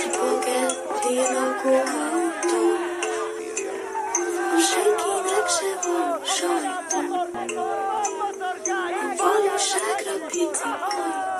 Spagetti lakóautó Senkinek se van sajta A valóságra pici ajtó Gyertek,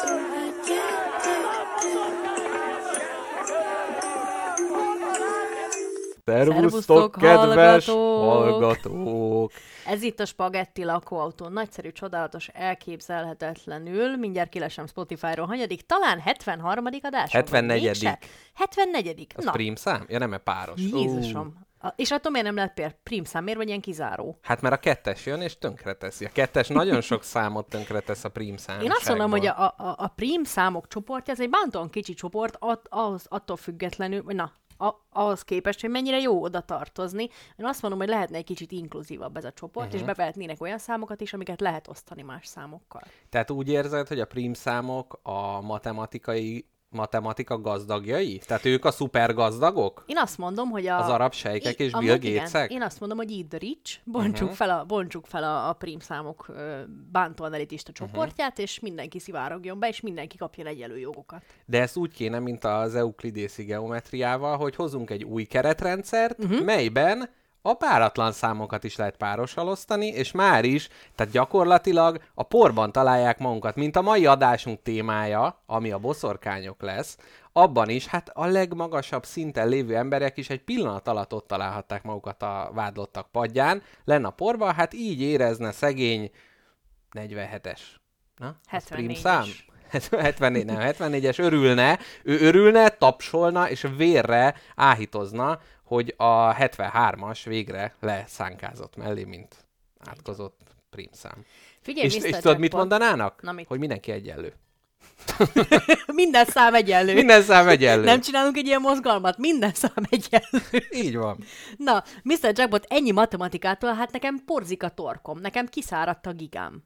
Szervusztok, kedves hallgatók! hallgatók! Ez itt a Spagetti lakóautó. Nagyszerű, csodálatos, elképzelhetetlenül. Mindjárt kilesem Spotify-ról. Hanyadik? Talán 73. adás? 74.. 74. Az Na, prim szám? Ja, nem, mert páros. Jézusom. A- És attól miért nem lett pér? Prim szám, miért vagy ilyen kizáró? Hát mert a kettes jön és tönkreteszi. A kettes nagyon sok számot tönkretesz a prim szám. Én azt mondom, hogy a, a, a prim számok csoportja, ez egy bántóan kicsi csoport, at, az, attól függetlenül, vagy na, a, ahhoz képest, hogy mennyire jó oda tartozni. Én azt mondom, hogy lehetne egy kicsit inkluzívabb ez a csoport, uh-huh. és bevehetnének olyan számokat is, amiket lehet osztani más számokkal. Tehát úgy érzed, hogy a prim számok a matematikai matematika gazdagjai? Tehát ők a szuper gazdagok? Én azt mondom, hogy a... Az arab sejkek és amúgy Bill. Gatesek? Én azt mondom, hogy így the rich, bontsuk uh-huh. fel a, bontsuk fel a, a prim számok ö, bántó analitista Mhm. csoportját, uh-huh. és mindenki szivárogjon be, és mindenki kapjon egyelő jogokat. De ez úgy kéne, mint az euklidészi geometriával, hogy hozunk egy új keretrendszert, uh-huh. melyben a páratlan számokat is lehet párossal osztani, és már is, tehát gyakorlatilag a porban találják magunkat, mint a mai adásunk témája, ami a boszorkányok lesz, abban is, hát a legmagasabb szinten lévő emberek is egy pillanat alatt ott találhatták magukat a vádlottak padján, lenne a porban, hát így érezne szegény 47-es. Na, az prim 74-es. szám? 74, nem, 74-es örülne, ő örülne, tapsolna, és vérre áhítozna, hogy a 73-as végre leszánkázott mellé, mint átkozott prímszám. Figyelj, És, Mr. és tudod, mit mondanának? Na mit? Hogy mindenki egyenlő. Minden szám egyenlő. Minden szám egyenlő. Nem csinálunk egy ilyen mozgalmat, minden szám egyenlő. Így van. Na, Mr. Jackpot, ennyi matematikától, hát nekem porzik a torkom, nekem kiszáradt a gigám.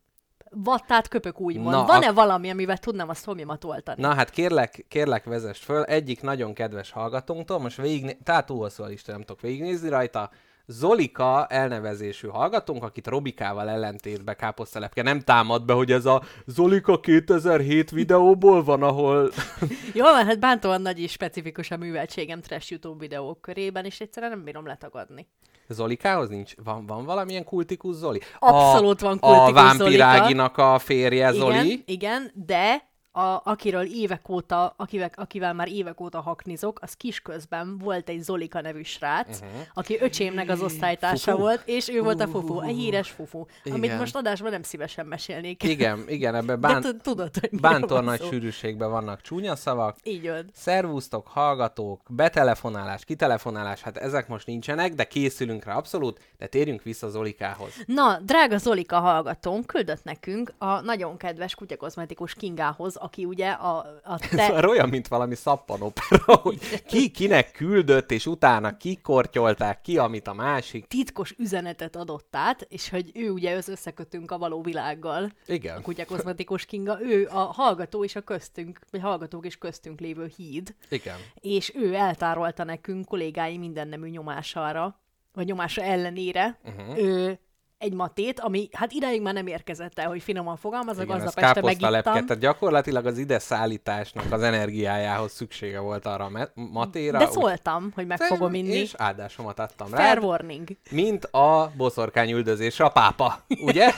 Vattát köpök úgymond. Na, Van-e ak- valami, amivel tudnám a szomjamat oltani? Na hát kérlek, kérlek vezess föl, egyik nagyon kedves hallgatónktól, most végig, tehát túl hosszú a lista, nem tudok végignézni rajta, Zolika elnevezésű hallgatónk, akit Robikával ellentétben káposztelepke nem támad be, hogy ez a Zolika 2007 videóból van, ahol... Jól van, hát bántóan nagy és specifikus a műveltségem trash YouTube videók körében, és egyszerűen nem bírom letagadni. Zolikához nincs? Van, van valamilyen kultikus Zoli? Abszolút van A kultikus Vámpiráginak a férje Zoli? Igen, igen, de a, akiről évek óta, akivel, akivel már évek óta haknizok, az kisközben volt egy Zolika nevű srác, uh-huh. aki öcsémnek az osztálytársa Fufu? volt, és ő volt a fufu, a híres fufu, amit Igen. most adásban nem szívesen mesélnék. Igen, igen, ebben De bán... tud- tudod, hogy bántor nagy sűrűségben vannak csúnya szavak. Így van. Szervusztok, hallgatók, betelefonálás, kitelefonálás, hát ezek most nincsenek, de készülünk rá abszolút, de térjünk vissza Zolikához. Na, drága Zolika hallgatónk küldött nekünk a nagyon kedves kutyakozmetikus Kingához, aki ugye a, a te... már olyan, mint valami szappanopera, hogy ki kinek küldött, és utána kikortyolták ki, amit a másik. titkos üzenetet adott át, és hogy ő ugye az összekötünk a való világgal, Igen. a kutyakozmetikus Kinga, ő a hallgató és a köztünk, vagy hallgatók és köztünk lévő híd, Igen. és ő eltárolta nekünk kollégái mindennemű nyomására, vagy nyomása ellenére, uh-huh. ő egy matét, ami hát idáig már nem érkezett el, hogy finoman fogalmazok, Igen, aznap este lepke, megittam. tehát gyakorlatilag az ide szállításnak az energiájához szüksége volt arra a matéra. De úgy- szóltam, hogy meg fogom inni. És áldásomat adtam Fair rá. warning. Mint a boszorkány üldözésre a pápa, ugye?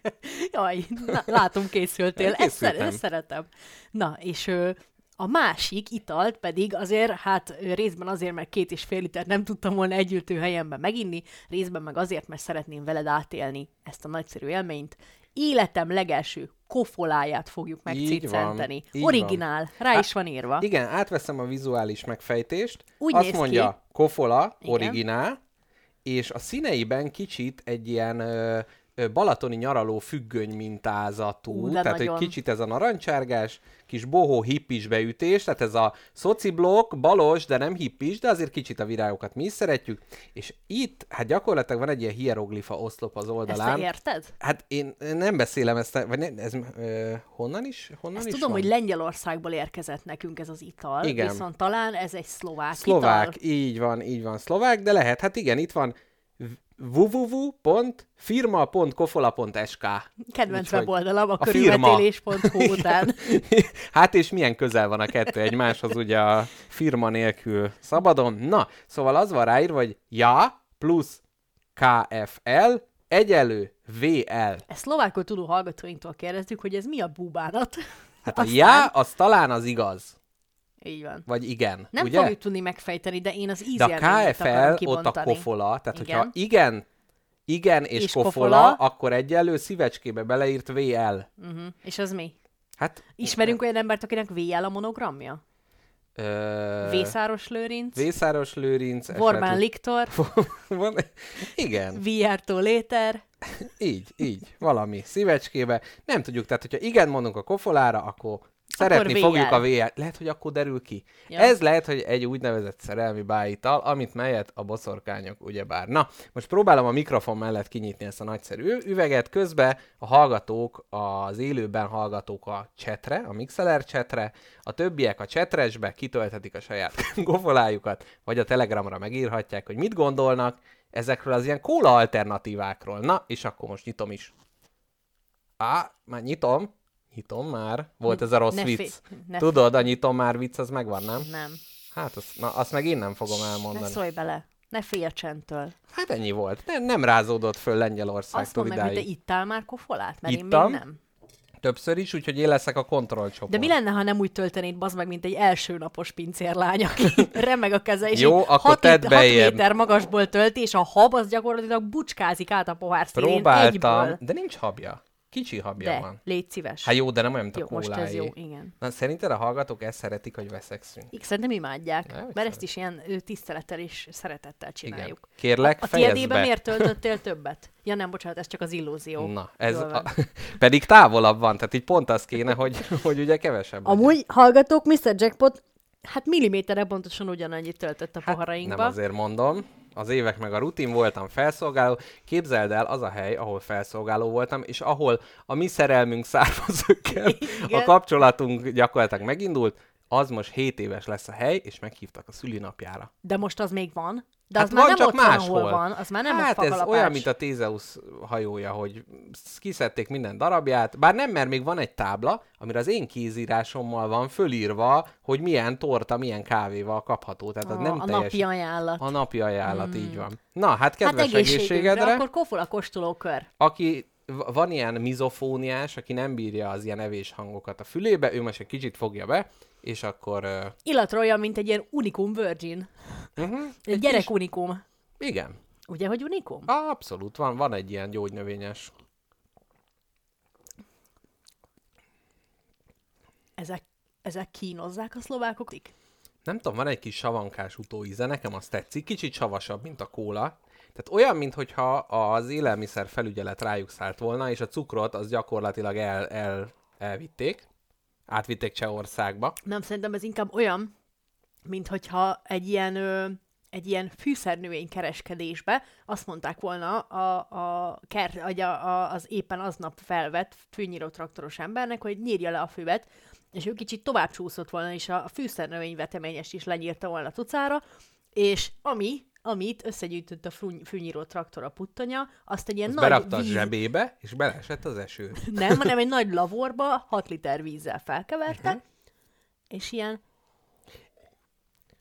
Jaj, na, látom, készültél. Ezt, szer- Készültem. ezt szeretem. Na, és a másik italt pedig azért, hát részben azért, mert két és fél litert nem tudtam volna együltő helyemben meginni, részben meg azért, mert szeretném veled átélni ezt a nagyszerű élményt. Életem legelső kofoláját fogjuk megciccenteni. Originál, rá is van írva. Igen, átveszem a vizuális megfejtést. Úgy Azt néz ki. mondja, kofola, Igen. originál, és a színeiben kicsit egy ilyen ö, balatoni nyaraló függöny mintázatú, Ú, tehát nagyon. egy kicsit ez a narancsárgás, kis bohó hippis beütés, tehát ez a szociblok, balos, de nem hippis, de azért kicsit a virágokat mi is szeretjük, és itt, hát gyakorlatilag van egy ilyen hieroglifa oszlop az Ezt oldalán. te érted? Hát én nem beszélem ezt, vagy ne, ez ö, honnan is? Honnan Ezt is tudom, van? hogy Lengyelországból érkezett nekünk ez az ital, Igen. viszont talán ez egy szlovák, Szlovák, ital. így van, így van, szlovák, de lehet, hát igen, itt van www.firma.kofola.sk Kedvenc Úgyhogy weboldalam a, a körülmetélés.hu után. hát és milyen közel van a kettő egymáshoz, ugye a firma nélkül szabadon. Na, szóval az van ráírva, hogy ja plusz KFL egyelő VL. Ezt szlovákul tudó hallgatóinktól kérdeztük, hogy ez mi a búbánat. Hát a ja, az talán az igaz. Így van. Vagy igen, Nem ugye? fogjuk tudni megfejteni, de én az De ízélményt a akarom KFL ott a kofola, tehát Igen. hogyha igen, igen és, És kofola, kofola. akkor egyelő szívecskébe beleírt VL. Uh-huh. És az mi? Hát... Ismerünk olyan embert, akinek VL a monogramja? Ö... Vészáros Lőrinc? Vészáros Lőrinc. Esetleg- Liktor? Igen, Vijártó Léter? így, így, valami szívecskébe. Nem tudjuk, tehát hogyha igen mondunk a kofolára, akkor szeretni VL. fogjuk a VL. Lehet, hogy akkor derül ki. Ja. Ez lehet, hogy egy úgynevezett szerelmi bájital, amit melyet a boszorkányok ugyebár. Na, most próbálom a mikrofon mellett kinyitni ezt a nagyszerű üveget, közben a hallgatók, az élőben hallgatók a chatre, a Mixeler chatre, a többiek a chatresbe kitölthetik a saját gofolájukat, vagy a Telegramra megírhatják, hogy mit gondolnak ezekről az ilyen kóla alternatívákról. Na, és akkor most nyitom is. Á, már nyitom. Nyitom már. Volt ez a rossz Ne vicc. fé- ne Tudod, a nyitom már vicc, az megvan, nem? Nem. Hát, azt, na, azt meg én nem fogom Ne elmondani. szólj bele. Ne félj a csendtől. Hát ennyi volt. Nem, nem rázódott föl Lengyelország Azt mondd meg, hogy te ittál már kofolát, mert Ittam. én még nem. Többször is, úgyhogy én leszek a kontrollcsoport. De mi lenne, ha nem úgy töltenéd, bazd meg, mint egy első napos pincérlány, aki remeg a keze, és Jó, akkor hat, tedd hat méter magasból tölti, és a hab az gyakorlatilag bucskázik át a pohár szélén Próbáltam, egyből. de nincs habja. Kicsi habja De, van. légy szíves. Hát jó, de nem olyan, mint a jó most ez kóláé. jó, igen. Na, szerinted a hallgatók ezt szeretik, hogy veszekszünk? Igen, Szerintem imádják, hogy mert ezt is ilyen tisztelettel és szeretettel Igen. csináljuk. Kérlek, A fejezd tiédében be. miért töltöttél többet? Ja nem, bocsánat, ez csak az illúzió. Na, ez a, pedig távolabb van, tehát így pont az kéne, hogy, hogy ugye kevesebb legyen. Amúgy hallgatók, Mr. Jackpot, hát milliméterre pontosan ugyanannyit töltött a Hát poharainkba. nem azért mondom. Az évek meg a rutin voltam felszolgáló. Képzeld el, az a hely, ahol felszolgáló voltam, és ahol a mi szerelmünk származőkkel a kapcsolatunk gyakorlatilag megindult, az most 7 éves lesz a hely, és meghívtak a szülinapjára. De most az még van? De Hát az már van, nem csak ott van, máshol. ahol van, az már nem hát a ez olyan, mint a Tézeusz hajója, hogy kiszedték minden darabját, bár nem, mert még van egy tábla, amire az én kézírásommal van fölírva, hogy milyen torta, milyen kávéval kapható. Tehát a, nem a teljes... napi ajánlat. A napi ajánlat, így van. Na, hát hát kedves egészségünkre, egészségedre, akkor kofola kóstolókör. aki van ilyen mizofóniás, aki nem bírja az ilyen evés hangokat a fülébe, ő most egy kicsit fogja be, és akkor... Uh, Illatra olyan, mint egy ilyen unikum virgin. uh-huh, Egy gyerek unikum. igen, Ugye, hogy unikum? abszolút, van, van egy ilyen gyógynövényes. Ezek, ezek kínozzák a szlovákok? Nem tudom, van egy kis savankás utóíze, nekem az tetszik, kicsit savasabb, mint a kóla. Tehát olyan, mintha az élelmiszer felügyelet rájuk szállt volna, és a cukrot az gyakorlatilag el, el, elvitték. Átvitték Csehországba. Nem, szerintem ez inkább olyan, mint hogyha egy ilyen, ö, egy ilyen fűszernövény kereskedésbe azt mondták volna a, a, ker, a, a, az éppen aznap felvett fűnyíró traktoros embernek, hogy nyírja le a füvet, és ő kicsit tovább csúszott volna, és a fűszernövény veteményest is lenyírta volna tucára, és ami, amit összegyűjtött a fű, fűnyíró traktor a puttanya, azt egy ilyen Azt nagy berakta a víz... zsebébe, és beleesett az eső. Nem, hanem egy nagy lavorba 6 liter vízzel felkeverte, Mhm. és ilyen,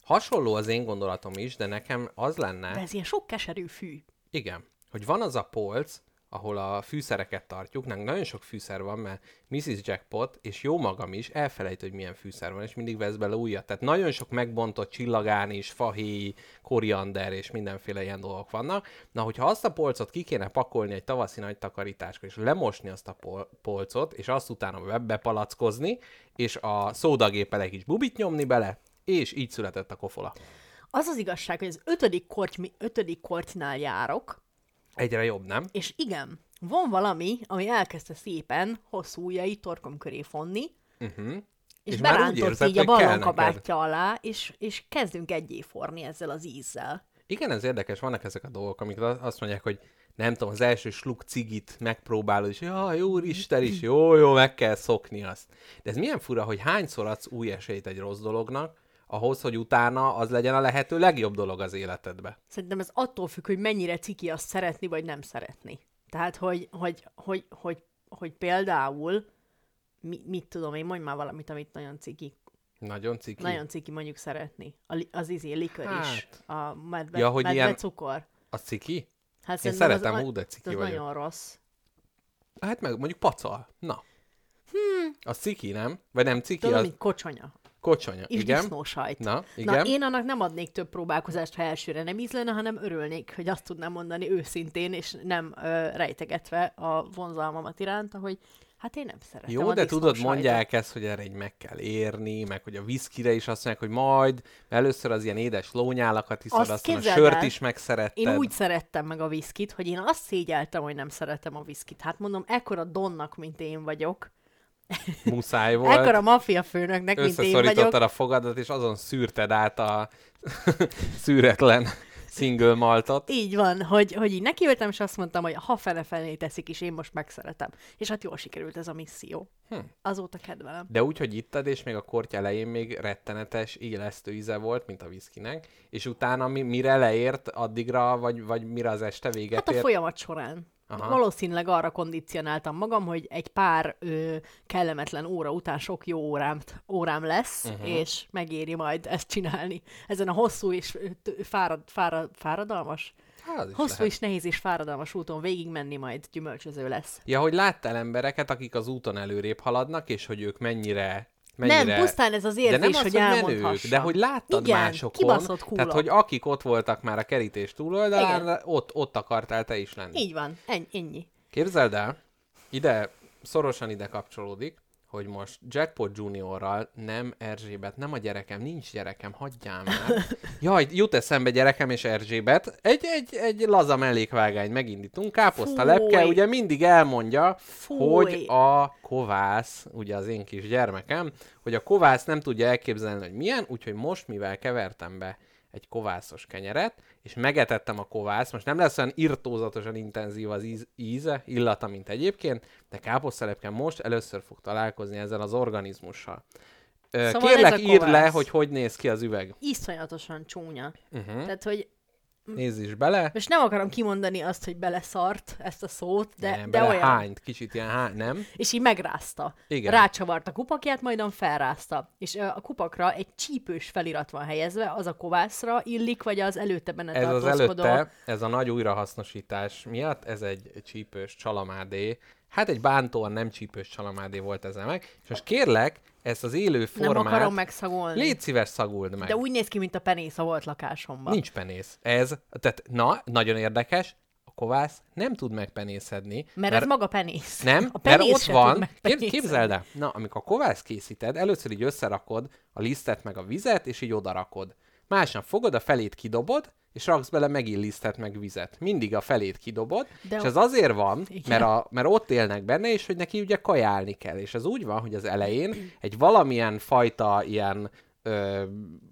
Hasonló az én gondolatom is, de nekem az lenne, de ez ilyen sok keserű fű. igen, hogy van az a polc, ahol a fűszereket tartjuk, nálunk nagyon sok fűszer van, mert Mrs. Jackpot és jó magam is elfelejt, hogy milyen fűszer van, és mindig vesz bele újat. Tehát nagyon sok megbontott csillagán is, fahéj, koriander és mindenféle ilyen dolgok vannak. Na, hogyha azt a polcot ki kéne pakolni egy tavaszi nagy takarításkor, és lemosni azt a pol- polcot, és azt utána be- bepalackozni, és a szódagéppel egy kis bubit nyomni bele, és így született a kofola. Az az igazság, hogy az ötödik, korty, ötödik kortynál járok, Egyre jobb, nem? és igen, van valami, ami elkezdte szépen hosszú ujjai torkom köré fonni, Uh-huh. és, És berántott érzed, így a hogy kell ballon neked. kabátja alá, és, és kezdünk egyé forni ezzel az ízzel. Igen, ez érdekes, vannak ezek a dolgok, amikor azt mondják, hogy nem tudom, az első sluk cigit megpróbálod, és jaj, úristen is, jó, jó, meg kell szokni azt. De ez milyen fura, hogy hányszor adsz új esélyt egy rossz dolognak, ahhoz, hogy utána az legyen a lehető legjobb dolog az életedbe. Szerintem ez attól függ, hogy mennyire ciki azt szeretni, vagy nem szeretni. Tehát, hogy, hogy, hogy, hogy, hogy például, mi, mit tudom én, mondj már valamit, amit nagyon ciki. Nagyon ciki. Nagyon ciki mondjuk szeretni. A, az izé, likör is. A medve, Ja, hogy medve ilyen- cukor. A ciki? Hát Én szeretem, az, hú, de ciki az vagyok. nagyon rossz. Hát meg mondjuk pacal. Na. Hmm. A ciki, nem? Vagy nem ciki, Tudom, az mint kocsonya. Kocsonya. És igen. disznósajt. Na, Na, igen. én annak nem adnék több próbálkozást, ha elsőre nem ízlene, hanem örülnék, hogy azt tudnám mondani őszintén, és nem ö, rejtegetve a vonzalmamat iránta, hogy hát én nem szeretem Jó, de tudod, disznósajtot. mondják ezt, hogy erre egy meg kell érni, meg hogy a viszkire is azt mondják, hogy majd először az ilyen édes lónyálakat hiszed, Azt aztán a sört el, is megszeretted. Én úgy szerettem meg a viszkit, hogy én azt szégyeltem, hogy nem szeretem a viszkit. Hát mondom, ekkora donnak, mint én vagyok, Muszáj volt. ekkora maffia főnöknek, mint én vagyok, a fogadat, és azon szűrted át a szűretlen single maltot. így van, hogy, hogy így nekiültem, és azt mondtam, hogy ha fele-felé teszik is, én most megszeretem. És hát jól sikerült ez a misszió. Hm. Azóta kedvelem. De úgy, hogy ittad, és még a korty elején még rettenetes, élesztő íze volt, mint a viszkinek, és utána mi, mire leért, addigra, vagy, vagy mire az este véget Hát a ért? folyamat során. Aha. Valószínűleg arra kondicionáltam magam, hogy egy pár ö, kellemetlen óra után sok jó órám, órám lesz, uh-huh. és megéri majd ezt csinálni. Ezen a hosszú és fárad, fárad, fáradalmas? Hát, is Hosszú lehet. és nehéz és fáradalmas úton végigmenni majd gyümölcsöző lesz. Ja, hogy láttál embereket, akik az úton előrébb haladnak, és hogy ők mennyire... mennyire... Nem, pusztán ez az de érzés, nem az, hogy hogy menők, de hogy láttad Igen, másokon, kibaszott tehát kúlok. hogy akik ott voltak már a kerítés túloldalán, Igen. ott, ott akartál te is lenni. Így van, ennyi. Képzeld el, ide, szorosan ide kapcsolódik, hogy most Jackpot Juniorral nem Erzsébet, nem a gyerekem, nincs gyerekem, hagyjál már. Jaj, jut eszembe gyerekem és Erzsébet. Egy, egy, egy laza mellékvágány megindítunk. Káposzta Fúj. lepke ugye mindig elmondja, Fúj. hogy a kovász, ugye az én kis gyermekem, hogy a kovász nem tudja elképzelni, hogy milyen, úgyhogy most, mivel kevertem be egy kovászos kenyeret, és megetettem a kovász, most nem lesz olyan irtózatosan intenzív az íz, íze, illata, mint egyébként, de káposztelepken most először fog találkozni ezzel az organizmussal. Szóval Kérlek, írd le, hogy hogy néz ki az üveg. Iszonyatosan csúnya. Uh-huh. Tehát, hogy Nézz is bele. most nem akarom kimondani azt, hogy beleszart ezt a szót, de, nem, de olyan. hányt, kicsit ilyen hány, nem? És így megrázta. Igen. Rácsavart a kupakját, majdan felrázta. És a kupakra egy csípős felirat van helyezve, az a kovászra illik, vagy az előtte benne Ez az előtte, ez a nagy újrahasznosítás miatt, ez egy csípős csalamádé. Hát egy bántóan nem csípős csalamádé volt ez meg. És most kérlek, ezt az élő Nem formát... akarom megszagolni. Légy szíves, szaguld meg. De úgy néz ki, mint a penész a volt lakásomban. Nincs penész. Ez, tehát, na, nagyon érdekes, a kovász nem tud megpenészedni. Mert, ez maga penész. Nem, a mert penész ott se van, képzeld el, na, amikor a kovász készíted, először így összerakod a lisztet meg a vizet, és így odarakod. Másnap fogod, a felét kidobod, és raksz bele megint lisztet meg vizet. Mindig a felét kidobod, De és ez azért van, Igen. mert, a, mert ott élnek benne, és hogy neki ugye kajálni kell. És ez úgy van, hogy az elején egy valamilyen fajta ilyen ö,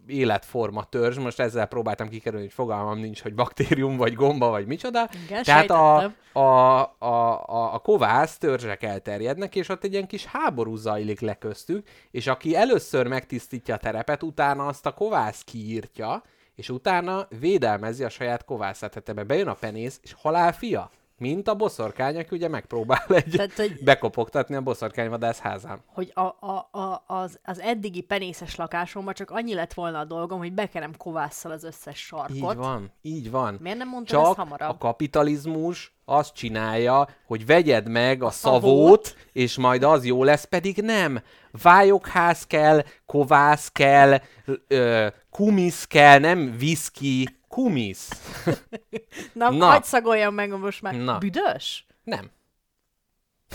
életforma törzs, most ezzel próbáltam kikerülni, hogy fogalmam nincs, hogy baktérium, vagy gomba, vagy micsoda. Igen, Tehát a, a, a, a, a kovász törzsek elterjednek, és ott egy ilyen kis háború zajlik le köztük, és aki először megtisztítja a terepet, utána azt a kovász kiírtja, és utána védelmezi a saját kovászát. Tehát ebbe bejön a penész, és halál fia. Mint a boszorkány, aki ugye megpróbál egy Tehát, hogy- bekopogtatni a boszorkányvadász házán. hogy a, a, a, az, az eddigi penészes lakásomban csak annyi lett volna a dolgom, hogy bekerem kovásszal az összes sarkot. Így van, így van. Miért nem mondtad ezt Csak hamarabb? a kapitalizmus azt csinálja, hogy vegyed meg a, a szavót. szavót, és majd az jó lesz, pedig nem. Vályogház kell, kovász kell, ö, kumisz kell, nem viszki, kumisz. Na, Na. Hagyd szagoljam meg most már. Na. Büdös? Nem.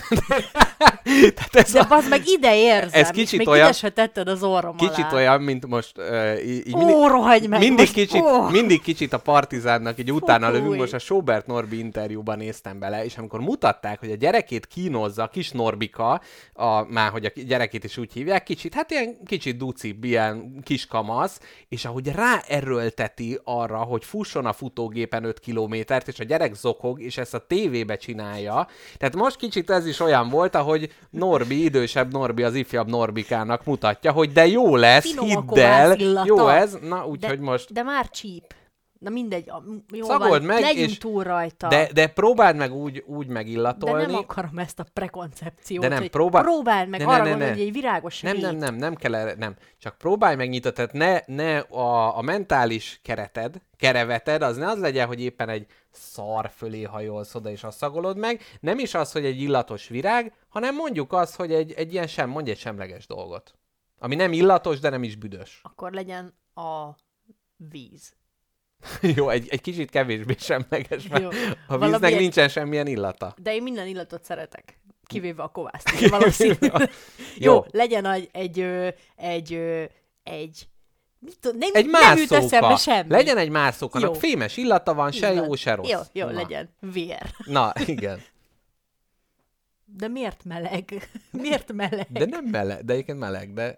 Tehát ez, De a, bazd meg ide érzem, Ez kicsit még olyan- ide se tetted az orrom kicsit alá. olyan, mint most uh, így, így Ó, rohagy meg mindig, most. kicsit, Ó. mindig kicsit a partizánnak így utána Fúj. lövünk, most a Sobert Norbi interjúban néztem bele, és amikor mutatták, hogy a gyerekét kínozza, kis Norbika, a, már hogy a gyerekét is úgy hívják, kicsit, hát ilyen kicsit ducibb, ilyen kis kamasz, és ahogy ráerőlteti arra, hogy fusson a futógépen 5 kilométert, és a gyerek zokog, és ezt a tévébe csinálja, tehát most kicsit ez is olyan volt, ahogy Norbi, idősebb Norbi az ifjabb Norbikának mutatja, hogy de jó lesz, Finom hidd el, jó ez, na úgyhogy most de már csíp. Na mindegy, jó Szagold van, meg, legyünk és- túl rajta. De, de próbáld meg úgy, úgy de megillatolni. nem akarom ezt a prekoncepciót, De nem, hogy próbál- próbáld meg Ne, ne, ne, arra ne, gondolni, ne. hogy egy virágos nem, rét. nem, nem, nem kell erre, nem. Csak próbálj meg nyitni, tehát ne, ne a, a mentális kereted, kereveted, az ne az legyen, hogy éppen egy szar fölé hajolsz oda, és azt szagolod meg. Nem is az, hogy egy illatos virág, hanem mondjuk az, hogy egy, egy ilyen sem, mondj egy semleges dolgot. Ami nem illatos, de nem is büdös. Akkor legyen a víz. Jó, egy, egy kicsit kevésbé semleges, mert Jó. a Valami víznek egy- nincsen semmilyen illata. De én minden illatot szeretek. Kivéve a kovászt. Valószínűleg. Jó. Jó, legyen egy, egy, egy, egy, mit tudom, nem, Egy nem jut mászóka. eszembe semmi. Legyen egy mászóka. Jó. Fémes illata van, se jó, se rossz. Jó, jó, Na. legyen. Vér. Na, igen. De miért meleg? miért meleg? De nem meleg, de egyébként meleg, de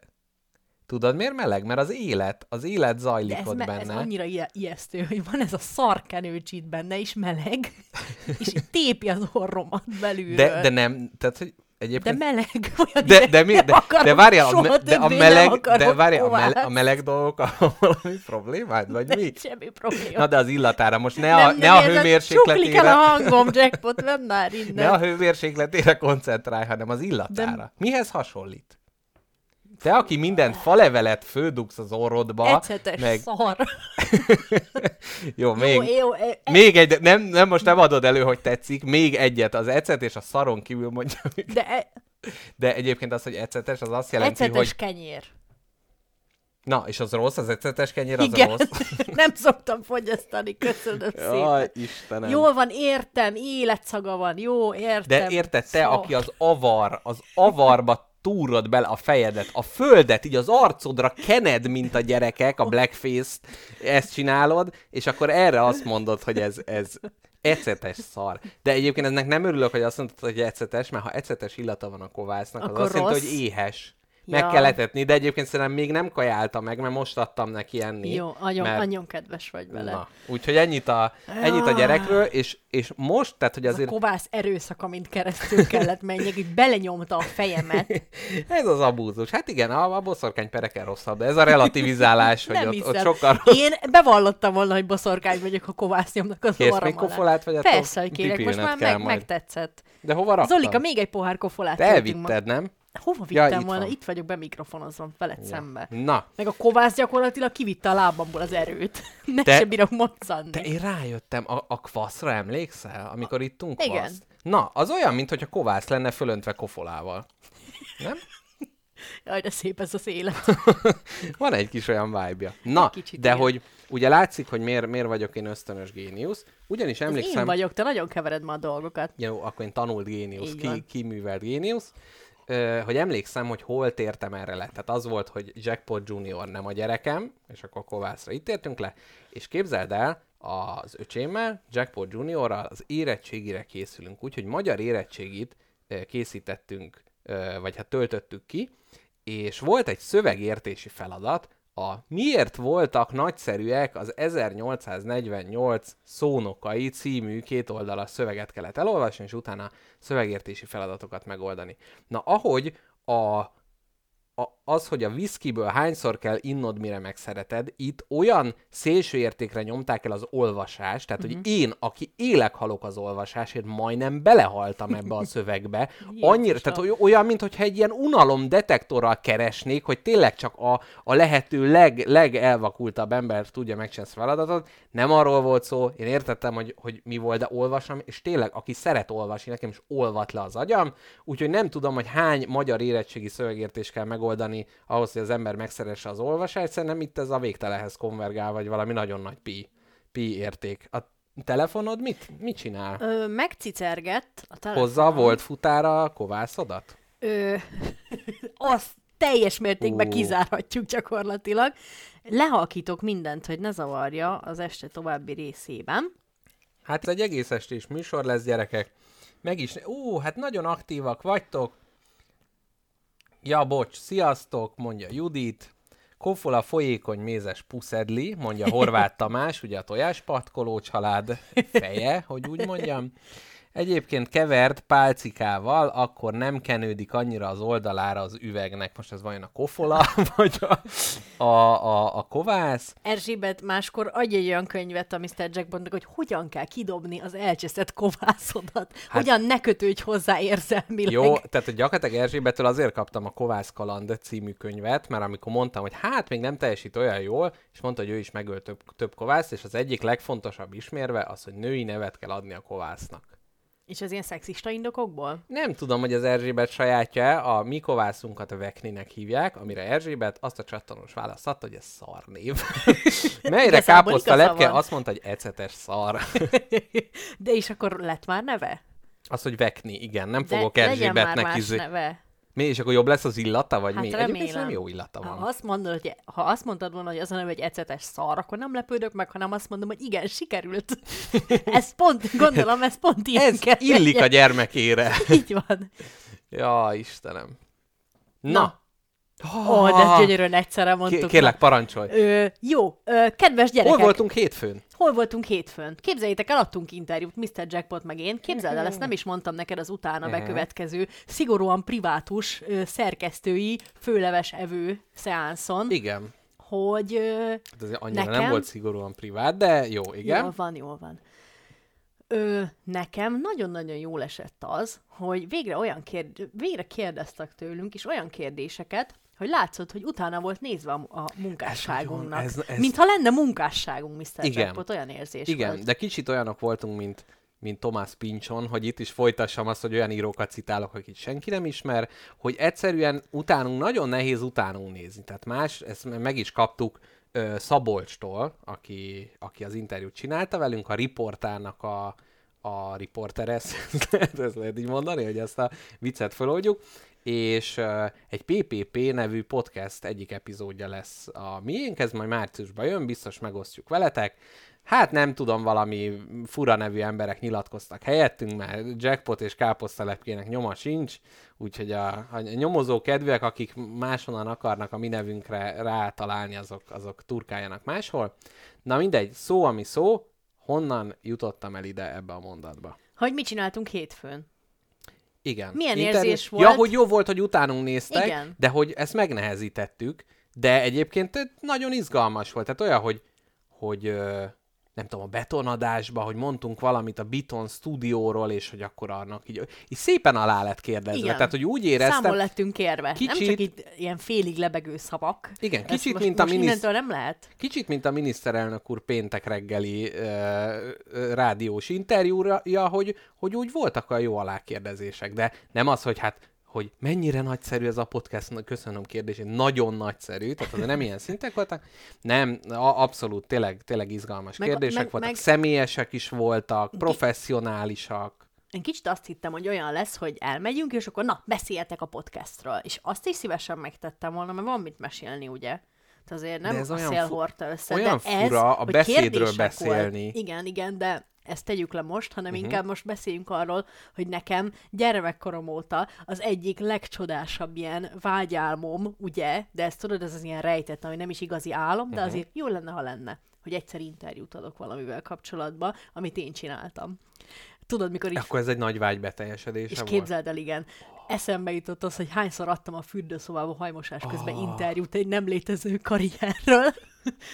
tudod miért meleg? Mert az élet, az élet zajlik De ez, ott me- ez benne. annyira ije- ijesztő, hogy van ez a szarkenőcs itt benne, és meleg, és tépi az orromat belülről. de, de nem, tehát hogy de egyébként... meleg. Olyan de, de, mi, nem de, de várjál, a, me, de a nem meleg, de várjál, a, mele, a meleg dolgokkal valami problémád, vagy mi? Semmi probléma. Na de az illatára, most ne a, nem, ne a hőmérsékletére, a hangom, jackpot, vedd már innen. ne a hőmérsékletére koncentrálj, hanem az illatára. Mihez hasonlít? Te, aki mindent falevelet földugsz az orrodba, Ecetes meg... szar. Jó, még, Jó, jó, e- e- Még egy, nem, nem, most nem adod elő, hogy tetszik, még egyet, az ecet és a szaron kívül mondja. de e- De egyébként az, hogy ecetes, az azt jelenti, ecetes hogy... kenyér. Na, és az rossz, az ecetes kenyér, az Igen, rossz. nem szoktam fogyasztani, köszönöm Jaj, szépen. Istenem. Jól van, értem, életszaga van, jó, értem. De érted, te, aki az avar, az avarba túrod bele a fejedet, a földet így az arcodra kened, mint a gyerekek, a blackface-t, ezt csinálod, és akkor erre azt mondod, hogy ez, ez ecetes szar. De egyébként ennek nem örülök, hogy azt mondtad, hogy ecetes, mert ha ecetes illata van a kovásznak, az Akkor azt jelenti, hogy éhes. Meg Ja. kell etetni, de egyébként szerintem még nem kajálta meg, mert most adtam neki enni. Jó, nagyon, mert... nagyon kedves vagy vele. Na, úgyhogy ennyit a, ennyit a gyerekről, és, és most, tehát hogy Ez a azért kovász erőszak, amint keresztül kellett menjek, így belenyomta a fejemet. Ez az abúzus. Hát igen, a, a boszorkány pereken rosszabb, de ez a relativizálás, hogy ott, hiszem. ott sokkal... Én bevallottam volna, hogy boszorkány vagyok, ha kovász nyomnak az Kérsz még kofolát, vagy Persze, hogy kérek, most már meg, majd? megtetszett. De hova raktad? Zolika, még egy pohár kofolát Te ma. elvitted, nem? Hova Ja, vittem itt volna? van. Itt vagyok bemikrofonozva veled szembe. Na, Meg a kovász gyakorlatilag kivitte a lábamból az erőt. Ne Te- se bírok moccani. te én rájöttem, a, a kvaszra emlékszel, amikor ittunk Igen. kvaszt? Na, az olyan, mintha kovász lenne fölöntve kofolával. Nem? Jaj, de szép ez az élet. Van egy kis olyan vibe-ja. Na, kicsit, de igen. hogy ugye látszik, hogy miért, miért vagyok én ösztönös géniusz, ugyanis Ez emlékszem... én vagyok, te nagyon kevered ma a dolgokat. Jó, akkor én tanult géniusz, ki, kiművelt géniusz. Hogy emlékszem, hogy hol tértem erre le. Tehát az volt, hogy Jackpot Junior nem a gyerekem, és akkor Kovászra itt értünk le, és képzeld el, az öcsémmel, Jackpot Juniorral az érettségire készülünk, úgyhogy magyar érettségit készítettünk, vagy hát töltöttük ki, és volt egy szövegértési feladat, a Miért voltak nagyszerűek az 1848 szónokai című kétoldalas szöveget kellett elolvasni, és utána szövegértési feladatokat megoldani. Na, ahogy a a, az, hogy a viszkiből hányszor kell innod, mire megszereted, itt olyan szélső értékre nyomták el az olvasást, tehát, Mhm. hogy én, aki élek halok az olvasásért, majdnem belehaltam ebbe a szövegbe. Annyira, tehát olyan, mintha egy ilyen unalom detektorral keresnék, hogy tényleg csak a, a lehető leg, legelvakultabb ember tudja megcsinálni ezt a feladatot. Nem arról volt szó, én értettem, hogy, hogy mi volt, de olvasom, és tényleg, aki szeret olvasni, nekem is olvat le az agyam, úgyhogy nem tudom, hogy hány magyar érettségi szövegértés kell megoldani ahhoz, hogy az ember megszeresse az olvasást. Szerintem itt ez a végtelenhez konvergál, vagy valami nagyon nagy pi, pi érték. A telefonod mit, mit csinál? Ö, megcicergett a telefonom. Hozza volt futára a kovászodat? Ö, azt teljes mértékben Ú. kizárhatjuk gyakorlatilag. Lehalkítok mindent, hogy ne zavarja az este további részében. Hát ez egy egész estés műsor lesz, gyerekek. Meg is... Ú, hát nagyon aktívak vagytok. Ja, bocs, sziasztok, mondja Judit. Kofola folyékony mézes puszedli, mondja Horváth Tamás, ugye a tojáspatkoló család feje, hogy úgy mondjam. Egyébként kevert pálcikával, akkor nem kenődik annyira az oldalára az üvegnek. Most ez vajon a kofola, vagy a, a, a, a kovász? Erzsébet máskor adj egy olyan könyvet a Mr. Jackbondnak, hogy hogyan kell kidobni az elcseszett kovászodat. Hát, hogyan ne kötődj hozzá érzelmileg. Jó, tehát hogy gyakorlatilag Erzsébettől azért kaptam a Kovász Kaland című könyvet, mert amikor mondtam, hogy hát még nem teljesít olyan jól, és mondta, hogy ő is megölt több, több kovászt, és az egyik legfontosabb ismérve az, hogy női nevet kell adni a kovásznak. És az ilyen szexista indokokból? Nem tudom, hogy az Erzsébet sajátja, a mi kovászunkat a Vekninek hívják, amire Erzsébet azt a csattanós választ adta, hogy ez szar név. Melyre káposzta lepke van. azt mondta, hogy ecetes szar. De és akkor lett már neve? Az, hogy Vekni, igen, nem De fogok Erzsébetnek izé... neve. Mi, és akkor jobb lesz az illata, vagy Hát mi? Egyébként remélem. nem jó illata van. Ha azt, mondod, hogy, ha azt mondtad volna, hogy az a neve egy ecetes szar, akkor nem lepődök meg, hanem azt mondom, hogy igen, sikerült. ez pont, gondolom, ez pont ilyen Ez kell illik a legyen. gyermekére. Így van. Ja, Istenem. Na. Na. Ó, de ezt gyönyörűen egyszerre mondtuk. Ké- kérlek, parancsolj. Ö, jó, ö, kedves gyerekek. Hol voltunk hétfőn? Hol voltunk hétfőn? Képzeljétek el, adtunk interjút, Mr. Jackpot meg én. Képzeld el, ezt nem is mondtam neked az utána Mhm. bekövetkező, szigorúan privátus ö, szerkesztői, főleves evő szeánszon, Igen. hogy ö, Hát ez annyira nem Nekem? volt szigorúan privát, de jó, igen. Jól van, jól van. Ö, nekem nagyon-nagyon jól esett az, hogy végre olyan kérd... végre kérdeztek tőlünk is olyan kérdéseket, hogy látszott, hogy utána volt nézve a, a munkásságunknak. Ez ez- Mintha lenne munkásságunk, Mr. Igen. Jackpot, olyan érzés Igen, volt. de kicsit olyanok voltunk, mint, mint Tomás Pincson, hogy itt is folytassam azt, hogy olyan írókat citálok, akit senki nem ismer, hogy egyszerűen utánunk, nagyon nehéz utánunk nézni. Tehát más, ezt meg is kaptuk ö, Szabolcstól, aki, aki az interjút csinálta velünk, a riportának a, a riporteres, ezt lehet így mondani, hogy ezt a viccet feloldjuk, és egy PPP nevű podcast egyik epizódja lesz a miénk, ez majd márciusban jön, biztos megosztjuk veletek. Hát nem tudom, valami fura nevű emberek nyilatkoztak helyettünk, mert jackpot és káposztalepkének nyoma sincs, úgyhogy a, a nyomozó kedvűek, akik máshonnan akarnak a mi nevünkre rátalálni, azok, azok turkáljanak máshol. Na mindegy, szó ami szó, honnan jutottam el ide ebbe a mondatba. Hogy mit csináltunk hétfőn? Igen. Milyen Internet- érzés Ja, volt? hogy jó volt, hogy utánunk néztek, Igen. de hogy ezt megnehezítettük, de egyébként nagyon izgalmas volt. Tehát olyan, hogy, hogy nem tudom, a betonadásba, hogy mondtunk valamit a Beton stúdióról, és hogy akkor annak így, így szépen alá lett kérdezve. Igen. Tehát, hogy úgy éreztem, Számon lettünk kérve. Nem Kicsit- csak itt ilyen félig lebegő szavak. Igen, kicsit, most, mint a most minisz- innentől nem lehet. Kicsit, mint a miniszterelnök úr péntek reggeli ö, ö, rádiós interjúja, hogy, hogy úgy voltak a jó alákérdezések, de nem az, hogy hát hogy mennyire nagyszerű ez a podcast, köszönöm kérdését, nagyon nagyszerű, tehát azért nem ilyen szintek voltak. Nem, a, abszolút, tényleg, tényleg izgalmas Meg- kérdések meg- voltak, meg- személyesek is voltak, professzionálisak. Én kicsit azt hittem, hogy olyan lesz, hogy elmegyünk, és akkor na, beszéljetek a podcastről. És azt is szívesen megtettem volna, mert van mit mesélni, ugye? Tehát azért nem ez a olyan szél fu- hordta össze, olyan de ez, fura a beszédről beszélni. Volt. Igen, igen, de ezt tegyük le most, hanem uh-huh. inkább most beszéljünk arról, hogy nekem gyermekkorom óta az egyik legcsodásabb ilyen vágyálmom, ugye, de ezt tudod, ez az ilyen rejtett, ami nem is igazi álom, de Mhm. azért jó lenne, ha lenne, hogy egyszer interjút adok valamivel kapcsolatban, amit én csináltam. Tudod, mikor így Akkor ez egy nagy vágy beteljesedése és volt. képzeld el, igen, eszembe jutott az, hogy hányszor adtam a fürdőszobába hajmosás közben Ah. interjút egy nem létező karrierről,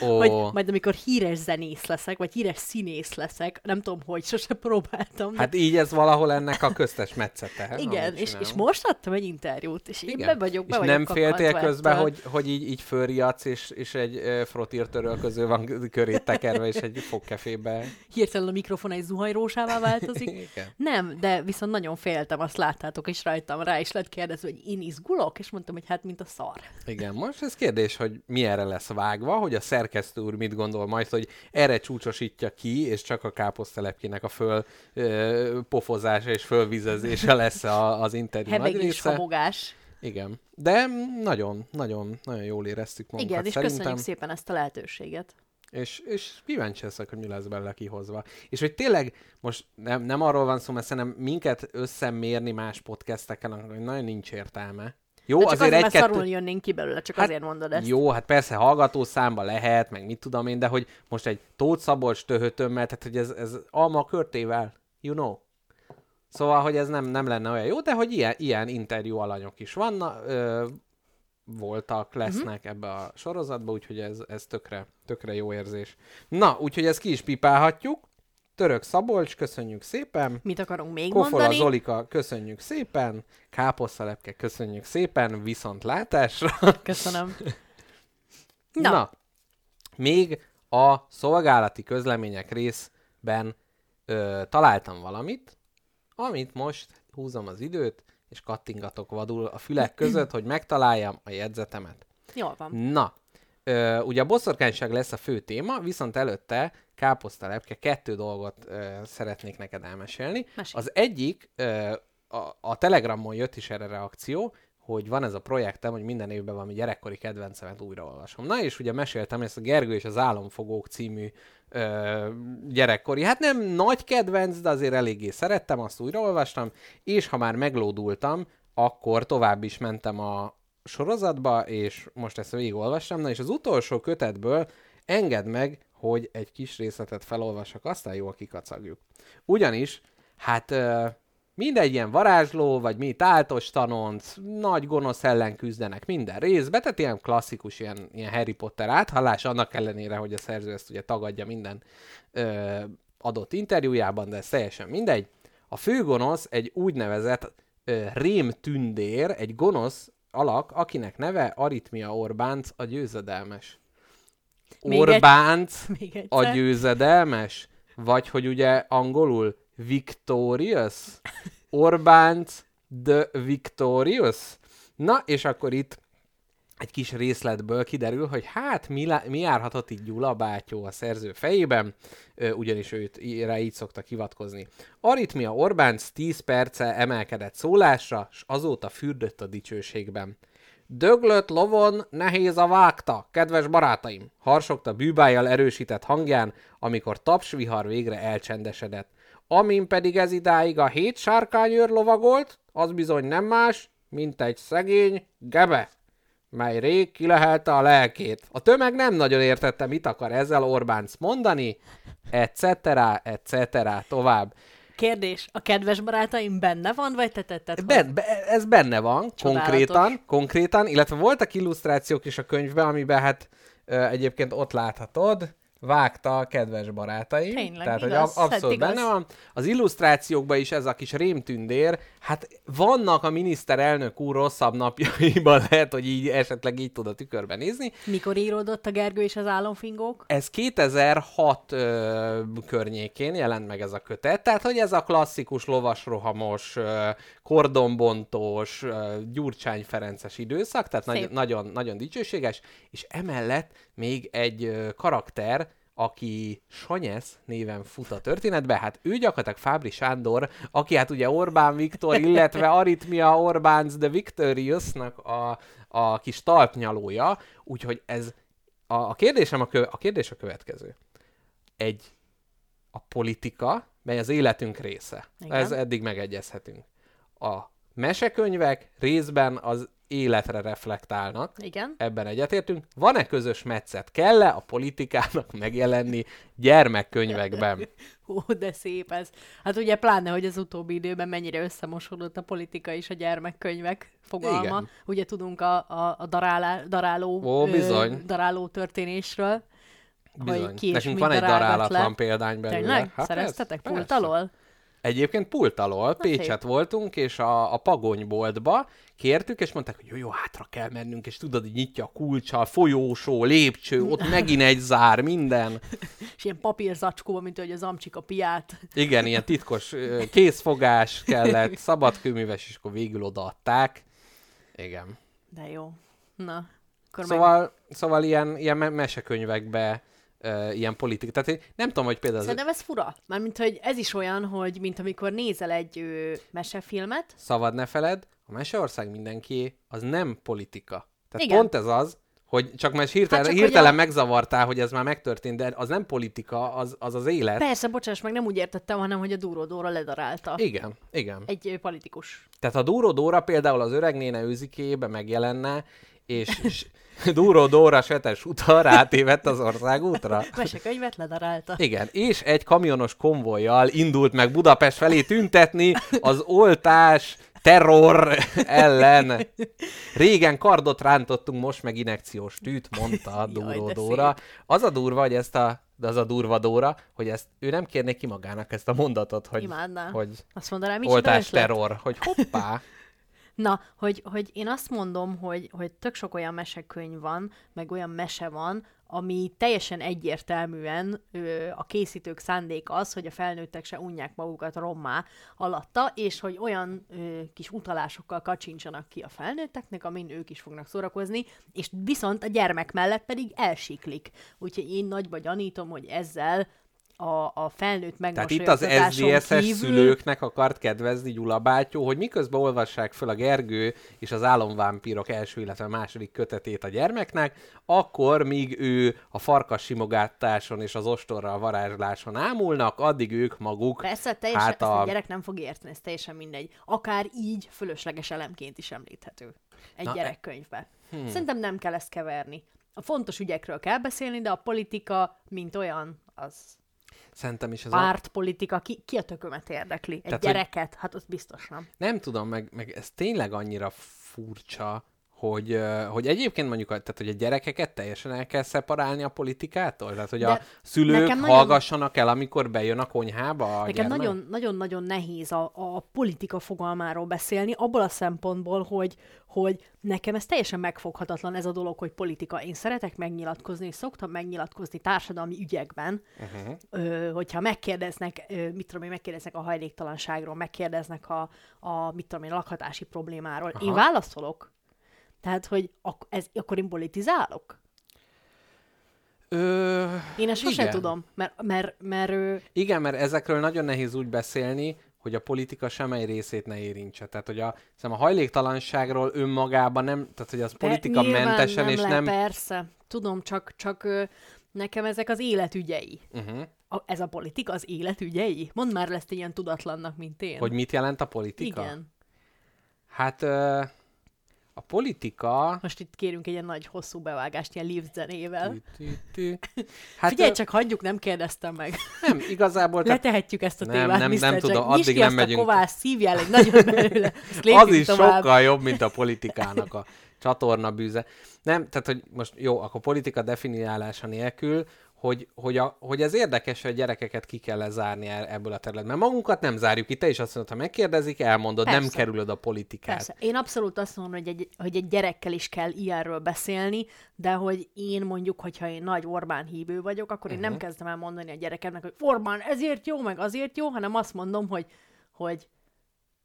Ó, vagy majd amikor híres zenész leszek, vagy híres színész leszek, nem tudom, hogy sose próbáltam. hát így ez valahol ennek a köztes metszete. igen, és, és most adtam egy interjút, és én be vagyok, be és vagyok nem féltél közben, hogy, hogy így, így fölriadsz, és, és egy uh, frotírtörölköző van körét tekerve, és egy fogkefébe. Hirtelen a mikrofon egy zuhanyrósává változik. Igen. Nem, de viszont nagyon féltem, azt láttátok is rajtam, rá is lett kérdezve, hogy én izgulok, és mondtam, hogy hát mint a szar. Igen, most ez kérdés, hogy mi erre lesz vágva, hogy a szerkesztő úr mit gondol majd, hogy erre csúcsosítja ki, és csak a káposztelepkének a föl ö, pofozása és fölvizezése lesz a, az interjú nagy Hebegés, része. habogás. Igen. De nagyon, nagyon, nagyon jól éreztük magunkat Igen, és szerintem. köszönjük szépen ezt a lehetőséget. És, és kíváncsi leszek, hogy mi lesz belőle kihozva. És hogy tényleg most nem, nem arról van szó, mert szerintem minket összemérni más podcasteken, hogy nagyon nincs értelme. Jó, De csak azért, azért mert egy-kettő... szarul jönnénk ki belőle, csak Hát, azért mondod ezt. Jó, hát persze hallgató számba lehet, meg mit tudom én, de hogy most egy Tóth Szabolcs töhötömmel, tehát hogy ez, ez alma körtével, you know. Szóval, hogy ez nem, nem lenne olyan jó, de hogy ilyen, ilyen interjú alanyok is vannak, ö, voltak, lesznek uh-huh. ebbe a sorozatba, úgyhogy ez, ez tökre, tökre jó érzés. Na, úgyhogy ezt ki is pipálhatjuk. Török Szabolcs, köszönjük szépen. Mit akarunk még Kofola mondani? Zolika, köszönjük szépen. Káposztalepke, köszönjük szépen. Viszont látásra. Köszönöm. Na. Na. Még a szolgálati közlemények részben ö, találtam valamit, amit most húzom az időt, és kattingatok vadul a fülek között, hogy megtaláljam a jegyzetemet. Jól van. Na, ö, ugye a boszorkányság lesz a fő téma, viszont előtte káposztalepke kettő dolgot ö, szeretnék neked elmesélni. Mesélj. Az egyik, ö, a, a Telegramon jött is erre reakció, hogy van ez a projektem, hogy minden évben valami gyerekkori kedvencemet újraolvasom. Na és ugye meséltem ezt a Gergő és az Álomfogók című ö, gyerekkori, hát nem nagy kedvenc, de azért eléggé szerettem, azt újraolvastam, és ha már meglódultam, akkor tovább is mentem a sorozatba, és most ezt végigolvastam, na és az utolsó kötetből engedd meg, hogy egy kis részletet felolvassak, aztán jó, kikacagjuk. Ugyanis, hát mindegy ilyen varázsló, vagy mi táltos tanonc, nagy gonosz ellen küzdenek minden részbe, tehát ilyen klasszikus, ilyen, ilyen Harry Potter áthallás, annak ellenére, hogy a szerző ezt ugye tagadja minden ö, adott interjújában, de ez teljesen mindegy. A főgonosz egy úgynevezett ö, rémtündér, egy gonosz alak, akinek neve Aritmia Orbánc a győzedelmes. Még egy- Még a győzedelmes? Vagy hogy ugye angolul Victorious? Orbánc the Victorious? Na, és akkor itt egy kis részletből kiderül, hogy hát mi, lá- mi járhatott itt Gyula bátyó a szerző fejében, ö, ugyanis őt rá így szoktak hivatkozni. Aritmia Orbánc 10 perce emelkedett szólásra, s azóta fürdött a dicsőségben. Döglött lovon nehéz a vágta, kedves barátaim, harsogta bűbájjal erősített hangján, amikor tapsvihar végre elcsendesedett. Amin pedig ez idáig a hét sárkányőr lovagolt, az bizony nem más, mint egy szegény gebe, mely rég kilehelte a lelkét. A tömeg nem nagyon értette, mit akar ezzel Orbánc mondani, etc., etc., tovább. Kérdés, a kedves barátaim benne van, vagy te tetted Ben, be, ez benne van, Csodálatos. konkrétan, konkrétan, illetve voltak illusztrációk is a könyvben, amiben hát ö, egyébként ott láthatod, vágta a kedves barátaim. Tényleg, Tehát, hogy igaz, ab- hát abszolút igaz. benne van. Az illusztrációkban is ez a kis rémtündér, hát vannak a miniszterelnök úr rosszabb napjaiban, lehet, hogy így esetleg így tud a tükörben nézni. Mikor íródott a Gergő és az álomfingók? Ez 2006 ö, környékén jelent meg ez a kötet, tehát hogy ez a klasszikus lovasrohamos, ö, kordonbontós, ö, Gyurcsány Ferences időszak, tehát nagy, Szép. nagyon, nagyon dicsőséges, és emellett még egy ö, karakter, aki Sanyesz néven fut a történetbe, hát ő gyakorlatilag Fábri Sándor, aki hát ugye Orbán Viktor, illetve Aritmia Orbánc de Victoriousnak a, a kis talpnyalója, úgyhogy ez a, a, kérdésem a, kö, a kérdés a következő. Egy a politika, mely az életünk része. Igen. Ez eddig megegyezhetünk. A mesekönyvek részben az életre reflektálnak, Igen. ebben egyetértünk. Van-e közös metszet? Kell-e a politikának megjelenni gyermekkönyvekben? Ó, de szép ez. Hát ugye pláne, hogy az utóbbi időben mennyire összemosódott a politika és a gyermekkönyvek fogalma. Igen. Ugye tudunk a, a, a darálá, daráló, Ó, bizony. daráló történésről. Bizony. Hogy ki Nekünk van egy darálatlan le. példány belőle. Tényleg? Hát Szereztetek pult alól? Egyébként pult alól, Pécset voltunk, és a, a pagonyboltba kértük, és mondták, hogy jó, jó, hátra kell mennünk, és tudod, hogy nyitja a kulcsal, folyósó, lépcső, ott megint egy zár, minden. És ilyen papírzacskóban, mint hogy az amcsik a piát. Igen, ilyen titkos készfogás kellett, szabadkőműves, és akkor végül odaadták. Igen. De jó. Na, akkor meg... Szóval, szóval ilyen, ilyen me- mesekönyvekbe uh, ilyen politika. Tehát én nem tudom, hogy például Szerintem ez fura. Mármint, hogy ez is olyan, hogy mint amikor nézel egy ö, mesefilmet, szabad ne feled, a Meseország mindenki az nem politika. Tehát Igen. pont ez az, hogy csak most hirtelen, Hát csak, hirtelen a- megzavartál, hogy ez már megtörtént, de az nem politika, az az, az élet. persze, bocsáss meg, nem úgy értettem, hanem hogy a Dúródóra ledarálta. Igen, igen. Egy politikus. Tehát a Dúró Dóra például az öreg néne őzikébe megjelenne, és Dúró Dóra setes utal rátévedt az országútra. Mesekönyvet ledarálta. Igen, és egy kamionos konvojjal indult meg Budapest felé tüntetni az oltás terror ellen. Régen kardot rántottunk, most meg inekciós tűt, mondta Dúró de Dóra. Az a durva, hogy ezt a de az a durva Dóra, hogy ezt ő nem kérné ki magának ezt a mondatot, hogy, Imádná. hogy Azt mondaná, oltás terror, hogy hoppá. Na, hogy, hogy én azt mondom, hogy, hogy tök sok olyan mesekönyv van, meg olyan mese van, ami teljesen egyértelműen ö, a készítők szándék az, hogy a felnőttek se unják magukat rommá alatta, és hogy olyan ö, kis utalásokkal kacsincsanak ki a felnőtteknek, amin ők is fognak szórakozni, és viszont a gyermek mellett pedig elsiklik. Úgyhogy én nagyba gyanítom, hogy ezzel a, a felnőtt Tehát itt az SZDSZ-es kívül... szülőknek akart kedvezni Gyula bátyó, hogy miközben olvassák föl a Gergő és az álomvámpírok első, illetve második kötetét a gyermeknek, akkor míg ő a farkas simogátáson és az ostorral varázsláson ámulnak, addig ők maguk Persze, teljesen, hát a... a... a gyerek nem fog érteni, ez teljesen mindegy. Akár így fölösleges elemként is említhető egy Na, Na, e- gyerekkönyvbe. Hmm. Szerintem nem kell ezt keverni. A fontos ügyekről kell beszélni, de a politika, mint olyan, az Szerintem is ez a... pártpolitika, ki, ki a tökömet érdekli? Egy Tehát, hogy- gyereket? Hát az biztos nem. Nem tudom, meg, meg ez tényleg annyira furcsa, hogy, hogy egyébként mondjuk, tehát, hogy a gyerekeket teljesen el kell szeparálni a politikától? Tehát, hogy De a szülők nagyon- hallgassanak el, amikor bejön a konyhába a Nekem nagyon-nagyon nehéz a, a politika fogalmáról beszélni, abból a szempontból, hogy, hogy nekem ez teljesen megfoghatatlan ez a dolog, hogy politika. Én szeretek megnyilatkozni, és szoktam megnyilatkozni társadalmi ügyekben, uh-huh. ö, hogyha megkérdeznek, ö, mit tudom én, megkérdeznek a hajléktalanságról, megkérdeznek a, a mit tudom én, lakhatási problémáról. Aha. Én válaszolok. Tehát, hogy ak- ez, akkor én politizálok? Ö, Én ezt sosem tudom, mert, mert, mert ö, Igen, mert ezekről nagyon nehéz úgy beszélni, hogy a politika semmely részét ne érintse. Tehát, hogy a, hiszem, a hajléktalanságról önmagában nem, tehát, hogy az politika nyilván mentesen, nem és le, nem... Persze, tudom, csak, csak nekem ezek az életügyei. Uh-huh. A, ez a politika az életügyei? Mondd már ezt ilyen tudatlannak, mint én. Hogy mit jelent a politika? Igen. Hát ö, a politika... Most itt kérünk egy ilyen nagy, hosszú bevágást, ilyen Leaves zenével. Hát Figyelj ö, csak, hagyjuk, nem kérdeztem meg. nem, igazából... Tehát Letehetjük ezt a Nem, témát, nem- nem Jack. tudom, Nyisd addig ki nem megyünk. a kovász, szívjál egy nagyon belőle. Az is tovább. sokkal jobb, mint a politikának a csatorna bűze. Nem, tehát, hogy most jó, akkor politika definiálása nélkül, hogy, hogy, a, hogy ez érdekes, hogy a gyerekeket ki kell lezárni el- ebből a területből. Mert magunkat nem zárjuk ki, te is azt mondod, ha megkérdezik, elmondod, nem Persze. kerülöd a politikát. Persze. Én abszolút azt mondom, hogy egy, hogy egy gyerekkel is kell ilyenről beszélni, de hogy én mondjuk, hogyha én nagy Orbán hívő vagyok, akkor én Mhm. nem kezdem el mondani a gyerekemnek, hogy Orbán ezért jó, meg azért jó, hanem azt mondom, hogy, hogy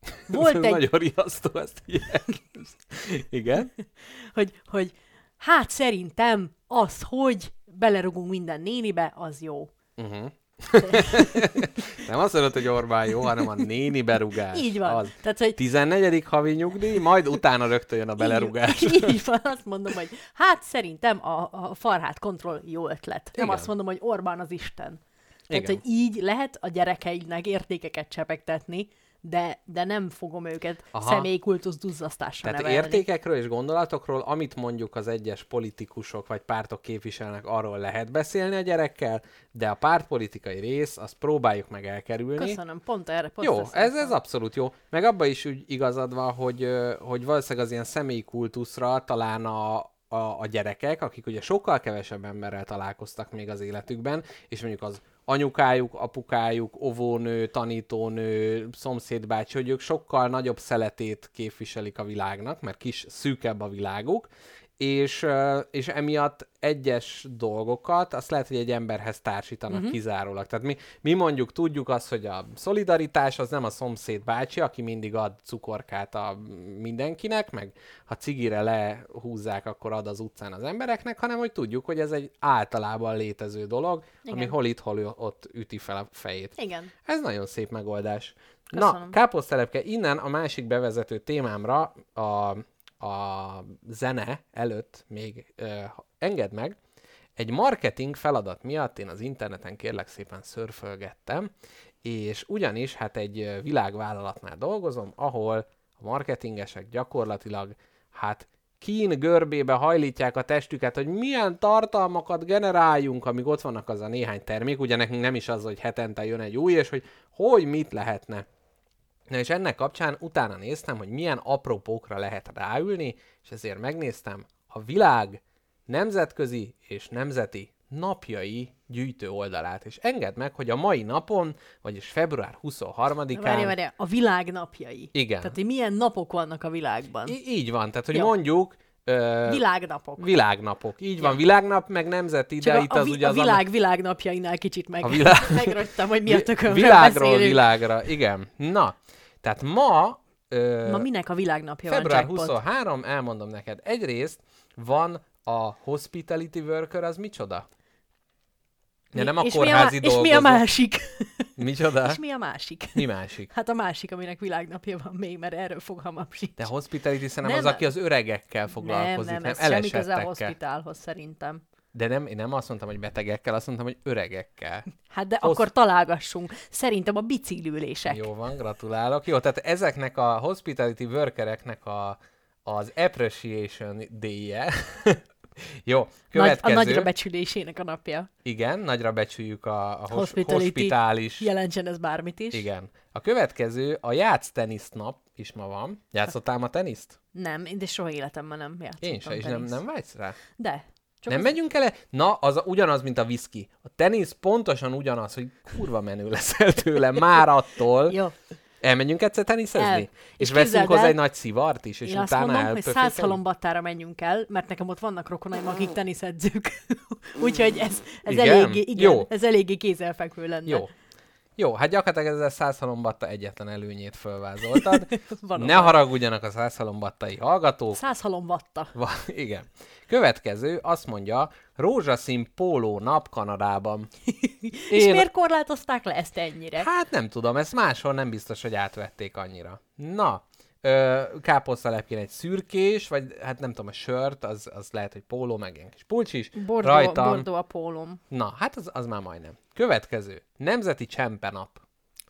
volt Ez egy, Nagyon riasztó ezt így. Igen? hogy, hogy hát szerintem az, hogy belerugunk minden nénibe, az jó. Uh-huh. nem azt mondod, hogy Orbán jó, hanem a néni berugás. Így van. Az. Tehát, hogy 14. havi nyugdíj, majd utána rögtön jön a belerugás. Így, így van, azt mondom, hogy hát szerintem a, a farhát kontroll jó ötlet. Nem Igen. azt mondom, hogy Orbán az Isten. Tehát, Igen. hogy így lehet a gyerekeidnek értékeket csepegtetni, de, de nem fogom őket Aha. személykultusz duzzasztásra Tehát nevelni. értékekről és gondolatokról, amit mondjuk az egyes politikusok vagy pártok képviselnek, arról lehet beszélni a gyerekkel, de a pártpolitikai rész, azt próbáljuk meg elkerülni. Köszönöm, pont erre. Pont Jó, ez, ez abszolút jó. Meg abban is úgy igazad van, hogy, hogy valószínűleg az ilyen személyi kultuszra talán a, a, a gyerekek, akik ugye sokkal kevesebb emberrel találkoztak még az életükben, és mondjuk az anyukájuk, apukájuk, ovónő, tanítónő, szomszédbácsi, hogy ők sokkal nagyobb szeletét képviselik a világnak, mert kis, szűkebb a világuk, és, és emiatt egyes dolgokat azt lehet, hogy egy emberhez társítanak uh-huh. kizárólag. Tehát mi, mi mondjuk tudjuk azt, hogy a szolidaritás az nem a szomszéd bácsi, aki mindig ad cukorkát a mindenkinek, meg ha cigire lehúzzák, akkor ad az utcán az embereknek, hanem hogy tudjuk, hogy ez egy általában létező dolog, Igen. ami hol itt, hol ott üti fel a fejét. Igen. Ez nagyon szép megoldás. Na, Köszönöm. káposztelepke, innen a másik bevezető témámra a, a zene előtt még ö, engedd meg, egy marketing feladat miatt én az interneten kérlek szépen szörfölgettem, és ugyanis hát egy világvállalatnál dolgozom, ahol a marketingesek gyakorlatilag hát kín görbébe hajlítják a testüket, hogy milyen tartalmakat generáljunk, amíg ott vannak az a néhány termék, ugye nekünk nem is az, hogy hetente jön egy új, és hogy hogy mit lehetne. Na és ennek kapcsán utána néztem, hogy milyen apropókra lehet ráülni, és ezért megnéztem a világ nemzetközi és nemzeti napjai gyűjtő oldalát. És engedd meg, hogy a mai napon, vagyis február 23-án... Várj, várj, a világ napjai. Igen. Tehát, hogy milyen napok vannak a világban. Í- így van, tehát hogy Jó. mondjuk... Ö, Világnapok. világnapok. Így van, világnap, meg nemzeti, Csak de a, itt az vi- ugye a világ világnapjainál kicsit meg, A világ- megrögtem, hogy mi a tökönről Világról beszélünk. világra, igen. Na, tehát ma... Ö, Ma minek a világnapja Február van, jackpot? 23, elmondom neked. Egyrészt van a hospitality worker, az micsoda? De nem a és mi a, kórházi És mi a másik? Micsoda? és mi a másik? Mi másik? Hát a másik, aminek világnapja van még, mert erről fogalmam sincs. De hospitality szerintem Nem. az, aki az öregekkel nem, foglalkozik, nem, nem, ez semmi köze a hospitálhoz szerintem. De nem, én nem azt mondtam, hogy betegekkel, azt mondtam, hogy öregekkel. Hát de Hossz- akkor találgassunk. Szerintem a biciklülések. Jó van, gratulálok. Jó, tehát ezeknek a hospitality workereknek a, az appreciation day-je. Jó, Nagy, következő. a nagyra becsülésének a napja. Igen, nagyra becsüljük a, a hos- hospitális. Jelentsen ez bármit is. Igen. A következő, a játsz teniszt nap is ma van. Játszottál ma teniszt? Nem, én de soha életemben nem játszottam Én se, és nem, teniszt. nem vágysz rá? De. Csak nem az... megyünk el? Na, az ugyanaz, mint a whisky. A tenisz pontosan ugyanaz, hogy kurva menő leszel tőle már attól. Jó. Elmenjünk egyszer teniszezni? El. És, És veszünk hozzá egy nagy szivart is, és Én azt utána mondom, hogy száz halombattára menjünk el, mert nekem ott vannak rokonaim, akik teniszedzők. Úgyhogy ez, ez Igen? eléggé, igen, Jó. ez eléggé kézzelfekvő lenne. Jó. Jó, hát gyakorlatilag ezzel száz halombatta egyetlen előnyét fölvázoltad. Ne haragudjanak a száz halombattai hallgatók. Száz halombatta. Va, igen. Következő azt mondja, rózsaszín póló nap Kanadában. És miért korlátozták le ezt ennyire? Hát nem tudom, ezt máshol nem biztos, hogy átvették annyira. Na, káposztalepkén egy szürkés, vagy hát nem tudom, a sört, az, az lehet, hogy póló, meg ilyen kis pulcs is. Bordó, Rajtam. bordó a pólom. Na, hát az, az már majdnem. Következő, Nemzeti Csempenap.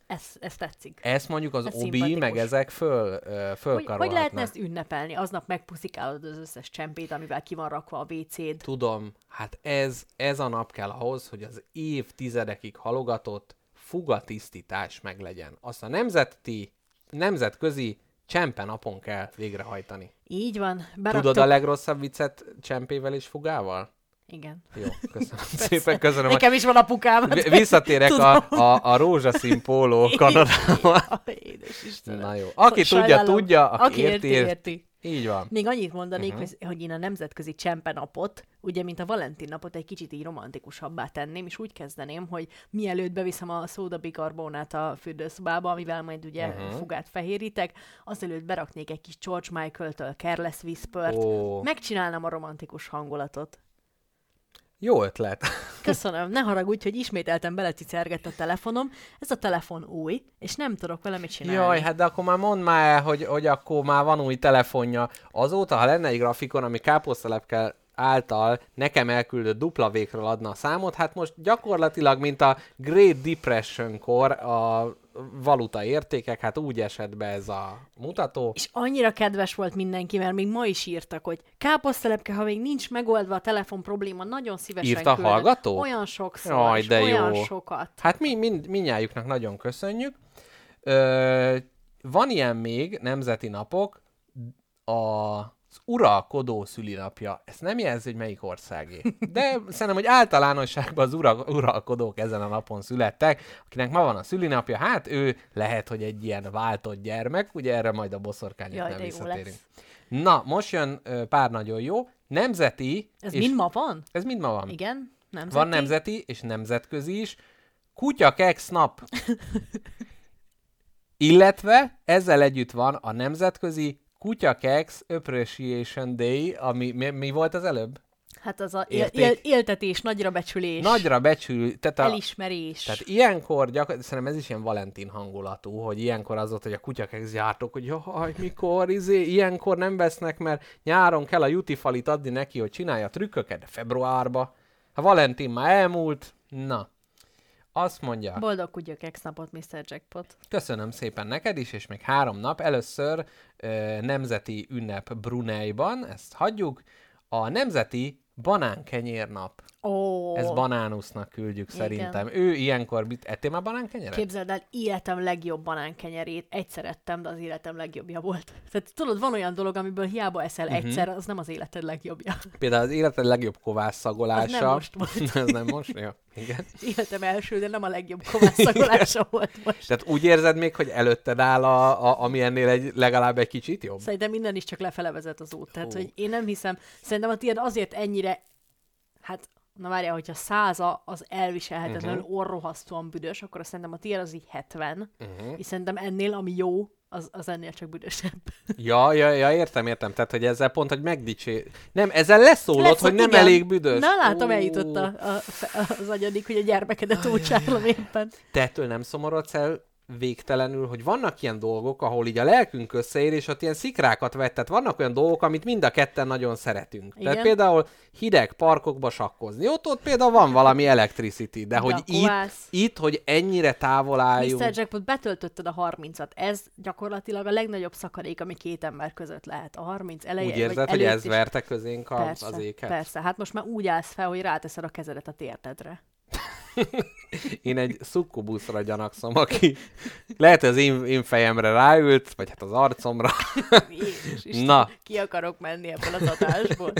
Ez, ez tetszik. Ezt mondjuk az Ez Obi, meg ezek föl, ö, Hogy, fölkarolhatnak. hogy lehetne ezt ünnepelni? Aznap megpuszikálod az összes csempét, amivel ki van rakva a WC-d. Tudom, hát ez, ez a nap kell ahhoz, hogy az évtizedekig halogatott fugatisztítás meglegyen. Azt a nemzeti, nemzetközi csempenapon kell végrehajtani. Így van. Tudod Beraktok... a legrosszabb viccet csempével és fugával? Igen. Jó, köszönöm szépen, köszönöm. Nekem is van apukám. Vi- Visszatérek a, a, a rózsaszín póló Kanadában. Édes Istenem. Na jó. Aki tudja, Sajnálom. tudja, aki, Aki érti, érti. érti. Így van. Még annyit mondanék, uh-huh. hogy, hogy én a nemzetközi csempenapot, ugye, mint a Valentin napot egy kicsit így romantikusabbá tenném, és úgy kezdeném, hogy mielőtt beviszem a szóda bikarbonát a fürdőszobába, amivel majd ugye uh-huh. fugát fehérítek, azelőtt beraknék egy kis George Michael-től Careless Whisper-t, Ó, megcsinálnám a romantikus hangulatot. Jó ötlet. Köszönöm, ne haragudj, hogy ismételten belecicergett a telefonom. Ez a telefon új, és nem tudok vele mit csinálni. Jaj, hát de akkor már mondd már el, hogy, hogy akkor már van új telefonja. Azóta, ha lenne egy grafikon, ami káposztalepkel által nekem elküldött dupla végről adna a számot, hát most gyakorlatilag, mint a Great Depression-kor a valuta értékek, hát úgy esett be ez a mutató. És annyira kedves volt mindenki, mert még ma is írtak, hogy káposztelepke, ha még nincs megoldva a telefon probléma, nagyon szívesen Írta a küldöm. hallgató? Olyan sokszor, Jaj, de olyan jó. sokat. Hát mi mind, mindnyájuknak nagyon köszönjük. Ö, van ilyen még nemzeti napok, a uralkodó szülinapja. Ezt nem jelzi, hogy melyik országé. De szerintem, hogy általánosságban az ura, uralkodók ezen a napon születtek, akinek ma van a szülinapja, hát ő lehet, hogy egy ilyen váltott gyermek, ugye erre majd a boszorkányoknál visszatérünk. Na, most jön pár nagyon jó. Nemzeti... Ez és mind ma van? Ez mind ma van. Igen? Nemzeti? Van nemzeti és nemzetközi is. Kutya keks nap. Illetve ezzel együtt van a nemzetközi Kutya keks Appreciation Day, ami mi, mi volt az előbb? Hát az a él, Érték. él, éltetés, nagyra becsülés, Nagyra becsül, tehát, a, elismerés. tehát ilyenkor gyakor, szerintem ez is ilyen Valentin hangulatú, hogy ilyenkor az volt, hogy a kutyakeks jártok, hogy jaj, mikor, izé, ilyenkor nem vesznek, mert nyáron kell a jutifalit adni neki, hogy csinálja a trükköket, de februárba. A Valentin már elmúlt, na. Azt mondja, Boldog kutyok ex napot, Mr. Jackpot. köszönöm szépen neked is, és még három nap. Először ö, nemzeti ünnep Bruneiban, ezt hagyjuk. A nemzeti banánkenyér nap. Ó, Ez banánusznak küldjük Igen. szerintem. Ő ilyenkor, mit, ettél már banánkenyeret? Képzeld el, életem legjobb banánkenyerét. Egyszer ettem, de az életem legjobbja volt. Tehát tudod, van olyan dolog, amiből hiába eszel uh-huh. egyszer, az nem az életed legjobbja. Például az életed legjobb kovász szagolása. Az nem most volt. Ez nem most? Jó. Igen. Életem első, de nem a legjobb kovásszakolása volt most. Tehát úgy érzed még, hogy előtted áll, a, a, ami ennél egy, legalább egy kicsit jobb? Szerintem minden is csak lefele vezet az út. Tehát, Hú. hogy én nem hiszem, szerintem a tiéd azért ennyire, hát, na várjál, hogyha száza az elviselhetetlenül Mhm. uh-huh. orrohasztóan büdös, akkor azt szerintem a tiéd az így 70, Uh-huh. és szerintem ennél, ami jó, az, az ennél csak büdösebb. Ja, ja, ja, értem, értem. Tehát, hogy ezzel pont, hogy megdicsé... Nem, ezzel leszólod, Lesz, hogy nem igen. elég büdös. Na, látom, Ó, eljutott a, a, az agyadik, hogy a gyermekedet úcsálom éppen. Te ettől nem szomorodsz el végtelenül, hogy vannak ilyen dolgok, ahol így a lelkünk összeér, és ott ilyen szikrákat vett, tehát vannak olyan dolgok, amit mind a ketten nagyon szeretünk. Igen. Tehát például hideg parkokba sakkozni. Ott, ott például van valami electricity, de, hogy itt, itt, hogy ennyire távol álljunk. Mr. Jackpot, betöltötted a 30-at. Ez gyakorlatilag a legnagyobb szakadék, ami két ember között lehet. A 30 eleje, Úgy érzed, hogy ez is. verte közénk a, Persze, az éket? persze. Hát most már úgy állsz fel, hogy ráteszed a kezedet a térdedre. Én egy szukkubuszra gyanakszom, aki lehet, hogy az én, én fejemre ráült, vagy hát az arcomra. Jézus Isten, Na. ki akarok menni ebből az adásból.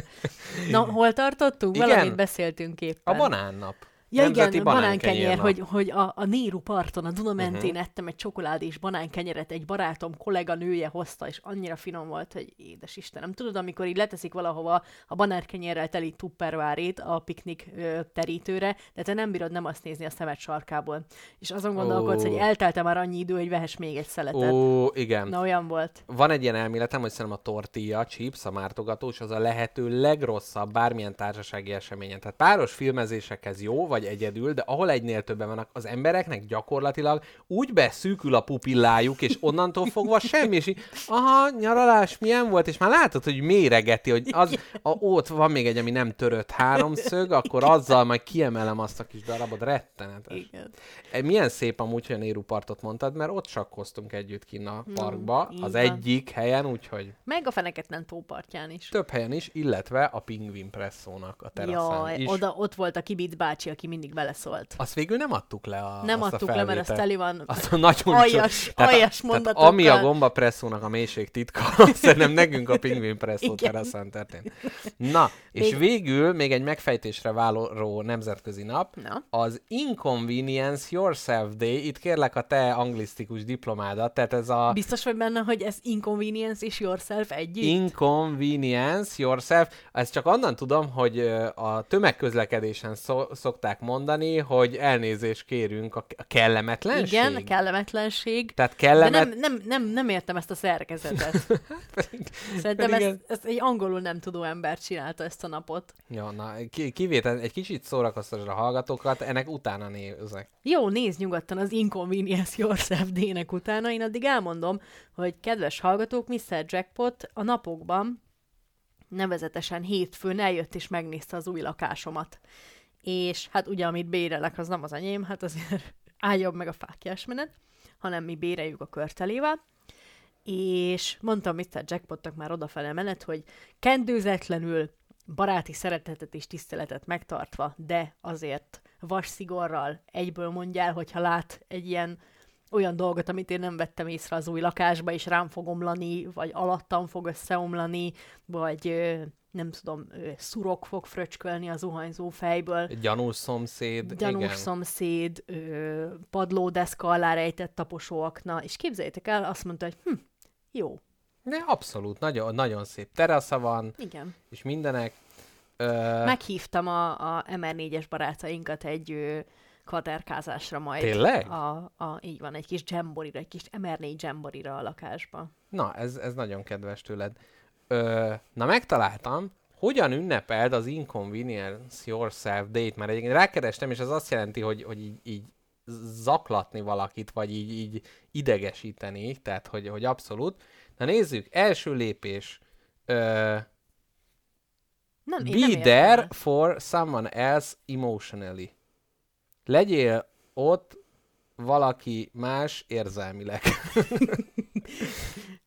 Na, hol tartottunk? Igen. Valamit beszéltünk éppen. A banánnap. Ja Nemzeti igen, banánkenyér hogy, hogy a, a Néru parton, a Duna mentén uh-huh. ettem egy csokoládés banánkenyeret, egy barátom kollega nője hozta, és annyira finom volt, hogy édes Istenem. Tudod, amikor így leteszik valahova a banánkenyerrel teli tuppervárét a piknik ö, terítőre, de te nem bírod nem azt nézni a szemed sarkából. És azon gondolkodsz, Ó. hogy eltelte már annyi idő, hogy vehess még egy szeletet. Ó, igen. Na, olyan volt. Van egy ilyen elméletem, hogy szerintem a tortilla, a chips, a mártogatós az a lehető legrosszabb bármilyen társasági eseményen. Tehát páros filmezésekhez jó, vagy egyedül, de ahol egynél többen vannak, az embereknek gyakorlatilag úgy beszűkül a pupillájuk, és onnantól fogva semmi, és így, aha, nyaralás milyen volt, és már látod, hogy méregeti, hogy az, a, ott van még egy, ami nem törött háromszög, akkor azzal majd kiemelem azt a kis darabot, rettenetes. Igen. E, Milyen szép amúgy, hogy a Néru partot mondtad, mert ott sakkoztunk együtt kinn a parkba, így az egyik helyen, úgyhogy Meg a feneketlen tópartján is. több helyen is, illetve a Pingvin Presszónak a teraszán Jaj, is. oda, ott volt a Kibic bácsi, aki mindig beleszólt. Azt végül nem adtuk le a Nem azt adtuk a le, mert felvételt. teli van Azt a nagyon aljas, csod- tehát, aljas tehát ami a gomba presszónak a mélység titka, szerintem nekünk a pingvin presszó teraszán történt. Na, és Még- végül még egy megfejtésre váló nemzetközi nap, Na. az Inconvenience Yourself Day. Itt kérlek a te anglisztikus diplomádat, tehát ez a Biztos vagy benne, hogy ez inconvenience és yourself együtt? Inconvenience yourself. Ezt csak onnan tudom, hogy a tömegközlekedésen szó- szokták mondani, hogy elnézést kérünk a, kellemetlenség. Igen, a kellemetlenség. Tehát De kellemet... nem, nem, nem, nem értem ezt a szerkezetet. Szerintem pedig ezt, ezt egy angolul nem tudó ember csinálta ezt a napot. Ja, na, ki- kivétel, egy kicsit szórakoztasd a hallgatókat, ennek utána nézek. Jó, nézd nyugodtan az Inconvenience Yourself D-nek utána. Én addig elmondom, hogy kedves hallgatók, Mr. Jackpot a napokban, nevezetesen hétfőn eljött és megnézte az új lakásomat. És hát ugye, amit bérelek, az nem az enyém, hát azért álljon meg a fákjás menet, hanem mi béreljük a körtelével. És mondtam Mr. Jackpotnak már odafele menet, hogy kendőzetlenül, baráti szeretetet és tiszteletet megtartva, de azért vasszigorral egyből mondjál, hogyha lát egy ilyen olyan dolgot, amit én nem vettem észre az új lakásba, és rám fog omlani, vagy alattam fog összeomlani, vagy nem tudom, szurok fog fröcskölni az zuhanyzó fejből, gyanús szomszéd, gyanús igen. szomszéd, padlódeszka alá rejtett taposóakna, és képzeljétek el, azt mondta, hogy hm, jó, De abszolút, nagyon, nagyon szép terasza van, igen. és mindenek. Ö, Meghívtam a, a MR4-es barátainkat egy ö, katerkázásra majd. Tényleg? A, a, így van, egy kis jamborira, egy kis MR4 jamborira a lakásba. Na, ez, ez nagyon kedves tőled. Ö, na, megtaláltam, hogyan ünnepeld az Inconvenience Yourself Day-t, mert egyébként rákerestem, és ez azt jelenti, hogy, hogy így, így zaklatni valakit, vagy így, így idegesíteni, tehát hogy, hogy abszolút. Na nézzük, első lépés. Ö, Nem, be nem értem there ezt. for someone else emotionally. Legyél ott valaki más érzelmileg.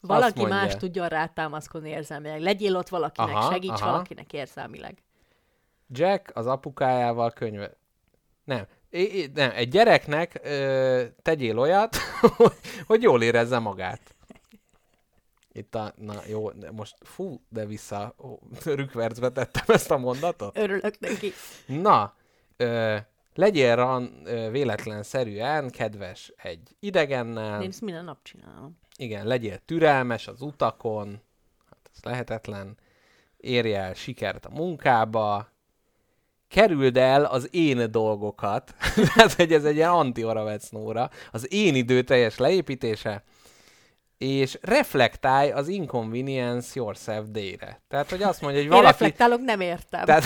Valaki más tudjon rátámaszkodni érzelmileg. Legyél ott valakinek, Aha, segíts aha. valakinek érzelmileg. Jack az apukájával könyve... Nem. É, nem. Egy gyereknek ö, tegyél olyat, hogy, hogy jól érezze magát. Itt a... Na jó, de most fú, de vissza ó, rükvercbe tettem ezt a mondatot. Örülök neki. Na, ö, legyél ran, ö, véletlenszerűen kedves egy idegennel. Én ezt minden nap csinálom. Igen, legyél türelmes az utakon, hát ez lehetetlen, érj el sikert a munkába, kerüld el az én dolgokat, tehát hogy ez egy ilyen anti Nóra, az én idő teljes leépítése, és reflektálj az inconvenience yourself day-re. Tehát, hogy azt mondja, hogy Én valaki... reflektálok, nem értem. Tehát,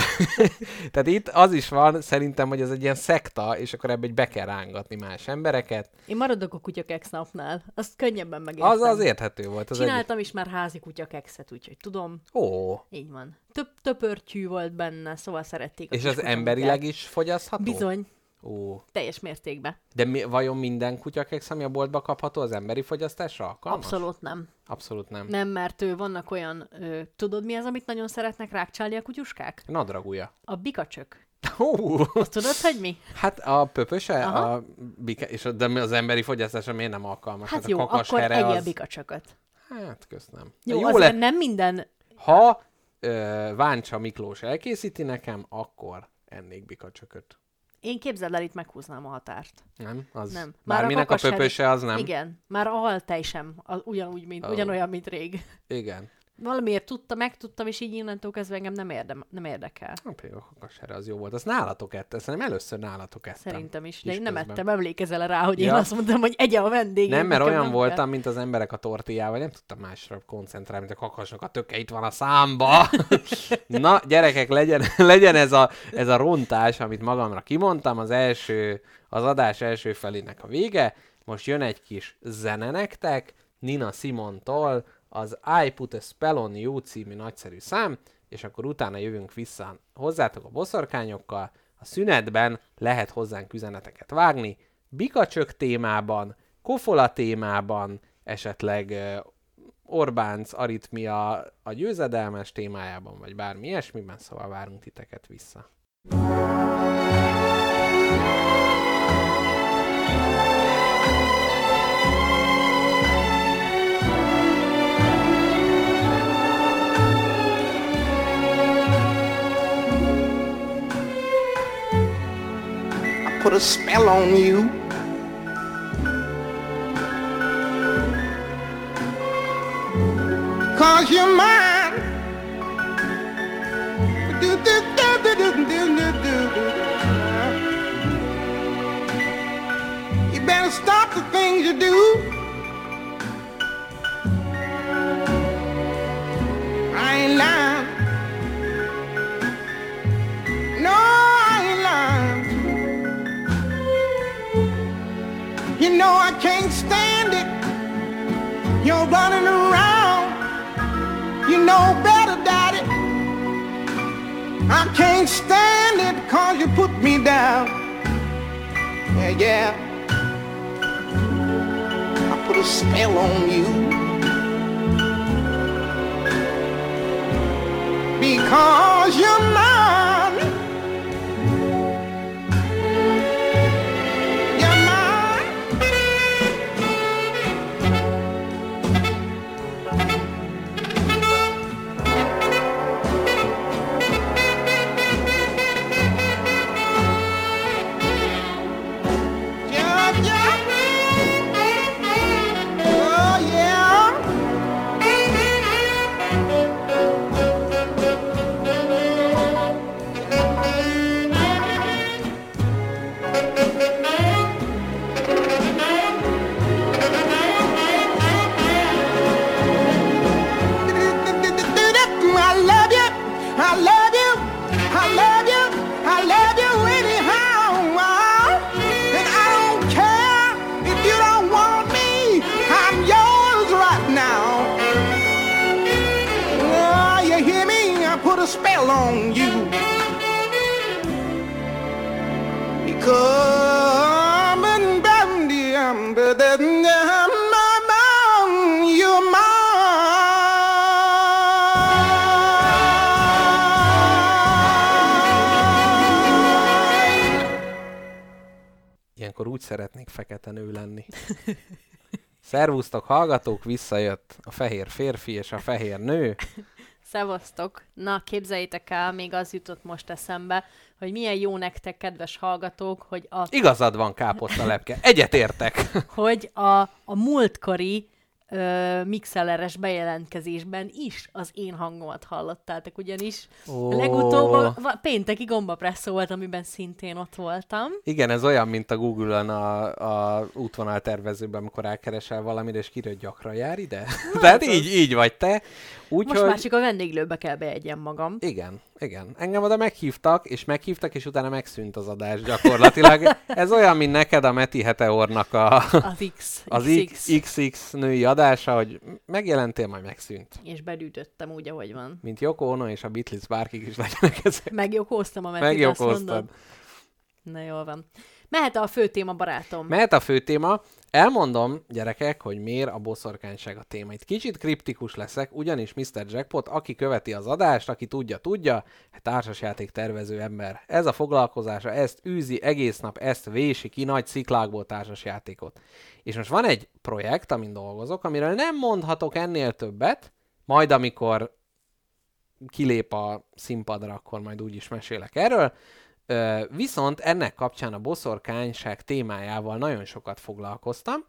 tehát itt az is van, szerintem, hogy ez egy ilyen szekta, és akkor ebbe egy be kell rángatni más embereket. Én maradok a kutyakeks napnál. Azt könnyebben megértem. Az az érthető volt. Az Csináltam is már házi kutyakekszet, úgyhogy tudom. Egy... Ó, Így van. Több töpörtyű volt benne, szóval szerették és az emberileg is fogyasztható? Bizony, Ó. teljes mértékben. De mi, vajon minden kutyakeks, ami a boltba kapható, az emberi fogyasztásra alkalmas? Abszolút nem. Abszolút nem. Nem, mert ő, vannak olyan, ö, tudod mi az, amit nagyon szeretnek rákcsálni a kutyuskák? Nadragúja. A bikacsök. Ó, tudod, hogy mi? hát a pöpöse, Aha. a bike, és a, de az emberi fogyasztásra miért nem alkalmas? Hát a jó, kakas akkor egyél az... bikacsököt. Hát, köszönöm. Jó, jó azért lett, nem minden... ha ö, Váncsa Miklós elkészíti nekem, akkor ennék bikacsököt. Én képzeld el, itt meghúznám a határt. Nem? Az Nem. Már a Bárminek a, here- pöpöse az nem? Igen, már a haltej sem, az ugyanúgy, mint, Ó. ugyanolyan, mint rég. Igen. Valamiért tudta, megtudtam, és így innentől kezdve engem nem, érdem, nem érdekel. A például a kakas here az jó volt. Az nálatok ettem. Szerintem először nálatok ettem. Szerintem is, de én nem közben. ettem, emlékezel rá, hogy én Ja. azt mondtam, hogy egye a vendég. Nem, mert olyan nem voltam, mint az emberek a tortillával, nem tudtam másra koncentrálni, mint a kakasnak a töke itt van a számba. Na, gyerekek, legyen, legyen ez, a, ez a rontás, amit magamra kimondtam, az első, az adás első felének a vége. Most jön egy kis zene nektek, Nina Simontól, az I Put a Spell on You című nagyszerű szám, és akkor utána jövünk vissza hozzátok a boszorkányokkal. A szünetben lehet hozzánk üzeneteket vágni, bikacsök témában, kofola témában, esetleg Orbánc aritmia a győzedelmes témájában, vagy bármi ilyesmiben, szóval várunk titeket vissza. I put a spell on you. Cause you're mine. Know I can't stand it. You're running around. You know better, Daddy. I can't stand it cause you put me down. Yeah, yeah. I put a spell on you. Because you're mine. Szeretnék fekete nő lenni. Szervusztok, hallgatók, visszajött a fehér férfi és a fehér nő. Szevasztok! Na, képzeljétek el, még az jutott most eszembe, hogy milyen jó nektek, kedves hallgatók, hogy a, Igazad van, káposzta lepke. Egyetértek. hogy a, a múltkori ö, mixelleres bejelentkezésben is az én hangomat hallottátok, ugyanis oh. legutóbb a, pénteki gombapresszó volt, amiben szintén ott voltam. Igen, ez olyan, mint a Google-on a, a útvonal tervezőben, amikor elkeresel valamit, és kirőd gyakran jár ide. Tehát így, így vagy te. Most Úgyhogy... már csak a vendéglőbe kell bejegyem magam. Igen, igen. Engem oda meghívtak, és meghívtak, és utána megszűnt az adás gyakorlatilag. Ez olyan, mint neked a Meti Heteornak a, Az X. az XX. XX női adása, hogy megjelentél, majd megszűnt. És belütöttem úgy, ahogy van. Mint Yoko Ono és a Beatles bárkik is legyenek ezek. Megjogóztam a metit, azt mondod? Na jól van. Mehet a fő téma, barátom. Mehet a fő téma. Elmondom, gyerekek, hogy miért a boszorkányság a téma. Itt kicsit kriptikus leszek, ugyanis Mr. Jackpot, aki követi az adást, aki tudja, tudja, hát társasjáték tervező ember. Ez a foglalkozása, ezt űzi egész nap, ezt vési ki nagy sziklákból társasjátékot. És most van egy projekt, amin dolgozok, amiről nem mondhatok ennél többet, majd amikor kilép a színpadra, akkor majd úgy is mesélek erről. Viszont ennek kapcsán a boszorkányság témájával nagyon sokat foglalkoztam,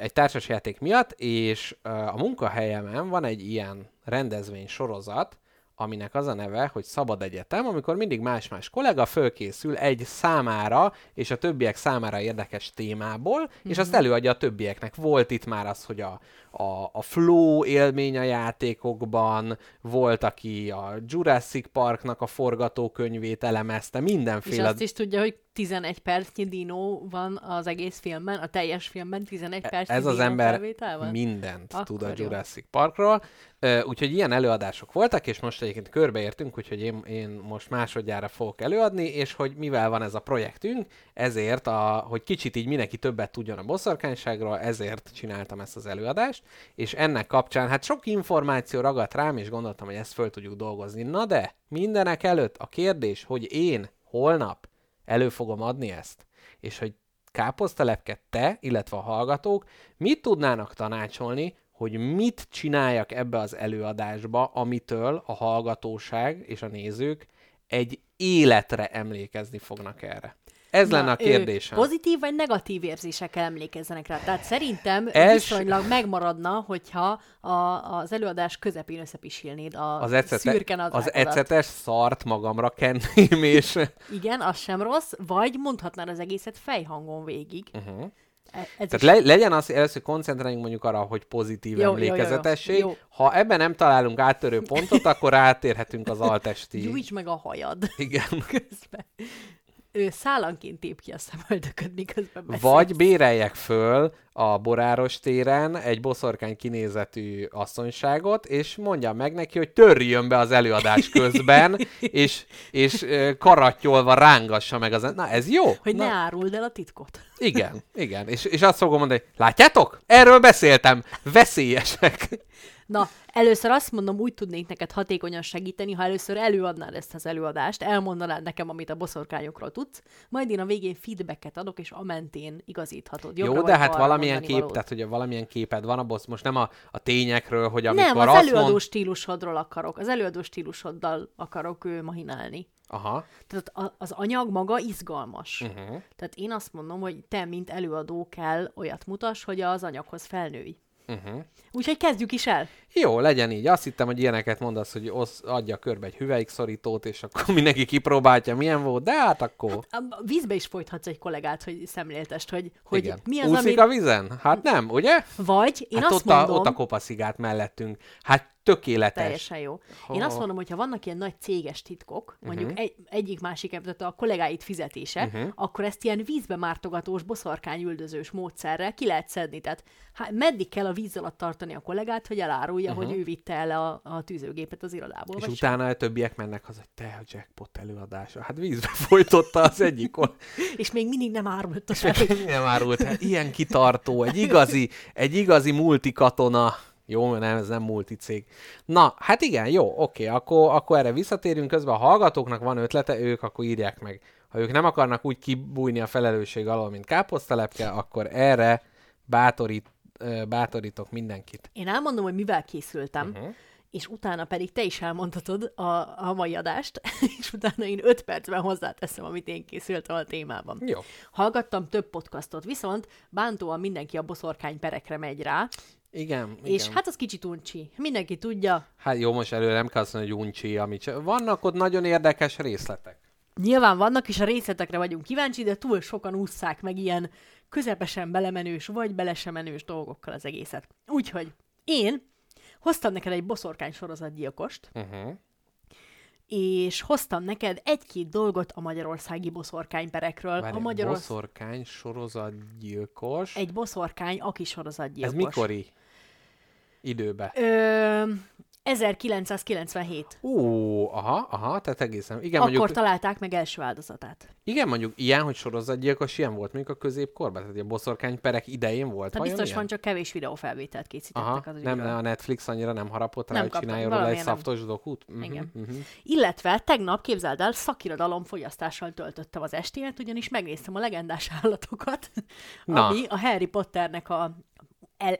egy társasjáték miatt, és a munkahelyemen van egy ilyen rendezvény sorozat, aminek az a neve, hogy Szabad Egyetem, amikor mindig más-más kollega fölkészül egy számára és a többiek számára érdekes témából, mm-hmm. és azt előadja a többieknek. Volt itt már az, hogy a, a, a flow élmény a játékokban, volt, aki a Jurassic Parknak a forgatókönyvét elemezte, És mindenféle... azt is tudja, hogy 11 percnyi dinó van az egész filmben, a teljes filmben 11 percnyi E, Ez az ember felvétel van? mindent Akkor tud a jó. Jurassic Parkról. Ö, Úgyhogy ilyen előadások voltak, és most egyébként körbeértünk, úgyhogy én, én most másodjára fogok előadni, és hogy mivel van ez a projektünk, ezért, a, hogy kicsit így mindenki többet tudjon a boszorkányságról, ezért csináltam ezt az előadást, és ennek kapcsán hát sok információ ragadt rám, és gondoltam, hogy ezt föl tudjuk dolgozni. Na de, mindenek előtt a kérdés, hogy én holnap elő fogom adni ezt, és hogy káposztalepke te, illetve a hallgatók mit tudnának tanácsolni, hogy mit csináljak ebbe az előadásba, amitől a hallgatóság és a nézők egy életre emlékezni fognak erre. Ez Na, lenne a kérdésem. Pozitív vagy negatív érzésekkel emlékezzenek rá. Tehát szerintem Els- viszonylag megmaradna, hogyha a, az előadás közepén összepisilnéd a az, ecete, szürken az ecetes szart magamra kenném, és... Igen, az sem rossz, vagy mondhatnád az egészet fejhangon végig. Uh-huh. Ez Tehát le, legyen az, először koncentráljunk mondjuk arra, hogy pozitív Jó, jó, jó, jó. emlékezetesség. Jó. Ha ebben nem találunk áttörő pontot, akkor átérhetünk az altesti... gyújts meg a hajad Igen. közben. Ő szállanként tép ki a szemöldököd, miközben beszélsz. Vagy béreljek föl a Boráros téren egy boszorkány kinézetű asszonyságot, és mondjam meg neki, hogy törjön be az előadás közben, és, és karattyolva rángassa meg az... Na, ez jó? Hogy Na, ne áruld el a titkot. Igen, igen. És, és azt fogom mondani, látjátok? Erről beszéltem. Veszélyesek. Na, először azt mondom, úgy tudnék neked hatékonyan segíteni, ha először előadnád ezt az előadást, elmondanád nekem, amit a boszorkányokról tudsz, majd én a végén feedbacket adok, és a mentén igazíthatod. Jobbra Jó, de hát valamilyen kép, valót. tehát hogy valamilyen képed van, abból most nem a, a tényekről, hogy amikor Nem, az azt előadó mond... stílusodról akarok. Az előadó stílusoddal akarok ő mahinálni. Aha. Tehát a, az anyag maga izgalmas. Uh-huh. Tehát én azt mondom, hogy te, mint előadó kell olyat mutass, hogy az anyaghoz felnőj. Uh-huh. Úgyhogy kezdjük is el. Jó, legyen így. Azt hittem, hogy ilyeneket mondasz, hogy osz, adja körbe egy hüvelykiszorítót, és akkor mindenki kipróbálja, milyen volt, de hát akkor... A a vízbe is folythatsz egy kollégát, hogy szemléltest, hogy, hogy Igen. mi az, Úszik ami... a vízen? Hát nem, ugye? Vagy én hát azt ott, a, mondom... ott a kopaszigát mellettünk. Hát tökéletes. Teljesen jó. Én azt mondom, hogy ha vannak ilyen nagy céges titkok, mondjuk Mhm. egy, egyik másik, tehát a kollégáit fizetése, Uh-huh. akkor ezt ilyen vízbe mártogatós, boszorkányüldözős módszerrel ki lehet szedni. Tehát hát meddig kell a víz alatt tartani a kollégát, hogy elárulja, uh-huh. hogy ő vitte el a, a tűzőgépet az irodából. És utána a többiek mennek haza, hogy te a jackpot előadása. Hát vízbe folytotta az egyik sem. És még mindig nem árult a fel, hogy Nem árult, hát ilyen kitartó, egy igazi, egy igazi multikatona. Jó, nem, ez nem multicég. Na, hát igen, jó, oké, akkor, akkor erre visszatérünk. Közben a hallgatóknak van ötlete, ők akkor írják meg. Ha ők nem akarnak úgy kibújni a felelősség alól, mint káposztelepke, akkor erre bátorít, bátorítok mindenkit. Én elmondom, hogy mivel készültem, uh-huh. És utána pedig te is elmondhatod a, a mai adást, és utána én öt percben hozzáteszem, amit én készültem a témában. Jó. Hallgattam több podcastot, viszont bántóan mindenki a boszorkány perekre megy rá, Igen, és igen. hát az kicsit uncsi. Mindenki tudja, Hát jó, most előre nem kell azt mondani, hogy uncsi, amit csak... Vannak ott nagyon érdekes részletek. Nyilván vannak, és a részletekre vagyunk kíváncsi, de túl sokan ússzák meg ilyen közepesen belemenős, vagy bele sem menős dolgokkal az egészet. Úgyhogy én hoztam neked egy boszorkány sorozatgyilkost, Uh-huh. és hoztam neked egy-két dolgot a magyarországi boszorkányperekről. Várj, a Magyarorsz... boszorkány sorozatgyilkos. Egy boszorkány, aki Ez sorozatgyilkos. mikori időbe? Ö, 1997. Ó, aha, aha, tehát egészen. Igen, Akkor mondjuk, találták meg első áldozatát. igen, mondjuk ilyen, hogy sorozatgyilkos, ilyen volt mondjuk a középkorban, tehát a boszorkány perek idején volt. Tehát biztos ilyen? van, csak kevés videófelvételt készítettek Aha, az nem, ügyről. nem, a Netflix annyira nem harapott rá, Nem hogy csináljon róla egy nem. szaftos dokut. Uh-huh, Igen. Uh-huh. Illetve tegnap, képzeld el, szakirodalom fogyasztással töltöttem az estémet, ugyanis megnéztem a legendás állatokat, Na. ami a Harry Potternek a el,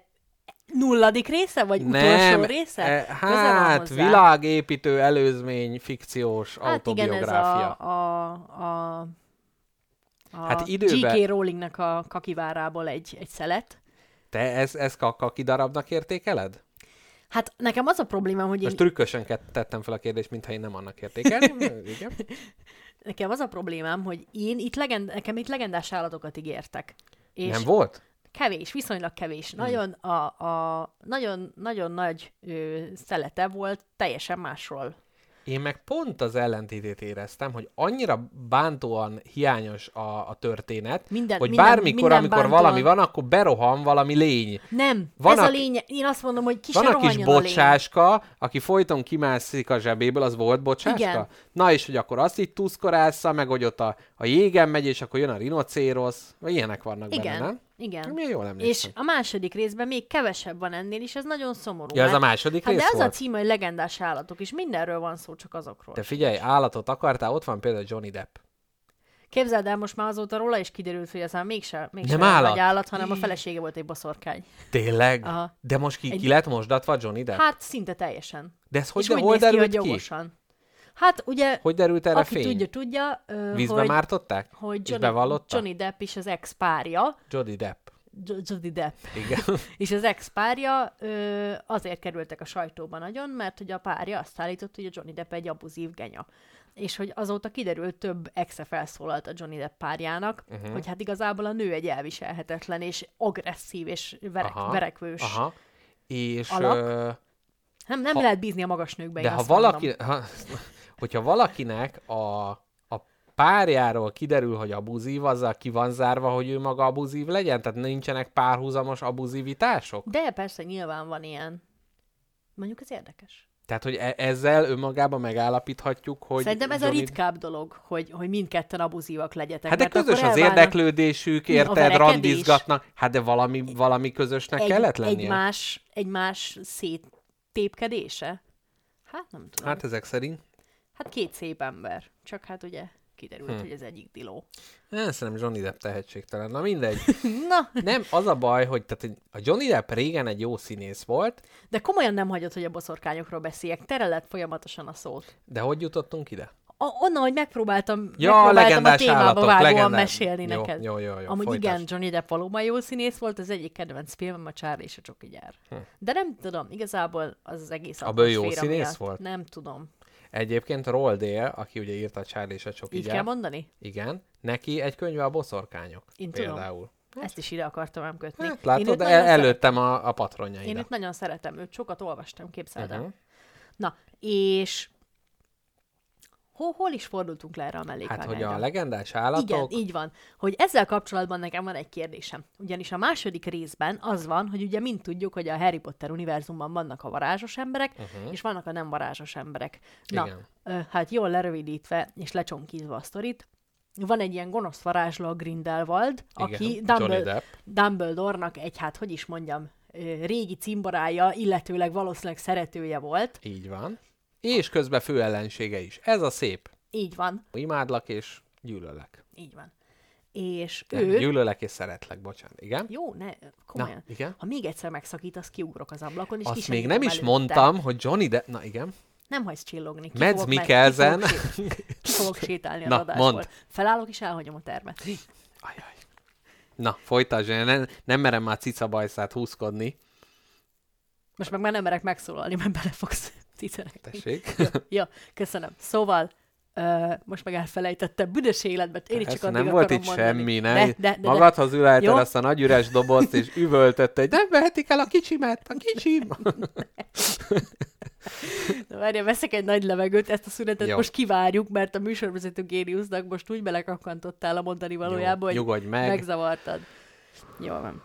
nulladik része, vagy utolsó Nem, része? eh, Köze van hát világépítő, előzmény, fikciós Hát igen, ez autobiográfia. a, a, a, a Hát időben- G.K. Rowlingnek a kakivárából egy, egy szelet. Te ezt ez kaki darabnak értékeled? Hát nekem az a problémám, hogy én, Most trükkösen ke- tettem fel a kérdést, mintha én nem annak értékelném. Igen. nekem az a problémám, hogy én itt legend, nekem itt legendás állatokat ígértek. És Nem volt? Kevés, viszonylag kevés. Hm. Nagyon, a, a, nagyon, nagyon nagy ö, szelete volt teljesen másról. Én meg pont az ellentétét éreztem, hogy annyira bántóan hiányos a, a történet, Minden- hogy minden- bármikor, minden amikor bántóan- valami van, akkor berohan valami lény. Nem, Van ez a- a lényeg. Én azt mondom, hogy ki Van a kis rohanjon a bocsáska, aki folyton kimászik a zsebéből, az volt bocsáska? Igen. Na és hogy akkor azt így tuszkorásza, meg hogy ott a, a jégen megy, és akkor jön a rinocérosz, vagy ilyenek vannak Igen, benne, nem? Igen. Milyen jól És emlékszem. a második részben még kevesebb van ennél, és ez nagyon szomorú. Ja, ez a második hát rész de ez volt? a címe, hogy legendás állatok, és mindenről van szó, csak azokról. Te figyelj, állatot akartál, ott van például Johnny Depp. Képzeld el, most már azóta róla is kiderült, hogy ez már mégse, mégse Nem állat? állat, hanem a felesége volt egy boszorkány. Tényleg? Aha. De most ki, Egy- ki lett mosdatva Johnny Depp? Hát szinte teljesen. De ez hogy, és de úgy hol derült ki? jogosan. Hát ugye, Hogy derült erre aki fény? tudja, tudja, ö, Vízbe hogy, mártották? hogy És Johnny, bevallotta? Johnny Depp is az ex-párja, Johnny Depp. Jo- Johnny Depp, Igen. és az ex-párja ö, azért kerültek a sajtóba nagyon, mert hogy a párja azt állított, hogy a Johnny Depp egy abuzív genya. És hogy azóta kiderült, több exe felszólalt a Johnny Depp párjának, uh-huh. hogy hát igazából a nő egy elviselhetetlen és agresszív és verek, verekvős. Aha. És, alak. ö, Nem, nem Ha- lehet bízni a magas nőkben, de ha valaki, ha, hogyha valakinek a, a párjáról kiderül, hogy abuzív, azzal ki van zárva, hogy ő maga abuzív legyen? Tehát nincsenek párhuzamos abuzivitások? De persze, nyilván van ilyen. Mondjuk ez érdekes. Tehát, hogy e- ezzel önmagában megállapíthatjuk, hogy... Szerintem ez a Johnny- ritkább dolog, hogy, hogy mindketten abuzívak legyetek. Hát de közös az elválnak érdeklődésük, a érted, randizgatnak. Hát de valami, valami közösnek egy, kellett lennie. egymás, egymás széttépkedése. Hát nem tudom. Hát ezek szerint. Hát két szép ember. Csak hát ugye kiderült, Hm. hogy ez egyik diló. Én szerintem Johnny Depp tehetségtelen. Na mindegy. Na, Nem, az a baj, hogy tehát a Johnny Depp régen egy jó színész volt, de komolyan nem hagyod, hogy a boszorkányokról beszéljek. Tereled folyamatosan a szót. de hogy jutottunk ide? A, onnan, hogy megpróbáltam, Ja, megpróbáltam a témába állatok, vágóan legendás. mesélni Jó, neked. jó, jó, jó, Amúgy folytasd. igen, Johnny Depp valóban jó színész volt, az egyik kedvenc filmem a Charlie és a Csoki gyár. Hm. De nem tudom, igazából az az egész Abból jó színész miatt. volt? Nem tudom. Egyébként Roll Dale, aki ugye írta a Charlie és a Csoki Így gyár, kell mondani? Igen, neki egy könyve a boszorkányok. Én tudom. például. Ezt is ide akartam ám kötni. Hát, Én látod, őt el, szeret- előttem a, a patronjaidat. Én őt nagyon szeretem, őt sokat olvastam, képzeld el. Mhm. Na, és hol, hol is fordultunk le erre a Hát, mellékvágányra? hogy a legendás állatok... Igen, így van. Hogy ezzel kapcsolatban nekem van egy kérdésem. Ugyanis a második részben az van, hogy ugye mind tudjuk, hogy a Harry Potter univerzumban vannak a varázsos emberek, uh-huh. és vannak a nem varázsos emberek. Na, Igen. hát jól lerövidítve és lecsonkítva a sztorit, van egy ilyen gonosz varázsló a Grindelwald, Igen, aki Dumbledore. Dumbledore-nak egy, hát hogy is mondjam, régi cimborája, illetőleg valószínűleg szeretője volt. Így van. És közben fő ellensége is. Ez a szép. Így van, Imádlak és gyűlölek. így van. És Nem, ő... gyűlölek és szeretlek, bocsánat. Igen? Jó, ne, komolyan. igen? Ha még egyszer megszakítasz, kiugrok az ablakon, és Azt még nem is előtte. mondtam, hogy Johnny de... Na igen. Nem hagysz csillogni. Ki Mads Mikkelsen. Ki fogok, sé- ki fogok sétálni Na, az adásból. mondd. Felállok és elhagyom a termet. Ajaj. Na, folytasd, én nem, nem merem már cica bajszát húzkodni. Most meg már nem merek megszólalni, mert bele fogsz ciceregni. Tessék. Ja, köszönöm. Szóval, ö, most meg elfelejtettem, büdös életben, én is csak addig nem volt itt mondani. semmi, nem? De, de, de, Magadhoz ülelted Jó. azt a nagy üres dobozt, és üvöltött egy, nem vehetik el a kicsimet, a kicsim. de várjál, veszek egy nagy levegőt, ezt a szünetet Jó. most kivárjuk, mert a műsorvezető géniusznak most úgy belekakkantottál a mondani valójába, hogy nyugodj meg. megzavartad. Jó van.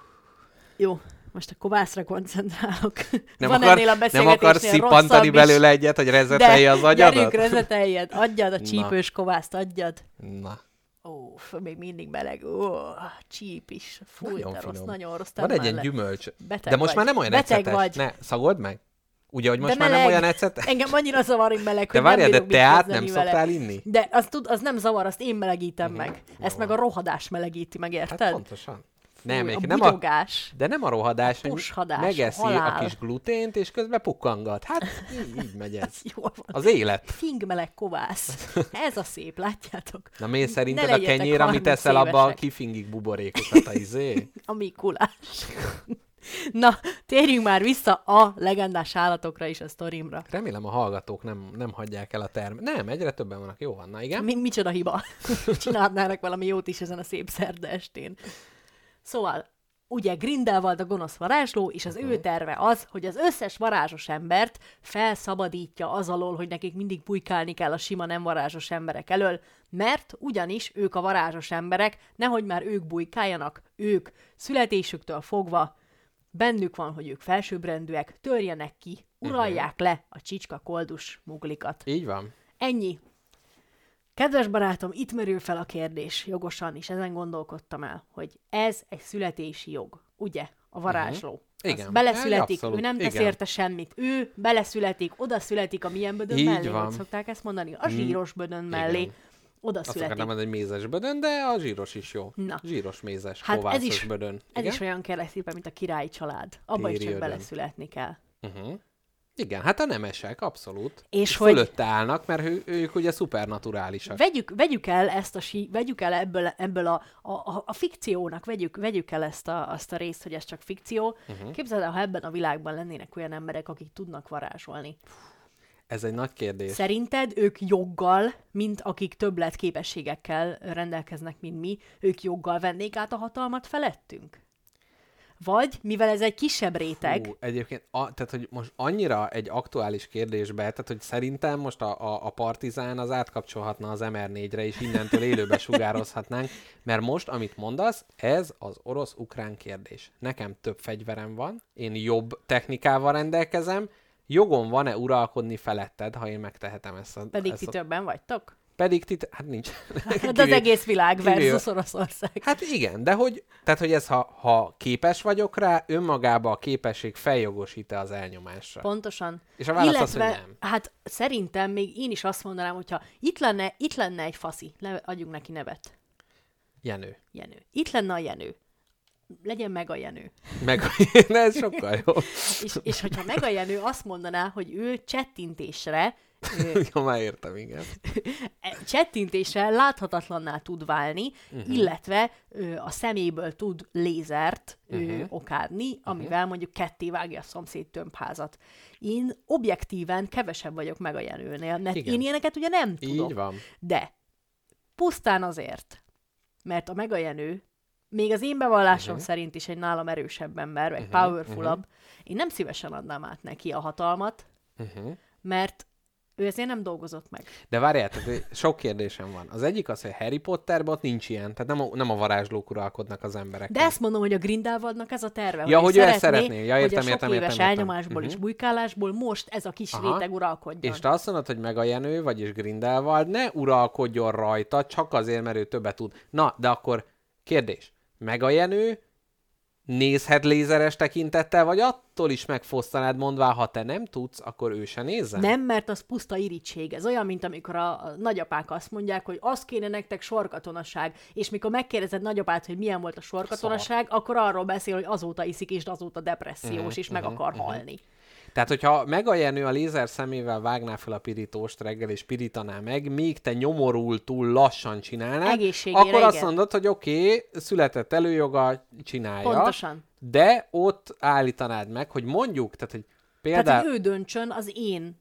Jó, most a kovászra koncentrálok. Nem, Van akar, ennél a nem akarsz szippantani belőle egyet, hogy rezetelje az gyerünk, agyadat? rezeteljed, adjad a Na. csípős kovászt, adjad. Na, Ó, még mindig meleg. Ó, csíp is. Fúj, Nagyon de rossz, finom. nagyon rossz. van egy ilyen gyümölcs. Beteg De most vagy. már nem olyan Beteg ecetes. vagy. Ne, szagold meg. Ugye, hogy most De már nem olyan ecetes? Engem annyira zavar, hogy meleg, De hogy várjál, de bírok mit teát nem vele. szoktál inni? De az, tud, az nem zavar, azt én melegítem meg. Ezt meg a rohadás melegíti meg, Hát érted? pontosan. Nem, a nem a, bugyogás. de nem a rohadás, hogy pushadás, megeszi halál. a kis glutént, és közben pukkangat. Hát így, így megy ez. Jól van. Az élet. Fingmeleg kovász. Ez a szép, látjátok? Na miért szerinted a kenyér, amit 30 eszel, abba évesek. kifingik buborékokat a izé? A Mikulás. Na, térjünk már vissza a legendás állatokra is a sztorimra. Remélem a hallgatók nem, nem hagyják el a termet. Nem, egyre többen vannak. Jó van, na igen. Mi, micsoda hiba. Csinálhatnának valami jót is ezen a szép szerda estén. Szóval, ugye Grindelwald a gonosz varázsló, és az Mhm. ő terve az, hogy az összes varázsos embert felszabadítja az alól, hogy nekik mindig bujkálni kell a sima nem varázsos emberek elől, mert ugyanis ők a varázsos emberek, nehogy már ők bujkáljanak, ők születésüktől fogva bennük van, hogy ők felsőbbrendűek, törjenek ki, uralják le a csicska koldus muglikat. Így van. Ennyi. Kedves barátom, itt merül fel a kérdés, jogosan is ezen gondolkodtam el, hogy ez egy születési jog, ugye? A varázsló. Uh-huh. Igen. Az beleszületik, Abszolút, ő nem tesz igen. érte semmit. Ő beleszületik, oda születik a milyen bödön Így mellé, van. szokták ezt mondani? A zsíros bödön mellé. Igen. Oda Azt születik. akartam mondani, hogy mézes bödön, de a zsíros is jó. Na. Zsíros mézes, Hát ez kovászos is, bödön. ez Igen? is olyan kell szépen, mint a királyi család. Abba is Téri csak ödön. beleszületni kell. Uh-huh. Igen, hát a nemesek, abszolút. És És hogy- fölötte állnak, mert ő, ők ugye szupernaturálisak. Vegyük, vegyük el ezt a sí, vegyük el ebből, ebből a, a, a, a fikciónak, vegyük, vegyük el ezt a, azt a részt, hogy ez csak fikció. Uh-huh. Képzeld el, ha ebben a világban lennének olyan emberek, akik tudnak varázsolni. Ez egy nagy kérdés. Szerinted ők joggal, mint akik többlet képességekkel rendelkeznek, mint mi, ők joggal vennék át a hatalmat felettünk? Vagy, mivel ez egy kisebb réteg, Hú, egyébként, a, tehát, hogy most annyira egy aktuális kérdésbe, tehát, hogy szerintem most a, a, a Partizán az átkapcsolhatna az MR4-re, és innentől élőbe sugározhatnánk, mert most, amit mondasz, ez az orosz-ukrán kérdés. Nekem több fegyverem van, én jobb technikával rendelkezem, jogom van-e uralkodni feletted, ha én megtehetem ezt a... pedig ezt ti a... többen vagytok? Pedig ti... Hát nincs. Hát az Kivéve- egész világ kivéve- versus Oroszország. Hát igen, de hogy, tehát, hogy ez, ha, ha képes vagyok rá, önmagába a képesség feljogosít-e az elnyomásra. Pontosan. És a válasz az, Illetve, hogy nem. hát szerintem még én is azt mondanám, hogyha itt lenne, itt lenne egy faszi, le, adjunk neki nevet. Jenő. Jenő. Itt lenne a Jenő. Legyen meg a Jenő. Meg, de ez sokkal jó. És, és hogyha meg a Jenő azt mondaná, hogy ő csettintésre, Jó, már értem, igen. e- csettintésre láthatatlanná tud válni, Mhm. uh-huh. illetve ő, a szeméből tud lézert uh-huh. Mhm. ő, okádni, amivel mondjuk ketté vágja a szomszéd tömbházat. Én objektíven kevesebb vagyok meg a Jenőnél, mert Igen. én ilyeneket ugye nem tudom. Így van. De pusztán azért, mert a megajenő még az én bevallásom Mhm. uh-huh. szerint is egy nálam erősebb ember, meg uh-huh. powerfulabb, uh-huh. én nem szívesen adnám át neki a hatalmat, Uh-huh. mert ő ezért nem dolgozott meg. De várjál, tehát sok kérdésem van. Az egyik az, hogy Harry Potterben ott nincs ilyen, tehát nem a, nem a varázslók uralkodnak az emberek. De ezt mondom, hogy a Grindelwaldnak ez a terve, Ja, hogy ő ezt szeretné. Ja, hogy értem, a sok értem, éves értem, elnyomásból és Mhm. bujkálásból most ez a kis Aha. réteg uralkodjon. És te azt mondod, hogy meg a Jenő, vagyis Grindelwald ne uralkodjon rajta, csak azért, mert ő többet tud. Na, de akkor kérdés. Meg a Jenő nézhet lézeres tekintettel, vagy attól is megfosztanád mondvá, ha te nem tudsz, akkor ő se nézzen? Nem, mert az puszta irítség. Ez olyan, mint amikor a, nagyapák azt mondják, hogy az kéne nektek sorkatonaság, és mikor megkérdezed nagyapát, hogy milyen volt a sorkatonaság, akkor arról beszél, hogy azóta iszik, és azóta depressziós, Mhm, és meg akar halni. Tehát, hogyha Mega Jenő a lézer szemével vágná fel a pirítóst reggel, és pirítaná meg, míg te nyomorultul lassan csinálnád, Egészségére, akkor azt igen. mondod, hogy oké, okay, született előjoga, csinálja. Pontosan. De ott állítanád meg, hogy mondjuk, tehát, hogy Tehát, például... hogy ő döntsön az én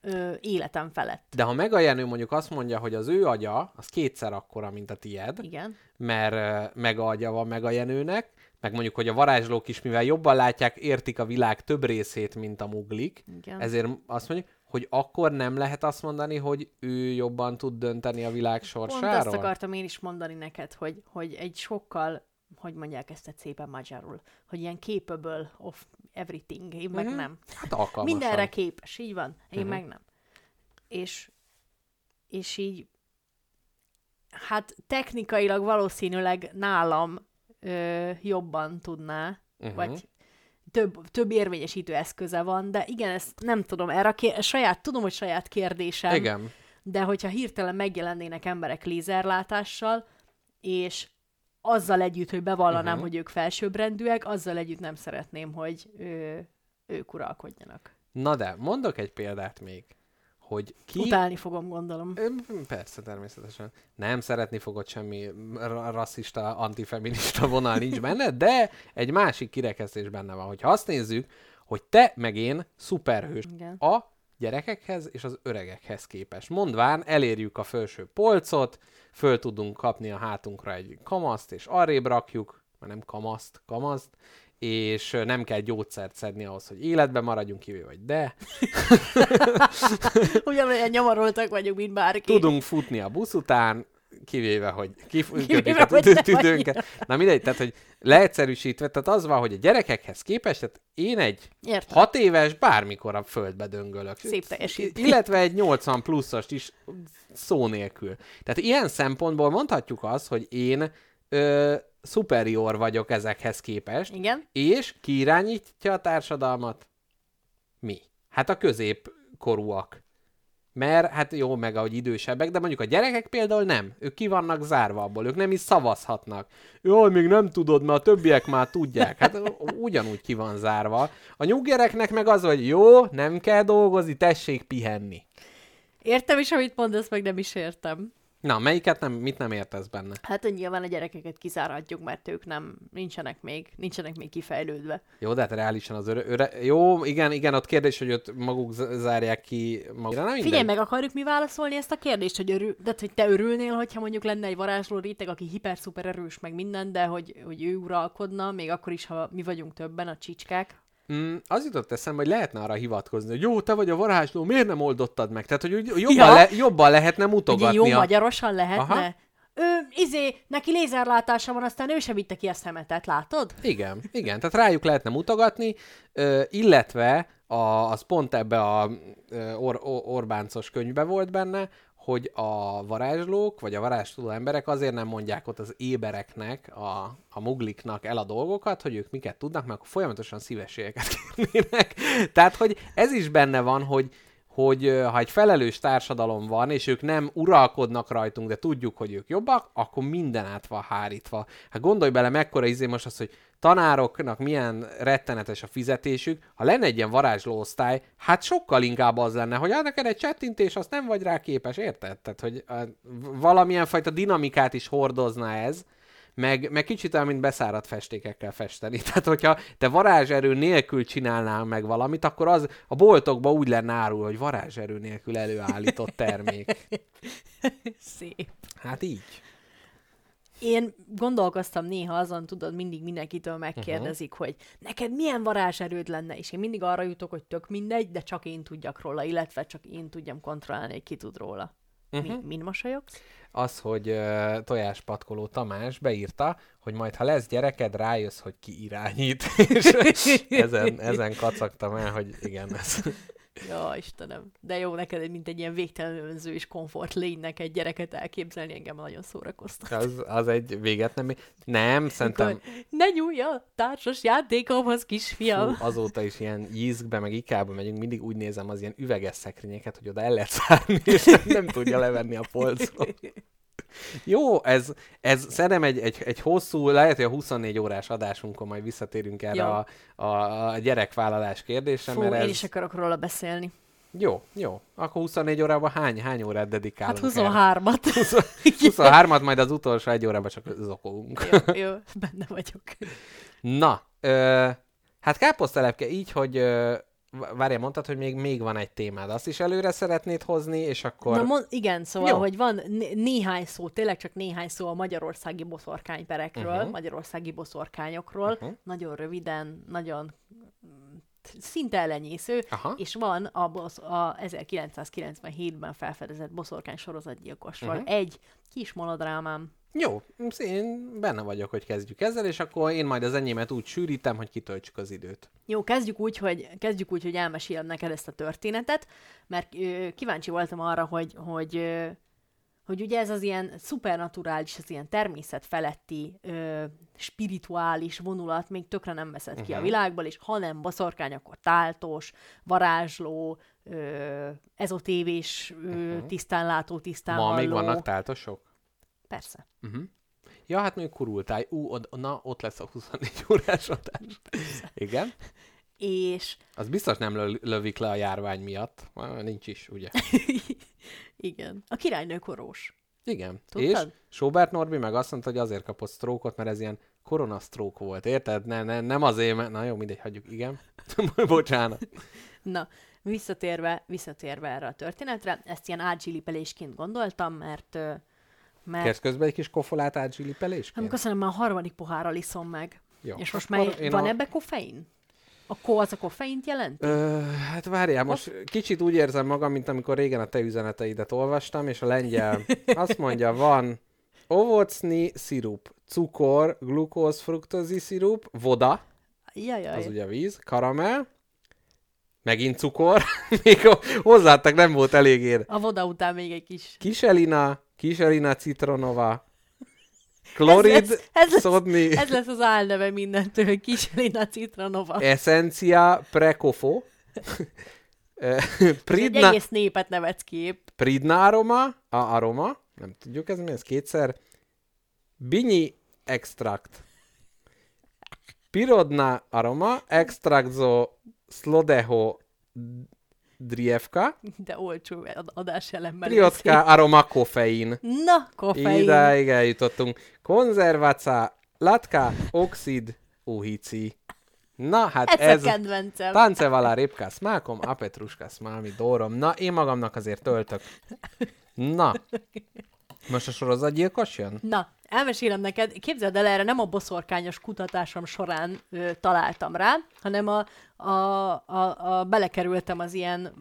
ö, életem felett. De ha Mega Jenő mondjuk azt mondja, hogy az ő agya, az kétszer akkora, mint a tied, Igen. mert uh, Mega agya van Mega Jenőnek, meg mondjuk, hogy a varázslók is, mivel jobban látják, értik a világ több részét, mint a muglik, Igen. ezért azt mondjuk, hogy akkor nem lehet azt mondani, hogy ő jobban tud dönteni a világ Pont sorsáról? azt akartam én is mondani neked, hogy, hogy egy sokkal, hogy mondják ezt szépen magyarul, hogy ilyen capable of everything, én meg Mhm. nem. Hát alkalmasan. Mindenre képes, így van, én Mhm. meg nem. És, és így, hát technikailag valószínűleg nálam ö, jobban tudná, Mhm. vagy több, több érvényesítő eszköze van, de igen, ezt nem tudom, erre a saját, tudom, hogy saját kérdésem, Igen. de hogyha hirtelen megjelennének emberek lézerlátással, és azzal együtt, hogy bevállalnám, Mhm. uh-huh. hogy ők felsőbbrendűek, azzal együtt nem szeretném, hogy ö, ők uralkodjanak. Na de, mondok egy példát még, hogy ki... Utálni fogom, gondolom. Ö, Persze, természetesen. Nem szeretni fogod semmi ra- rasszista, antifeminista vonal nincs benne, de egy másik kirekesztés benne van. Hogyha azt nézzük, hogy te meg én szuperhős Igen. a gyerekekhez és az öregekhez képest. Mondván elérjük a felső polcot, föl tudunk kapni a hátunkra egy kamaszt, és arrébb rakjuk, már nem kamaszt, kamaszt, és nem kell gyógyszert szedni ahhoz, hogy életben maradjunk, kivéve vagy de. Ugyanolyan nyomoroltak vagyunk, mint bárki. Tudunk futni a busz után, kivéve, hogy kif- Kivéve, kötjük a tüdőnket. Na mindegy, tehát, hogy leegyszerűsítve, tehát az van, hogy a gyerekekhez képest, tehát én egy Értem. hat éves bármikor a földbe döngölök. Szép teljesítmény. Illetve egy 80 pluszost is szó nélkül. Tehát ilyen szempontból mondhatjuk azt, hogy én ö, superior vagyok ezekhez képest, Igen? és ki irányítja a társadalmat? Mi? Hát a középkorúak. Mert hát jó, meg ahogy idősebbek, de mondjuk a gyerekek például nem. Ők ki vannak zárva abból, ők nem is szavazhatnak. Jaj, még nem tudod, mert a többiek már tudják. Hát ugyanúgy ki van zárva. A nyuggyereknek meg az, hogy jó, nem kell dolgozni, tessék pihenni. Értem is, amit mondasz, meg nem is értem. Na, melyiket nem, mit nem értesz benne? Hát hogy nyilván a gyerekeket kizárhatjuk, mert ők nem, nincsenek még, nincsenek még kifejlődve. Jó, de hát reálisan az öre, öre... Jó, igen, igen, ott kérdés, hogy ott maguk zárják ki maguk. De nem mindegy. Figyelj, meg akarjuk mi válaszolni ezt a kérdést, hogy, örül, de hogy te örülnél, hogyha mondjuk lenne egy varázsló réteg, aki hiper-szuper erős, meg minden, de hogy, hogy ő uralkodna, még akkor is, ha mi vagyunk többen, a csicskák. Mm, az jutott eszembe, hogy lehetne arra hivatkozni, hogy jó, te vagy a varázsló, miért nem oldottad meg? Tehát, hogy jobban, Ja. le, jobban lehetne Ugye mutogatni. jó a... magyarosan lehetne. Aha. Ő, izé, neki lézerlátása van, aztán ő sem vitte ki a szemetet, látod? Igen, igen, tehát rájuk lehetne mutogatni, ö, illetve a, az pont ebbe a or, or, Orbáncos könyvbe volt benne, hogy a varázslók, vagy a varázstudó emberek azért nem mondják ott az ébereknek, a, a mugliknak el a dolgokat, hogy ők miket tudnak, mert akkor folyamatosan szívességeket kérnének. Tehát, hogy ez is benne van, hogy, hogy ha egy felelős társadalom van, és ők nem uralkodnak rajtunk, de tudjuk, hogy ők jobbak, akkor minden át van hárítva. Hát gondolj bele, mekkora izé most az, hogy tanároknak milyen rettenetes a fizetésük, ha lenne egy ilyen varázslóosztály, hát sokkal inkább az lenne, hogy hát neked egy csettintés, azt nem vagy rá képes, érted? Tehát, hogy uh, valamilyen fajta dinamikát is hordozna ez, meg, meg kicsit olyan, mint beszáradt festékekkel festeni. Tehát, hogyha te varázserő nélkül csinálnál meg valamit, akkor az a boltokban úgy lenne árul, hogy varázserő nélkül előállított termék. Szép. Hát így. Én gondolkoztam néha azon, tudod, mindig mindenkitől megkérdezik, uh-huh. hogy neked milyen varázserőd lenne, és én mindig arra jutok, hogy tök mindegy, de csak én tudjak róla, illetve csak én tudjam kontrollálni, hogy ki tud róla. Uh-huh. Mi, min mosolyogsz? Az, hogy uh, tojáspatkoló Tamás beírta, hogy majd ha lesz gyereked, rájössz, hogy ki irányít. És ezen, ezen kacagtam el, hogy igen, ez, Ja, Istenem. De jó, neked mint egy ilyen végtelenül önző és komfort lénynek egy gyereket elképzelni, engem nagyon szórakoztat. Az, az egy véget nem... Nem, szerintem Amikor, Ne nyúlj a társas játékomhoz, kisfiam! fú, azóta is ilyen jízkbe, meg ikába megyünk, mindig úgy nézem az ilyen üveges szekrényeket, hogy oda el lehet szárni, és nem, tudja levenni a polcról. Jó, ez, ez szerintem egy, egy, egy hosszú, lehet, hogy a 24 órás adásunkon majd visszatérünk erre Jó. a, a, a gyerekvállalás kérdésre, Fú, mert én ez... is akarok róla beszélni. Jó, jó. Akkor 24 órában hány, hány órát dedikálunk Hát erre? 23-at. 23-at, majd az utolsó egy órában csak zokolunk. jó, jó, benne vagyok. Na, ö, hát káposztelepke így, hogy ö, várjál, mondtad, hogy még, még van egy témád. Azt is előre szeretnéd hozni, és akkor... Na, mond, igen, szóval, Jó. Hogy van né- néhány szó, tényleg csak néhány szó a magyarországi boszorkányperekről, Mhm. uh-huh. magyarországi boszorkányokról, Mhm. uh-huh. nagyon röviden, nagyon mm, szinte ellenyésző, Aha. és van a, bosz, a 1997-ben felfedezett boszorkány sorozatgyilkosról Mhm. uh-huh. egy kis monodrámám. Jó, én benne vagyok, hogy kezdjük ezzel, és akkor én majd az enyémet úgy sűrítem, hogy kitöltsük az időt. Jó, kezdjük úgy, hogy, kezdjük úgy, hogy elmesélem neked ezt a történetet, mert ö, kíváncsi voltam arra, hogy, hogy, ö, hogy ugye ez az ilyen szupernaturális, az ilyen természet feletti, ö, spirituális vonulat még tökre nem veszett uh-huh. ki a Mhm. világból, és ha nem boszorkány, akkor táltos, varázsló, ö, ezotévés, ö, uh-huh. tisztánlátó, Ma tisztánhalló. még vannak táltosok? Persze. Uh-huh. Ja, hát mondjuk kurultáj. Ú, od- na, ott lesz a 24 órás adás. Igen. És Az biztos nem lö- lövik le a járvány miatt. Nincs is, ugye? igen, a királynő korós. Igen. Tudtad? És Sobert Norbi meg azt mondta, hogy azért kapott sztrókot, mert ez ilyen koronasztrók volt, érted? Ne, ne, nem azért, mert... Na jó, mindegy, hagyjuk, igen. Bocsánat. Na, visszatérve, visszatérve erre a történetre, ezt ilyen ágyzsilipelésként gondoltam, mert, mert Kérsz közben egy kis kofolát nem átzsilipelésként? köszönöm, már a harmadik pohárral iszom meg. Jó. És most már van a- ebbe koffein? A ko az a koffeint jelent? Ö, hát várjál, most kicsit úgy érzem magam, mint amikor régen a te üzeneteidet olvastam, és a lengyel azt mondja, van ovocni szirup, cukor, glukóz, fruktózi szirup, voda, Jajjaj. az ugye víz, karamell, megint cukor, még ho- hozzáadtak, nem volt elég ér. A voda után még egy kis... Kiselina, kiselina citronova, klorid, Ez lesz- ez lesz- szodni, Ez lesz az álneve mindentől, Kiselina Citronova. Essencia precofo, Egy Pridna, egész népet nevetsz kép. Pridna aroma, a aroma, nem tudjuk ez mi, ez kétszer. Binyi extrakt. Pirodna aroma, extrakzo slodeho drievka, De olcsó ad- adásjelenben. priotka aroma koffein. Na, koffein. Idáig eljutottunk. Konzervaca, latka, oxid, uhici. Na, hát Ez, ez... a kedvencem. Tancevala rybka s mákom, a petruska dórom. Na, én magamnak azért töltök. Na, most a sorozatgyilkos jön? Na, elmesélem neked, képzeld el, erre nem a boszorkányos kutatásom során ö, találtam rá, hanem a, a, a, a belekerültem az ilyen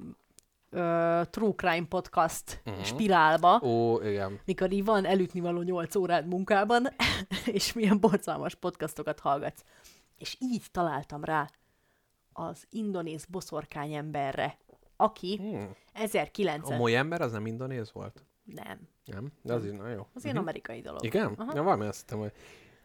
ö, True Crime Podcast uh-huh. spirálba, Ó, igen. mikor így van elütnivaló 8 órád munkában, és milyen borzalmas podcastokat hallgatsz. És így találtam rá az indonéz boszorkány emberre, aki Hmm. 1900... A moly ember az nem indonéz volt? Nem, Nem? De az is nagyon jó. az ilyen amerikai dolog. Igen? Aha. Ja, valami azt hittem, hogy...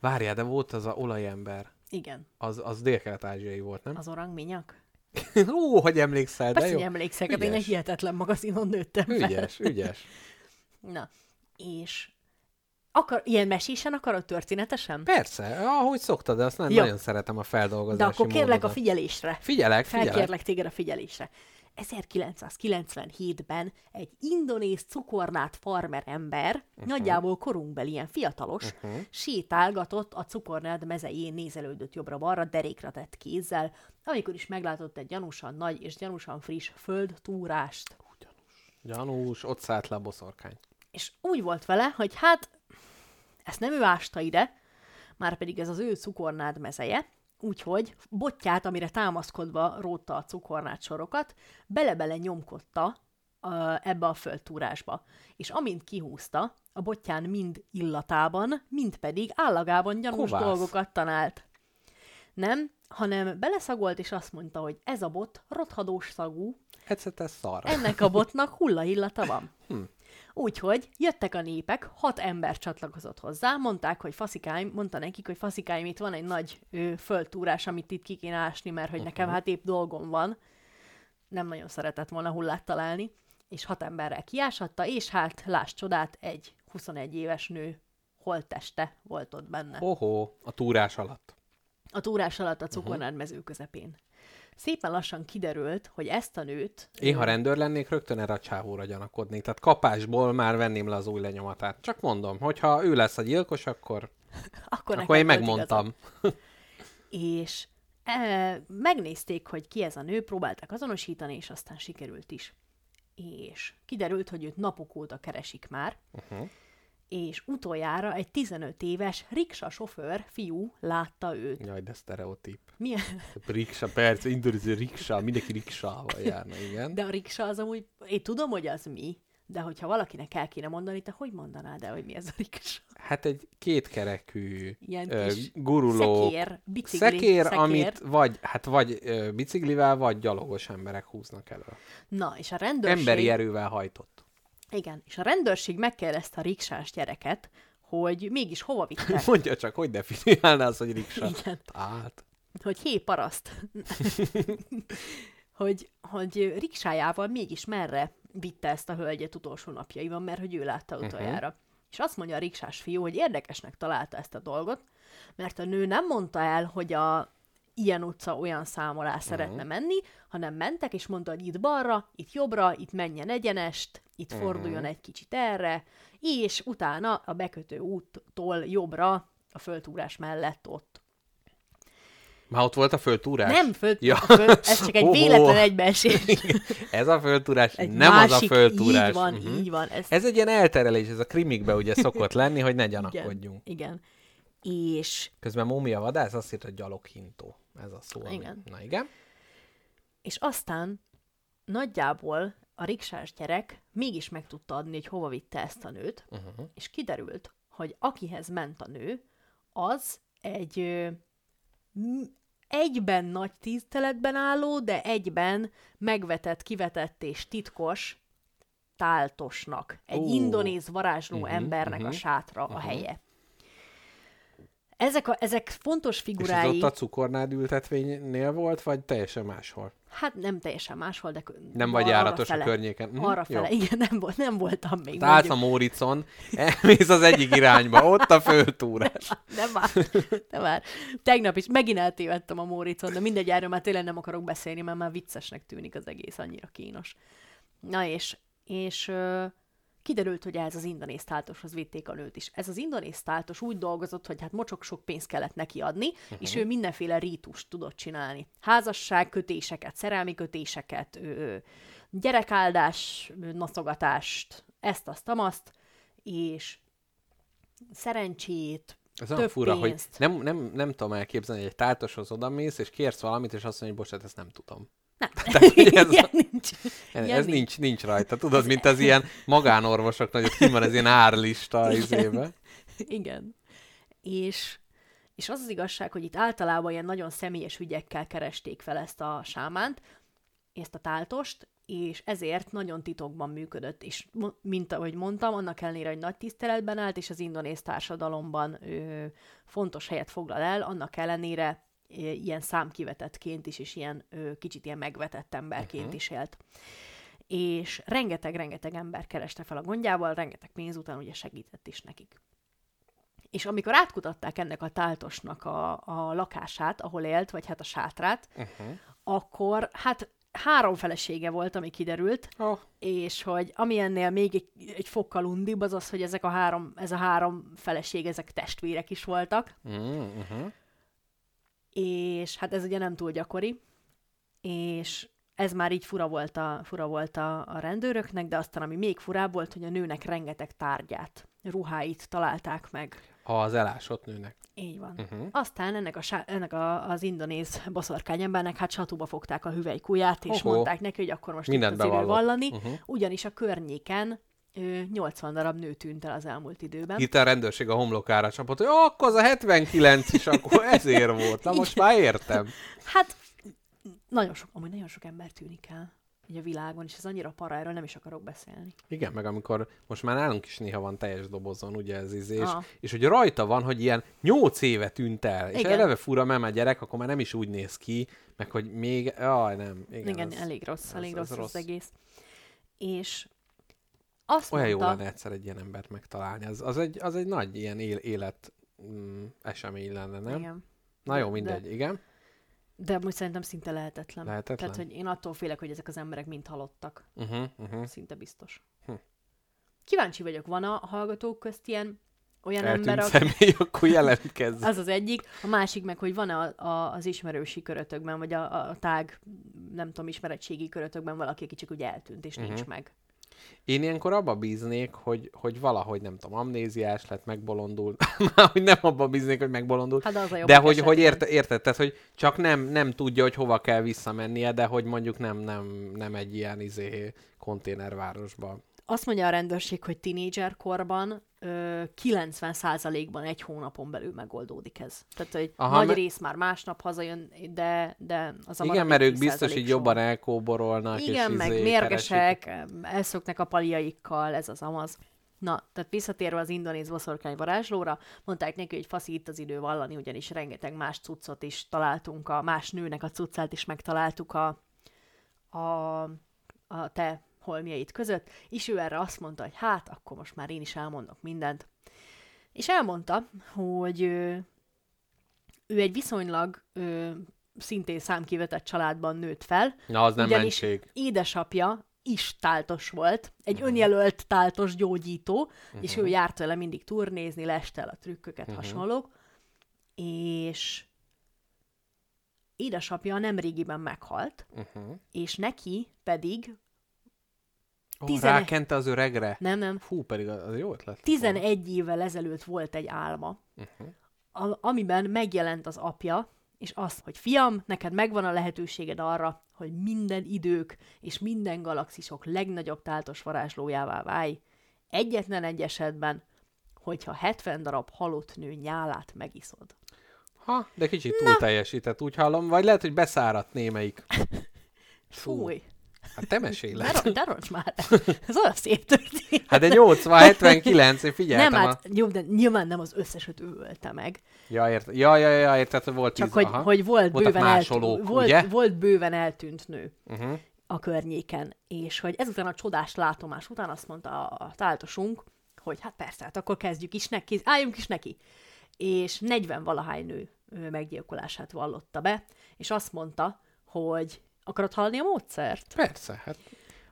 Várjál, de volt az a olajember. Igen. Az, az dél-kelet-ázsiai volt, nem? Az orang minyak? Ó, hogy emlékszel, de Persze, jó. hogy emlékszek, hát én egy Ügyes. hihetetlen magazinon nőttem fel. Ügyes, ügyes. Na, és akar, ilyen mesésen akarod történetesen? Persze, ahogy szoktad, de azt nem Jó. nagyon szeretem a feldolgozási De akkor kérlek a módodat. figyelésre. Figyelek, figyelek. Felkérlek téged a figyelésre. 1997-ben egy indonéz cukornát farmer ember, uh-huh. nagyjából korunkbeli ilyen fiatalos, uh-huh. sétálgatott a cukornád mezején nézelődött jobbra-balra, derékra tett kézzel, amikor is meglátott egy gyanúsan nagy és gyanúsan friss földtúrást. Gyanús, ott szállt le a boszorkány. És úgy volt vele, hogy hát ezt nem ő ásta ide, már pedig ez az ő cukornád mezeje, úgyhogy botját, amire támaszkodva rótta a cukornád sorokat, bele-bele nyomkodta ebbe a földtúrásba. És amint kihúzta, a botján mind illatában, mind pedig állagában gyanús Kovász. dolgokat talált. Nem, hanem beleszagolt, és azt mondta, hogy ez a bot rothadós szagú, ez szar. ennek a botnak hullaillata van. Hm. Úgyhogy jöttek a népek, hat ember csatlakozott hozzá, mondták, hogy faszikáim, mondta nekik, hogy faszikáim, itt van egy nagy ö, földtúrás, amit itt ki kéne ásni, mert hogy nekem hát épp dolgom van. Nem nagyon szeretett volna hullát találni, és hat emberrel kiásatta, és hát, láss csodát, egy 21 éves nő holtteste volt ott benne. Ohó, a túrás alatt. A túrás alatt a cukornád mező közepén. Szépen lassan kiderült, hogy ezt a nőt... Én, ha rendőr lennék, rögtön erre a csávóra gyanakodnék. Tehát kapásból már venném le az új lenyomatát. Csak mondom, hogyha ő lesz a gyilkos, akkor, akkor, akkor én megmondtam. és e, megnézték, hogy ki ez a nő, próbálták azonosítani, és aztán sikerült is. És kiderült, hogy őt napok óta keresik már, Uh-huh. És utoljára egy 15 éves riksa sofőr fiú látta őt. Jaj, de sztereotíp. Milyen? Riksa, persze, indonézi riksa, mindenki riksával járna, igen. De a riksa az amúgy, én tudom, hogy az mi, de hogyha valakinek el kéne mondani, te hogy mondanád el, hogy mi ez a riksa? Hát egy kétkerekű, Ilyen ö, guruló szekér, bicikli, szekér, szekér. amit vagy, hát vagy ö, biciklivel, vagy gyalogos emberek húznak elő. Na, és a rendőrség... Emberi erővel hajtott. Igen, és a rendőrség megkérdezte a riksás gyereket, hogy mégis hova vitte. Mondja csak, hogy definiálná az, hogy riksa? Igen. Hát, hogy hé, paraszt. hogy, hogy riksájával mégis merre vitte ezt a hölgyet utolsó napjaiban, mert hogy ő látta utoljára. Uh-huh. És azt mondja a riksás fiú, hogy érdekesnek találta ezt a dolgot, mert a nő nem mondta el, hogy a ilyen utca olyan szám alá szeretne menni, hanem mentek, és mondta, hogy itt balra, itt jobbra, itt menjen egyenest, itt uh-huh. forduljon egy kicsit erre, és utána a bekötő úttól jobbra, a földtúrás mellett ott. már ott volt a földtúrás? Nem föld, Ja. föld ez csak egy véletlen egybeesés. Ez a földtúrás, Egy nem az a másik, földtúrás. Így van, Mhm. így van. Ez, Ez egy ilyen elterelés, ez a krimikbe ugye szokott lenni, hogy ne gyanakodjunk. igen, igen. És, Közben Mómia vadász azt írta, hogy gyaloghintó. Ez a szó. ami- Igen. Na igen. és aztán nagyjából a riksás gyerek mégis meg tudta adni, hogy hova vitte ezt a nőt, Uh-huh. és kiderült, hogy akihez ment a nő, az egy ö, egyben nagy tiszteletben álló, de egyben megvetett, kivetett és titkos táltosnak. Egy Ó. indonéz varázsló Mhm, embernek a mhm, sátra a helye. Ezek, a, ezek fontos És ez figurái, ott a cukornád ültetvénynél volt, vagy teljesen máshol? hát nem teljesen máshol, de Nem vagy járatos a fele. környéken. Mhm, Arra jó. fele, igen, nem, volt, nem voltam még. Te állsz a. Móricon, elmész az egyik irányba, ott a földtúrás. Nem már, nem már. Tegnap is megint eltévedtem a Móricon, de mindegy, erről már tényleg nem akarok beszélni, mert már viccesnek tűnik az egész, annyira kínos. Na és, és kiderült, hogy ez az indonéz táltoshoz vitték a nőt is. Ez az indonéz táltos úgy dolgozott, hogy hát mocsok sok pénzt kellett neki adni, uh-huh. és ő mindenféle rítust tudott csinálni. Házasság kötéseket, szerelmi kötéseket, ö, gyerekáldás, ö, noszogatást, ezt, azt, amazt, és szerencsét, Ez olyan fura, hogy pénzt. nem, nem, nem tudom elképzelni, hogy egy táltoshoz odamész, és kérsz valamit, és azt mondja, hogy bocsánat, ezt nem tudom. Nem, hogy ez- ilyen nincs. Ez, Ilyen ez nincs, nincs rajta. Tudod, mint az ilyen magánorvosoknak, hogy kim van ez ilyen árlista az izébe. Igen. És, és az az igazság, hogy itt általában ilyen nagyon személyes ügyekkel keresték fel ezt a sámánt, ezt a táltost, és ezért nagyon titokban működött, és mint ahogy mondtam, annak ellenére, hogy nagy tiszteletben állt, és az indonéz társadalomban ö, fontos helyet foglal el, annak ellenére ilyen számkivetettként is, és ilyen ö, kicsit ilyen megvetett emberként uh-huh. is élt. És rengeteg-rengeteg ember kereste fel a gondjával, rengeteg pénz után ugye segített is nekik. És amikor átkutatták ennek a táltosnak a, a lakását, ahol élt, vagy hát a sátrát, Uh-huh. akkor hát három felesége volt, ami kiderült, Oh, és hogy ami ennél még egy, egy fokkal undibb, az az, hogy ezek a három, ez a három feleség, ezek testvérek is voltak, uh-huh. És hát ez ugye nem túl gyakori, és ez már így fura volt a, fura volt a, a rendőröknek, de aztán ami még furább volt, hogy a nőnek rengeteg tárgyát, ruháit találták meg. Az elásott nőnek. Így van. Uh-huh. Aztán ennek, a, ennek a, az indonéz boszorkány embernek hát satuba fogták a hüvelykujját, és Ohó. mondták neki, hogy akkor most Mindent itt az vallani, Uh-huh. ugyanis a környéken 80 darab nő tűnt el az elmúlt időben. Itt a rendőrség a homlokára csapott, hogy "Ó, akkor az a 79 is, akkor ezért volt. Na most már értem. Hát nagyon sok, amúgy nagyon sok ember tűnik el így a világon, és ez annyira para, erről nem is akarok beszélni. Igen, meg amikor most már nálunk is néha van teljes dobozon, ugye ez izé, és, Ah. és hogy rajta van, hogy ilyen 8 éve tűnt el, és Igen. eleve fura, mert már gyerek, akkor már nem is úgy néz ki, meg hogy még, jaj, nem. Igen, Igen, az- elég rossz, ez- elég ez rossz, rossz. az egész. És azt Olyan jó mondta, lenne egyszer egy ilyen embert megtalálni. Az, az, egy, az egy nagy ilyen él, élet mm, esemény lenne, nem? Igen. Na jó, De- mindegy, igen. De amúgy szerintem szinte lehetetlen. Lehetetlen? Tehát, hogy én attól félek, hogy ezek az emberek mind halottak. Uh-huh, uh-huh. Szinte biztos. Hm. Kíváncsi vagyok, van a hallgatók közt ilyen olyan Eltűnt ember, aki... személy, akkor jelentkezz. Az az egyik. A másik meg, hogy van a, a, az ismerősi körötökben, vagy a, a tág, nem tudom, ismeretségi körötökben valaki, aki csak úgy eltűnt, és uh-huh. nincs meg. Én ilyenkor abba bíznék, hogy, hogy valahogy, nem tudom, amnéziás lett, megbolondul. Már hogy nem abba bíznék, hogy megbolondul. Hát az a de hogy, hogy érte, érted, tehát, hogy csak nem, nem tudja, hogy hova kell visszamennie, de hogy mondjuk nem, nem, nem egy ilyen izé konténervárosba. Azt mondja a rendőrség, hogy tinédzser korban ö, 90%-ban egy hónapon belül megoldódik ez. Tehát, hogy Aha, nagy me- rész már másnap hazajön, de, de az a Igen, mert ők 10% biztos soha. jobban elkóborolnak. Igen, és meg izé mérgesek, keresik. elszoknak a paliaikkal, ez az amaz. Na, tehát visszatérve az indonéz boszorkány varázslóra, mondták neki, hogy faszi itt az idő vallani, ugyanis rengeteg más cuccot is találtunk, a más nőnek a cuccát is megtaláltuk a, a, a te holmjait között, és ő erre azt mondta, hogy hát, akkor most már én is elmondok mindent. És elmondta, hogy ő, ő egy viszonylag ö, szintén számkivetett családban nőtt fel, Na, az nem ugyanis mentség. édesapja is táltos volt, egy önjelölt táltos gyógyító, uh-huh. és ő járt vele mindig turnézni, leste el a trükköket, uh-huh. hasonlók, és édesapja nem régiben meghalt, Uh-huh. és neki pedig, Ó, Tizenegy- rákente az öregre? nem, nem, Fú, pedig az az jó ötlet. lett 11 évvel ezelőtt volt egy álma, uh-huh. amiben megjelent az apja, és azt, hogy fiam, neked megvan a lehetőséged arra, hogy minden idők és minden galaxisok legnagyobb táltos varázslójává válj. Egyetlen egy esetben, hogyha 70 darab halott nő nyálát megiszod. Ha, de kicsit túl teljesített, úgy hallom. Vagy lehet, hogy beszáradt némelyik. Fú. Fúj, Hát te meséled. ro- de roncs már, ez olyan szép történet. Hát de 80, 79, én figyeltem. nem, a... hát jó, de nyilván nem az összeset ő ölte meg. Ja, ért... ja, ja, ja, érted, volt Csak tíz, hogy, aha. hogy volt, Voltak bőven másolók, eltűnt, volt, volt bőven eltűnt nő Uh-huh. a környéken, és hogy ezután a csodás látomás után azt mondta a, a táltosunk, hogy hát persze, hát akkor kezdjük is neki, álljunk is neki. És 40 valahány nő meggyilkolását vallotta be, és azt mondta, hogy akarod hallani a módszert? Persze, hát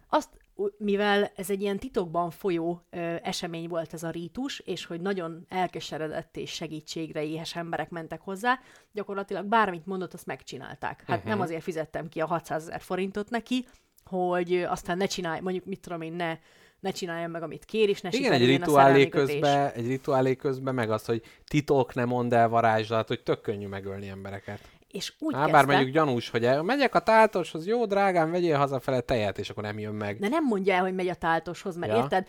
Azt, mivel ez egy ilyen titokban folyó ö, esemény volt ez a rítus, és hogy nagyon elkeseredett és segítségre éhes emberek mentek hozzá, gyakorlatilag bármit mondott, azt megcsinálták. Hát Mhm. uh-huh. nem azért fizettem ki a 600 ezer forintot neki, hogy aztán ne csinálj, mondjuk mit tudom én, ne, ne csináljam meg, amit kér, és ne igen, egy rituálé közben, egy rituálé közben meg az, hogy titok nem mond el varázslat, hogy tök könnyű megölni embereket. És úgy Á, kezdte, bár mondjuk gyanús, hogy el, megyek a táltoshoz, jó drágám, vegyél hazafele tejet, és akkor nem jön meg. de nem mondja el, hogy megy a táltoshoz, mert Ja. ja. érted,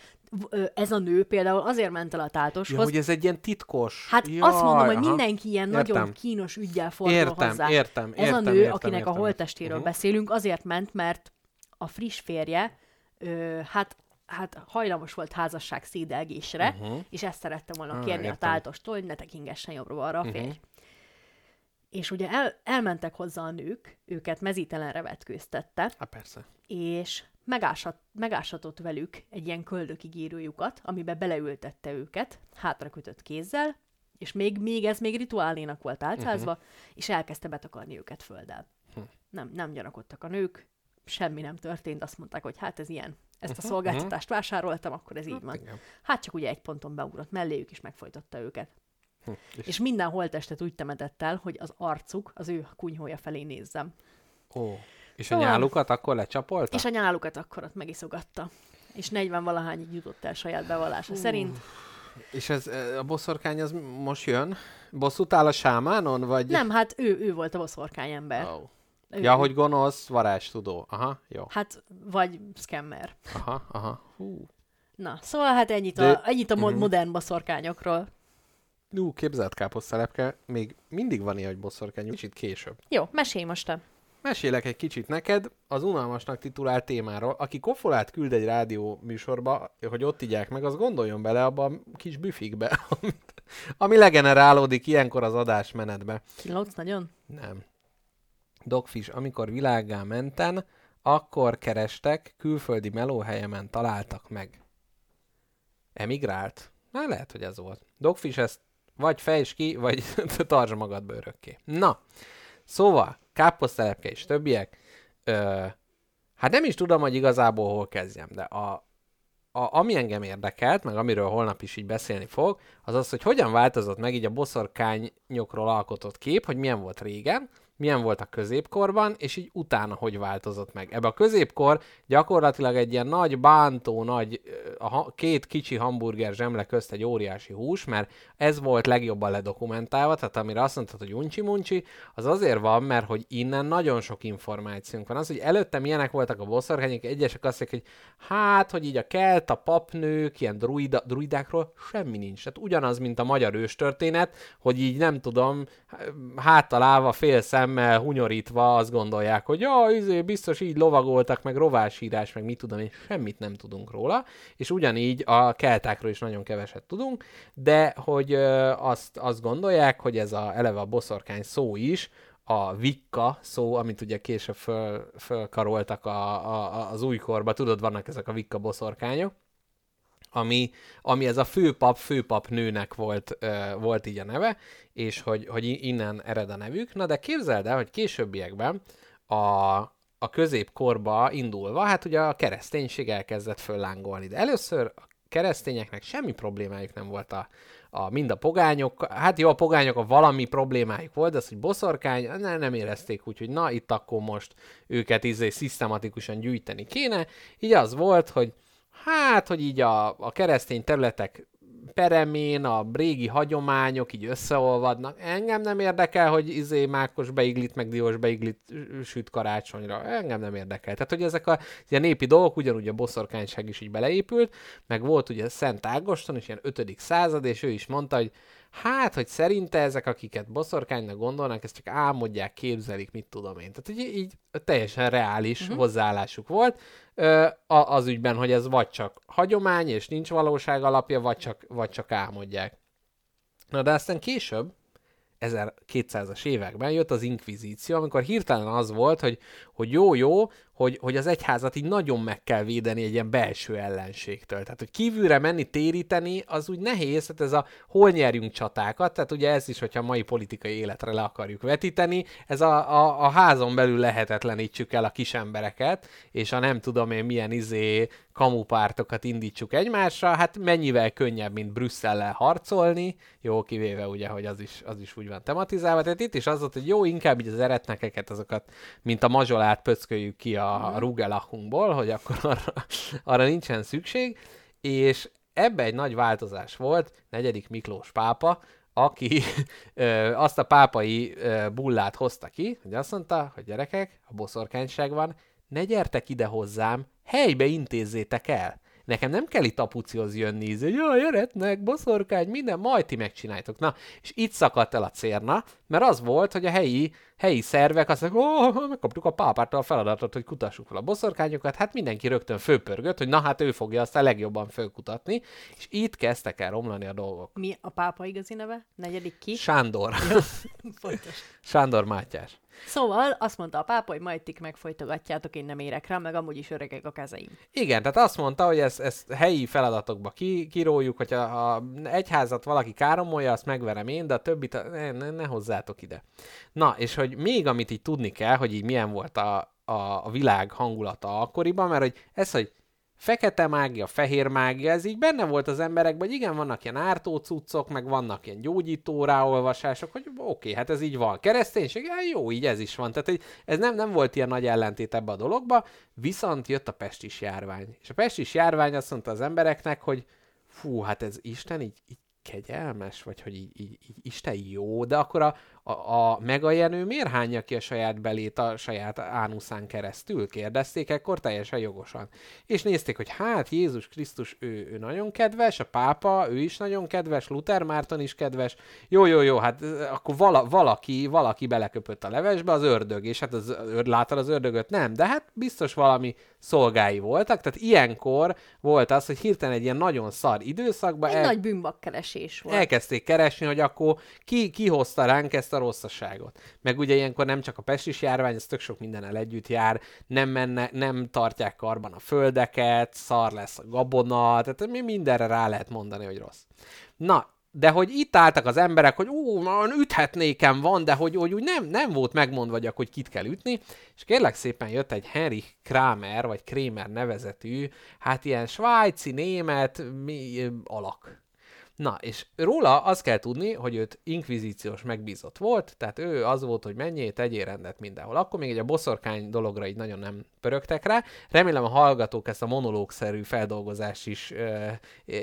ez a nő például azért ment el a Ja, táltoshoz, hogy ez egy ilyen titkos. Hát Jaj, azt mondom, hogy aha. mindenki ilyen nagyon Értem. kínos ügyel fordul Értem, hozzá. értem, Ez a értem, nő, értem, akinek értem. a holttestéről Mhm. beszélünk, azért ment, mert a friss férje, ö, hát, hát hajlamos volt házasság szédelgésre, Mhm. és ezt szerette volna Ah, kérni a értem. táltostól, hogy ne tekingessen jobbra-balra a Mhm. férj. És ugye el, elmentek hozzá a nők, őket mezítelenre vetkőztette, Hát persze. és megásat, megásatott velük egy ilyen köldökigérőjukat, amiben beleültette őket, hátra kötött kézzel, és még, még ez még rituálénak volt álcázva, uh-huh. és elkezdte betakarni őket földdel. Hm. Nem, nem gyanakodtak a nők, semmi nem történt, azt mondták, hogy hát ez ilyen, ezt a szolgáltatást vásároltam, akkor ez így van. Igen. Hát csak ugye egy ponton beugrott melléjük, és megfojtotta őket. Hm. És, És minden holttestet úgy temetett el, hogy az arcuk az ő kunyhója felé nézzem. ó. És a Szóval- nyálukat akkor lecsapolta? És a nyálukat akkor ott megiszogatta. És 40 valahányig jutott el saját bevallása szerint. És ez, e, a boszorkány az most jön? Bosszút áll a sámánon, vagy? Nem, hát ő, ő volt a boszorkány ember. Oh. Ő, Ja, hogy gonosz, varázstudó. Aha, jó. Hát, vagy scammer. Aha, aha. Hú. Na, szóval hát ennyit De- a, ennyit a mo- Mhm. modern boszorkányokról. Ú, képzelt káposztelepke, még mindig van ilyen, hogy boszorkány, kicsit később. Jó, mesélj most te. Mesélek egy kicsit neked az unalmasnak titulált témáról. Aki kofolát küld egy rádió műsorba, hogy ott igyák meg, az gondoljon bele abba a kis büfikbe, amit, ami legenerálódik ilyenkor az adásmenetbe. Kínlódsz nagyon? Nem. Dogfish, amikor világgá menten, akkor kerestek, külföldi melóhelyemen találtak meg. Emigrált? Na, lehet, hogy ez volt. Dogfish ezt vagy fejts ki, vagy tartsd magadba örökké. Na, szóval, káposztelepke és többiek, ö, hát nem is tudom, hogy igazából hol kezdjem, de a, a, ami engem érdekelt, meg amiről holnap is így beszélni fog, az az, hogy hogyan változott meg így a boszorkányokról alkotott kép, hogy milyen volt régen, milyen volt a középkorban, és így utána hogy változott meg. Ebbe a középkor gyakorlatilag egy ilyen nagy bántó, nagy, a két kicsi hamburger zsemle közt egy óriási hús, mert ez volt legjobban ledokumentálva, tehát amire azt mondtad, hogy uncsi-muncsi, az azért van, mert hogy innen nagyon sok információnk van. Az, hogy előtte milyenek voltak a boszorkányok, egyesek azt mondják, hogy hát, hogy így a kelt, a papnők, ilyen druida, druidákról semmi nincs. Tehát ugyanaz, mint a magyar őstörténet, hogy így nem tudom, háttalálva, fél szemmel, hunyorítva azt gondolják, hogy ja, izé, biztos így lovagoltak, meg rovásírás, meg mit tudom én, semmit nem tudunk róla, és ugyanígy a keltákról is nagyon keveset tudunk, de hogy azt, azt gondolják, hogy ez a, eleve a boszorkány szó is, a vikka szó, amit ugye később föl, fölkaroltak a, a, az újkorba, tudod, vannak ezek a vikka boszorkányok, ami, ami ez a főpap, főpap nőnek volt, ö, volt így a neve, és hogy, hogy innen ered a nevük. Na de képzeld el, hogy későbbiekben a, a középkorba indulva, hát ugye a kereszténység elkezdett föllángolni. De először a keresztényeknek semmi problémájuk nem volt a, a mind a pogányok, hát jó, a pogányok a valami problémájuk volt, de az, hogy boszorkány, ne, nem érezték úgy, hogy na, itt akkor most őket izé szisztematikusan gyűjteni kéne. Így az volt, hogy hát, hogy így a, a keresztény területek peremén a régi hagyományok így összeolvadnak. Engem nem érdekel, hogy izé mákos beiglit, meg diós beiglit süt karácsonyra. Engem nem érdekel. Tehát, hogy ezek a ilyen népi dolgok, ugyanúgy a boszorkányság is így beleépült, meg volt ugye Szent Ágoston is ilyen 5. század, és ő is mondta, hogy hát, hogy szerinte ezek, akiket boszorkánynak gondolnak, ezt csak álmodják, képzelik, mit tudom én. Tehát, hogy így teljesen reális uh-huh. hozzáállásuk volt az ügyben, hogy ez vagy csak hagyomány, és nincs valóság alapja, vagy csak, vagy csak álmodják. Na de aztán később, 1200-as években jött az inkvizíció, amikor hirtelen az volt, hogy, hogy jó-jó, hogy, hogy az egyházat így nagyon meg kell védeni egy ilyen belső ellenségtől. Tehát, hogy kívülre menni, téríteni, az úgy nehéz, tehát ez a hol nyerjünk csatákat, tehát ugye ez is, hogyha a mai politikai életre le akarjuk vetíteni, ez a, a, a házon belül lehetetlenítsük el a kis embereket, és a nem tudom én milyen izé kamupártokat indítsuk egymásra, hát mennyivel könnyebb, mint Brüsszellel harcolni, jó, kivéve ugye, hogy az is, az is úgy van tematizálva, tehát itt is az volt, hogy jó, inkább így az eretnekeket, azokat, mint a mazsolát pöcköljük ki a, a rugelachunkból, hogy akkor arra, arra nincsen szükség, és ebbe egy nagy változás volt, negyedik Miklós pápa, aki ö, azt a pápai ö, bullát hozta ki, hogy azt mondta, hogy gyerekek, a boszorkányság van, ne gyertek ide hozzám, helybe intézzétek el. Nekem nem kell itt apucihoz jönni, ízni, hogy jaj, eretnek, boszorkány, minden, majd ti megcsináljátok. Na, és itt szakadt el a cérna, mert az volt, hogy a helyi, helyi szervek azt mondják, ó, megkaptuk a pápától a feladatot, hogy kutassuk fel a boszorkányokat, hát mindenki rögtön főpörgött, hogy na hát ő fogja azt a legjobban fölkutatni, és itt kezdtek el romlani a dolgok. Mi a pápa igazi neve? Negyedik ki? Sándor. Sándor Mátyás. Szóval azt mondta a pápa, hogy majd tik megfolytogatjátok, én nem érek rá, meg amúgy is öregek a kezeim. Igen, tehát azt mondta, hogy ezt, ezt helyi feladatokba ki, kiróljuk, hogyha ha egyházat valaki káromolja, azt megverem én, de a többit a- ne, ne, ne hozzátok ide. Na, és hogy még amit így tudni kell, hogy így milyen volt a, a, a világ hangulata akkoriban, mert hogy ez, hogy fekete mágia, fehér mágia, ez így benne volt az emberekben, hogy igen, vannak ilyen ártó cuccok, meg vannak ilyen gyógyító ráolvasások, hogy oké, okay, hát ez így van. Kereszténység, hát jó, így ez is van. Tehát hogy ez nem, nem volt ilyen nagy ellentét ebbe a dologba, viszont jött a pestis járvány. És a pestis járvány azt mondta az embereknek, hogy fú, hát ez Isten így, így kegyelmes, vagy hogy így, így, így Isten jó, de akkor a, a, a megajenő miért hányja ki a saját belét a saját ánuszán keresztül? Kérdezték ekkor teljesen jogosan. És nézték, hogy hát Jézus Krisztus, ő, ő nagyon kedves, a pápa, ő is nagyon kedves, Luther Márton is kedves. Jó, jó, jó, hát akkor vala, valaki, valaki beleköpött a levesbe, az ördög, és hát az, ör- láttad az ördögöt? Nem, de hát biztos valami szolgái voltak, tehát ilyenkor volt az, hogy hirtelen egy ilyen nagyon szar időszakban Egy el, nagy bűnbakkeresés volt. elkezdték keresni, hogy akkor ki, ki hozta ránk ezt a rosszaságot. Meg ugye ilyenkor nem csak a pestis járvány, ez tök sok mindennel együtt jár, nem, menne, nem tartják karban a földeket, szar lesz a gabona, tehát mi mindenre rá lehet mondani, hogy rossz. Na, de hogy itt álltak az emberek, hogy ú, már üthetnékem van, de hogy, hogy úgy nem, nem volt megmondva, hogy akkor kit kell ütni, és kérlek szépen jött egy Henry Kramer, vagy Kramer nevezetű, hát ilyen svájci, német mi, alak. Na, és róla azt kell tudni, hogy őt inkvizíciós megbízott volt, tehát ő az volt, hogy mennyi, tegyél rendet mindenhol. Akkor még egy a boszorkány dologra így nagyon nem pörögtek rá. Remélem a hallgatók ezt a monológszerű feldolgozást is ö,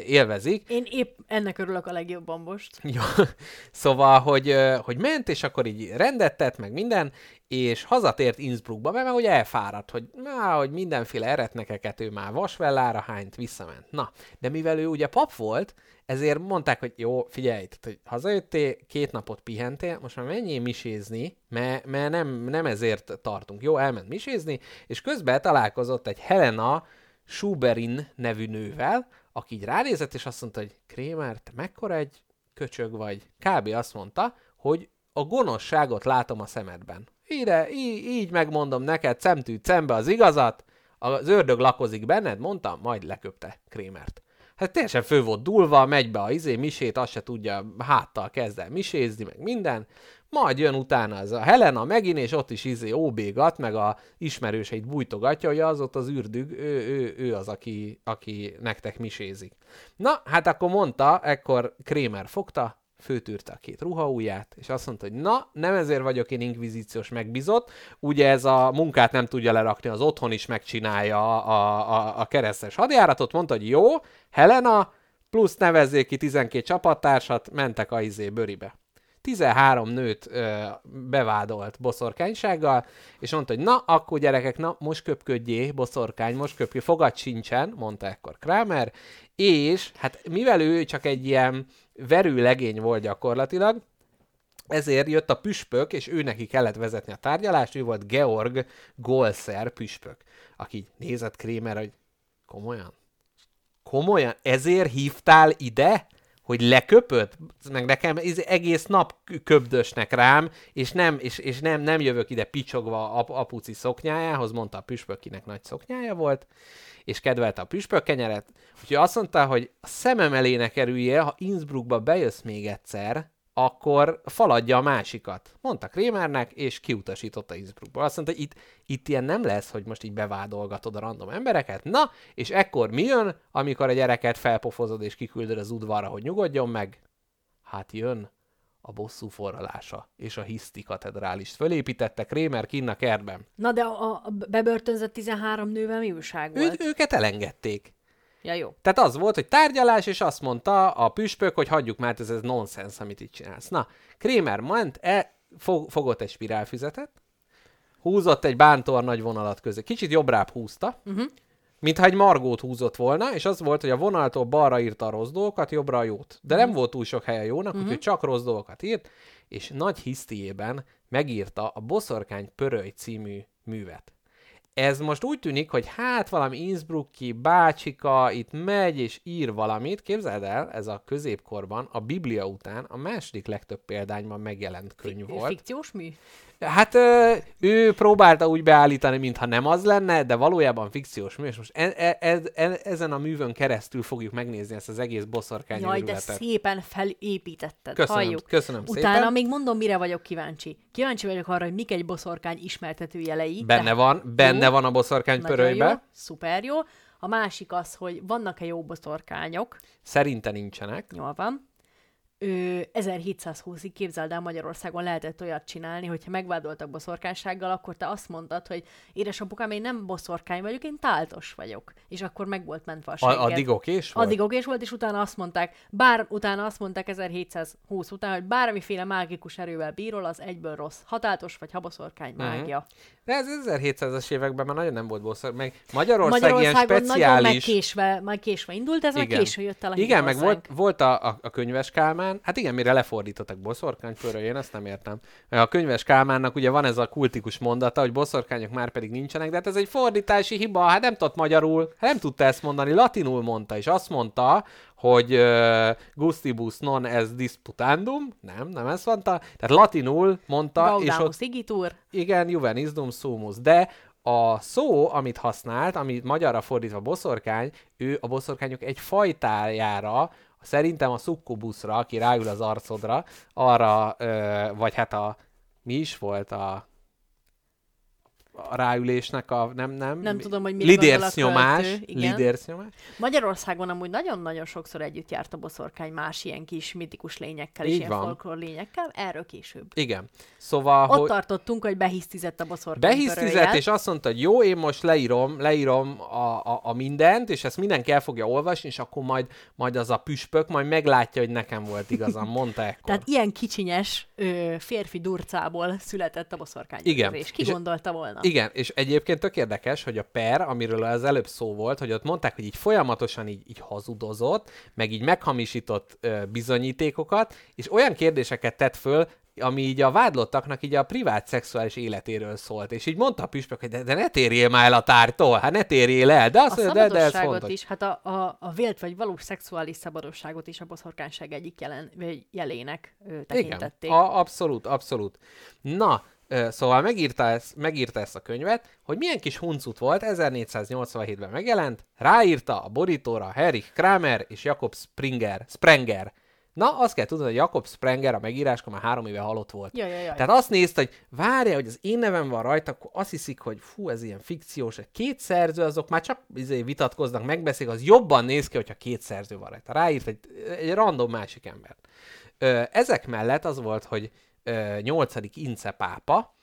élvezik. Én épp ennek örülök a legjobban most. Jó. Szóval, hogy, hogy ment, és akkor így rendet tett, meg minden, és hazatért Innsbruckba, mert már ugye elfáradt, hogy, na, hogy mindenféle eretnekeket ő már vasvellára hányt, visszament. Na, de mivel ő ugye pap volt, ezért mondták, hogy jó, figyelj, tehát, hogy hazajöttél, két napot pihentél, most már menjél misézni, mert, mert nem, nem ezért tartunk. Jó, elment misézni, és közben találkozott egy Helena Schuberin nevű nővel, aki így ránézett, és azt mondta, hogy Krémer, te mekkora egy köcsög vagy? Kb. azt mondta, hogy a gonoszságot látom a szemedben. Ide, így, így megmondom neked, szemtű szembe az igazat, az ördög lakozik benned, mondtam, majd leköpte Krémert. Hát teljesen fő volt dulva, megy be a izé misét, azt se tudja, háttal kezd el misézni, meg minden. Majd jön utána ez a Helena megint, és ott is izé óbégat, meg a ismerőseit bújtogatja, hogy az ott az ürdög, ő, ő, ő az, aki, aki nektek misézik. Na, hát akkor mondta, ekkor Krémer fogta, főtűrte a két ruhaujját, és azt mondta, hogy na, nem ezért vagyok én inkvizíciós megbízott, ugye ez a munkát nem tudja lerakni, az otthon is megcsinálja a, a, a keresztes hadjáratot, mondta, hogy jó, Helena, plusz nevezzék ki 12 csapattársat, mentek a izé bőribe. 13 nőt ö, bevádolt boszorkánysággal, és mondta, hogy na, akkor gyerekek, na, most köpködjé, boszorkány, most köpjé, fogad sincsen, mondta ekkor Kramer, és hát mivel ő csak egy ilyen verő legény volt gyakorlatilag, ezért jött a püspök, és ő neki kellett vezetni a tárgyalást, ő volt Georg Golszer püspök, aki nézett Krémer, hogy komolyan? Komolyan? Ezért hívtál ide? Hogy leköpött? Meg nekem egész nap kö- köbdösnek rám, és nem, és, és nem, nem jövök ide picsogva ap, apuci szoknyájához, mondta a püspök, kinek nagy szoknyája volt, és kedvelte a püspök kenyeret. Úgyhogy azt mondta, hogy a szemem elé ne kerüljél, ha Innsbruckba bejössz még egyszer, akkor faladja a másikat. Mondta Krémernek, és kiutasította Innsbruckba. Azt mondta, hogy itt, itt ilyen nem lesz, hogy most így bevádolgatod a random embereket. Na, és ekkor mi jön, amikor a gyereket felpofozod és kiküldöd az udvarra, hogy nyugodjon meg? Hát jön a bosszú forralása, és a hiszti katedrálist fölépítette Krémer kinn a kertben. Na de a, a bebörtönzött 13 nővel mi újság Ő, volt? őket elengedték. Ja, jó. Tehát az volt, hogy tárgyalás, és azt mondta a püspök, hogy hagyjuk már, ez, ez nonsens, amit itt csinálsz. Na, Krémer ment, e, fog, fogott egy spirálfüzetet, húzott egy bántóan nagy vonalat közé. Kicsit jobbrább húzta, uh-huh. Mintha egy margót húzott volna, és az volt, hogy a vonaltól balra írta a rossz dolgokat, jobbra a jót. De nem volt túl sok helye jónak, uh-huh. úgyhogy csak rossz dolgokat írt, és nagy hisztiében megírta a Boszorkány Pöröly című művet. Ez most úgy tűnik, hogy hát valami Innsbrucki bácsika itt megy és ír valamit. Képzeld el, ez a középkorban, a Biblia után a második legtöbb példányban megjelent könyv volt. Fikciós mű? Hát ő próbálta úgy beállítani, mintha nem az lenne, de valójában fikciós mű, és most e- e- e- ezen a művön keresztül fogjuk megnézni ezt az egész boszorkány Jaj, de szépen felépítetted. Köszönöm, Halljuk. köszönöm Utána szépen. még mondom, mire vagyok kíváncsi. Kíváncsi vagyok arra, hogy mik egy boszorkány ismertető jelei. Benne tehát- van, benne Jó. van a boszorkány pörölybe. jó, szuper jó. A másik az, hogy vannak-e jó boszorkányok. Szerinte nincsenek. Jól van. Ö, 1720-ig képzeld el Magyarországon lehetett olyat csinálni, hogyha megvádoltak boszorkánysággal, akkor te azt mondtad, hogy édesapukám, én nem boszorkány vagyok, én táltos vagyok. És akkor meg volt mentve a segged. addig okés volt? Addig okés volt, és utána azt mondták, bár utána azt mondták 1720 után, hogy bármiféle mágikus erővel bírol, az egyből rossz. Hatátos vagy haboszorkány Mhm. mágia. De ez 1700-as években már nagyon nem volt bosszor. Meg Magyarország Magyarországon ilyen nagyon speciális... megkésve, meg késve indult, ez Igen. késő jött el a Igen, meg volt, volt a, a, a könyves Kálmán, hát igen, mire lefordítottak boszorkányfőről, én ezt nem értem. A könyves Kálmánnak ugye van ez a kultikus mondata, hogy boszorkányok már pedig nincsenek, de hát ez egy fordítási hiba, hát nem tudott magyarul, hát nem tudta ezt mondani, latinul mondta, és azt mondta, hogy uh, gustibus non es disputandum, nem, nem ezt mondta, tehát latinul mondta, és Gaudamus ott igitur, igen, juvenisdum sumus, de a szó, amit használt, amit magyarra fordítva boszorkány, ő a boszorkányok egy fajtájára, szerintem a szukkubuszra, aki ráül az arcodra, arra, ö, vagy hát a, mi is volt a, a ráülésnek a, nem, nem? Nem tudom, hogy a Lidércnyomás, költő, igen. lidércnyomás. Magyarországon amúgy nagyon-nagyon sokszor együtt járt a boszorkány más ilyen kis mitikus lényekkel és Így ilyen van. folklór lényekkel, erről később. Igen. Szóval, Ott hogy... tartottunk, hogy behisztizett a boszorkány Behisztizett, pörőjel. és azt mondta, hogy jó, én most leírom, leírom a, a, a mindent, és ezt mindenki el fogja olvasni, és akkor majd, majd az a püspök majd meglátja, hogy nekem volt igazam, mondta ekkor. Tehát ilyen kicsinyes ö, férfi durcából született a boszorkány Igen. És ki És- gondolta volna? Igen, és egyébként tök érdekes, hogy a per, amiről az előbb szó volt, hogy ott mondták, hogy így folyamatosan így, így hazudozott, meg így meghamisított ö, bizonyítékokat, és olyan kérdéseket tett föl, ami így a vádlottaknak így a privát szexuális életéről szólt. És így mondta a püspök, hogy de, de ne térjél már el a tártól, hát ne térjél el, de a azt mondja, de, de ez szabadosságot fontos. is, hát a, a, a vélt vagy valós szexuális szabadosságot is a boszorkányság egyik jelen, jelének ö, tekintették. Igen, a, abszolút, abszolút. Na, szóval megírta ezt, megírta ezt a könyvet, hogy milyen kis huncut volt, 1487-ben megjelent, ráírta a borítóra Erich Kramer és Jakob Springer, Sprenger. Na, azt kell tudni, hogy Jakob Sprenger a megíráskor már három éve halott volt. Jaj, jaj, jaj. Tehát azt nézte, hogy várja, hogy az én nevem van rajta, akkor azt hiszik, hogy fú, ez ilyen fikciós. Két szerző, azok már csak izé, vitatkoznak, megbeszélik, az jobban néz ki, hogyha két szerző van rajta. Ráírt egy, egy random másik ember. Ö, ezek mellett az volt, hogy 8. Ince pápa,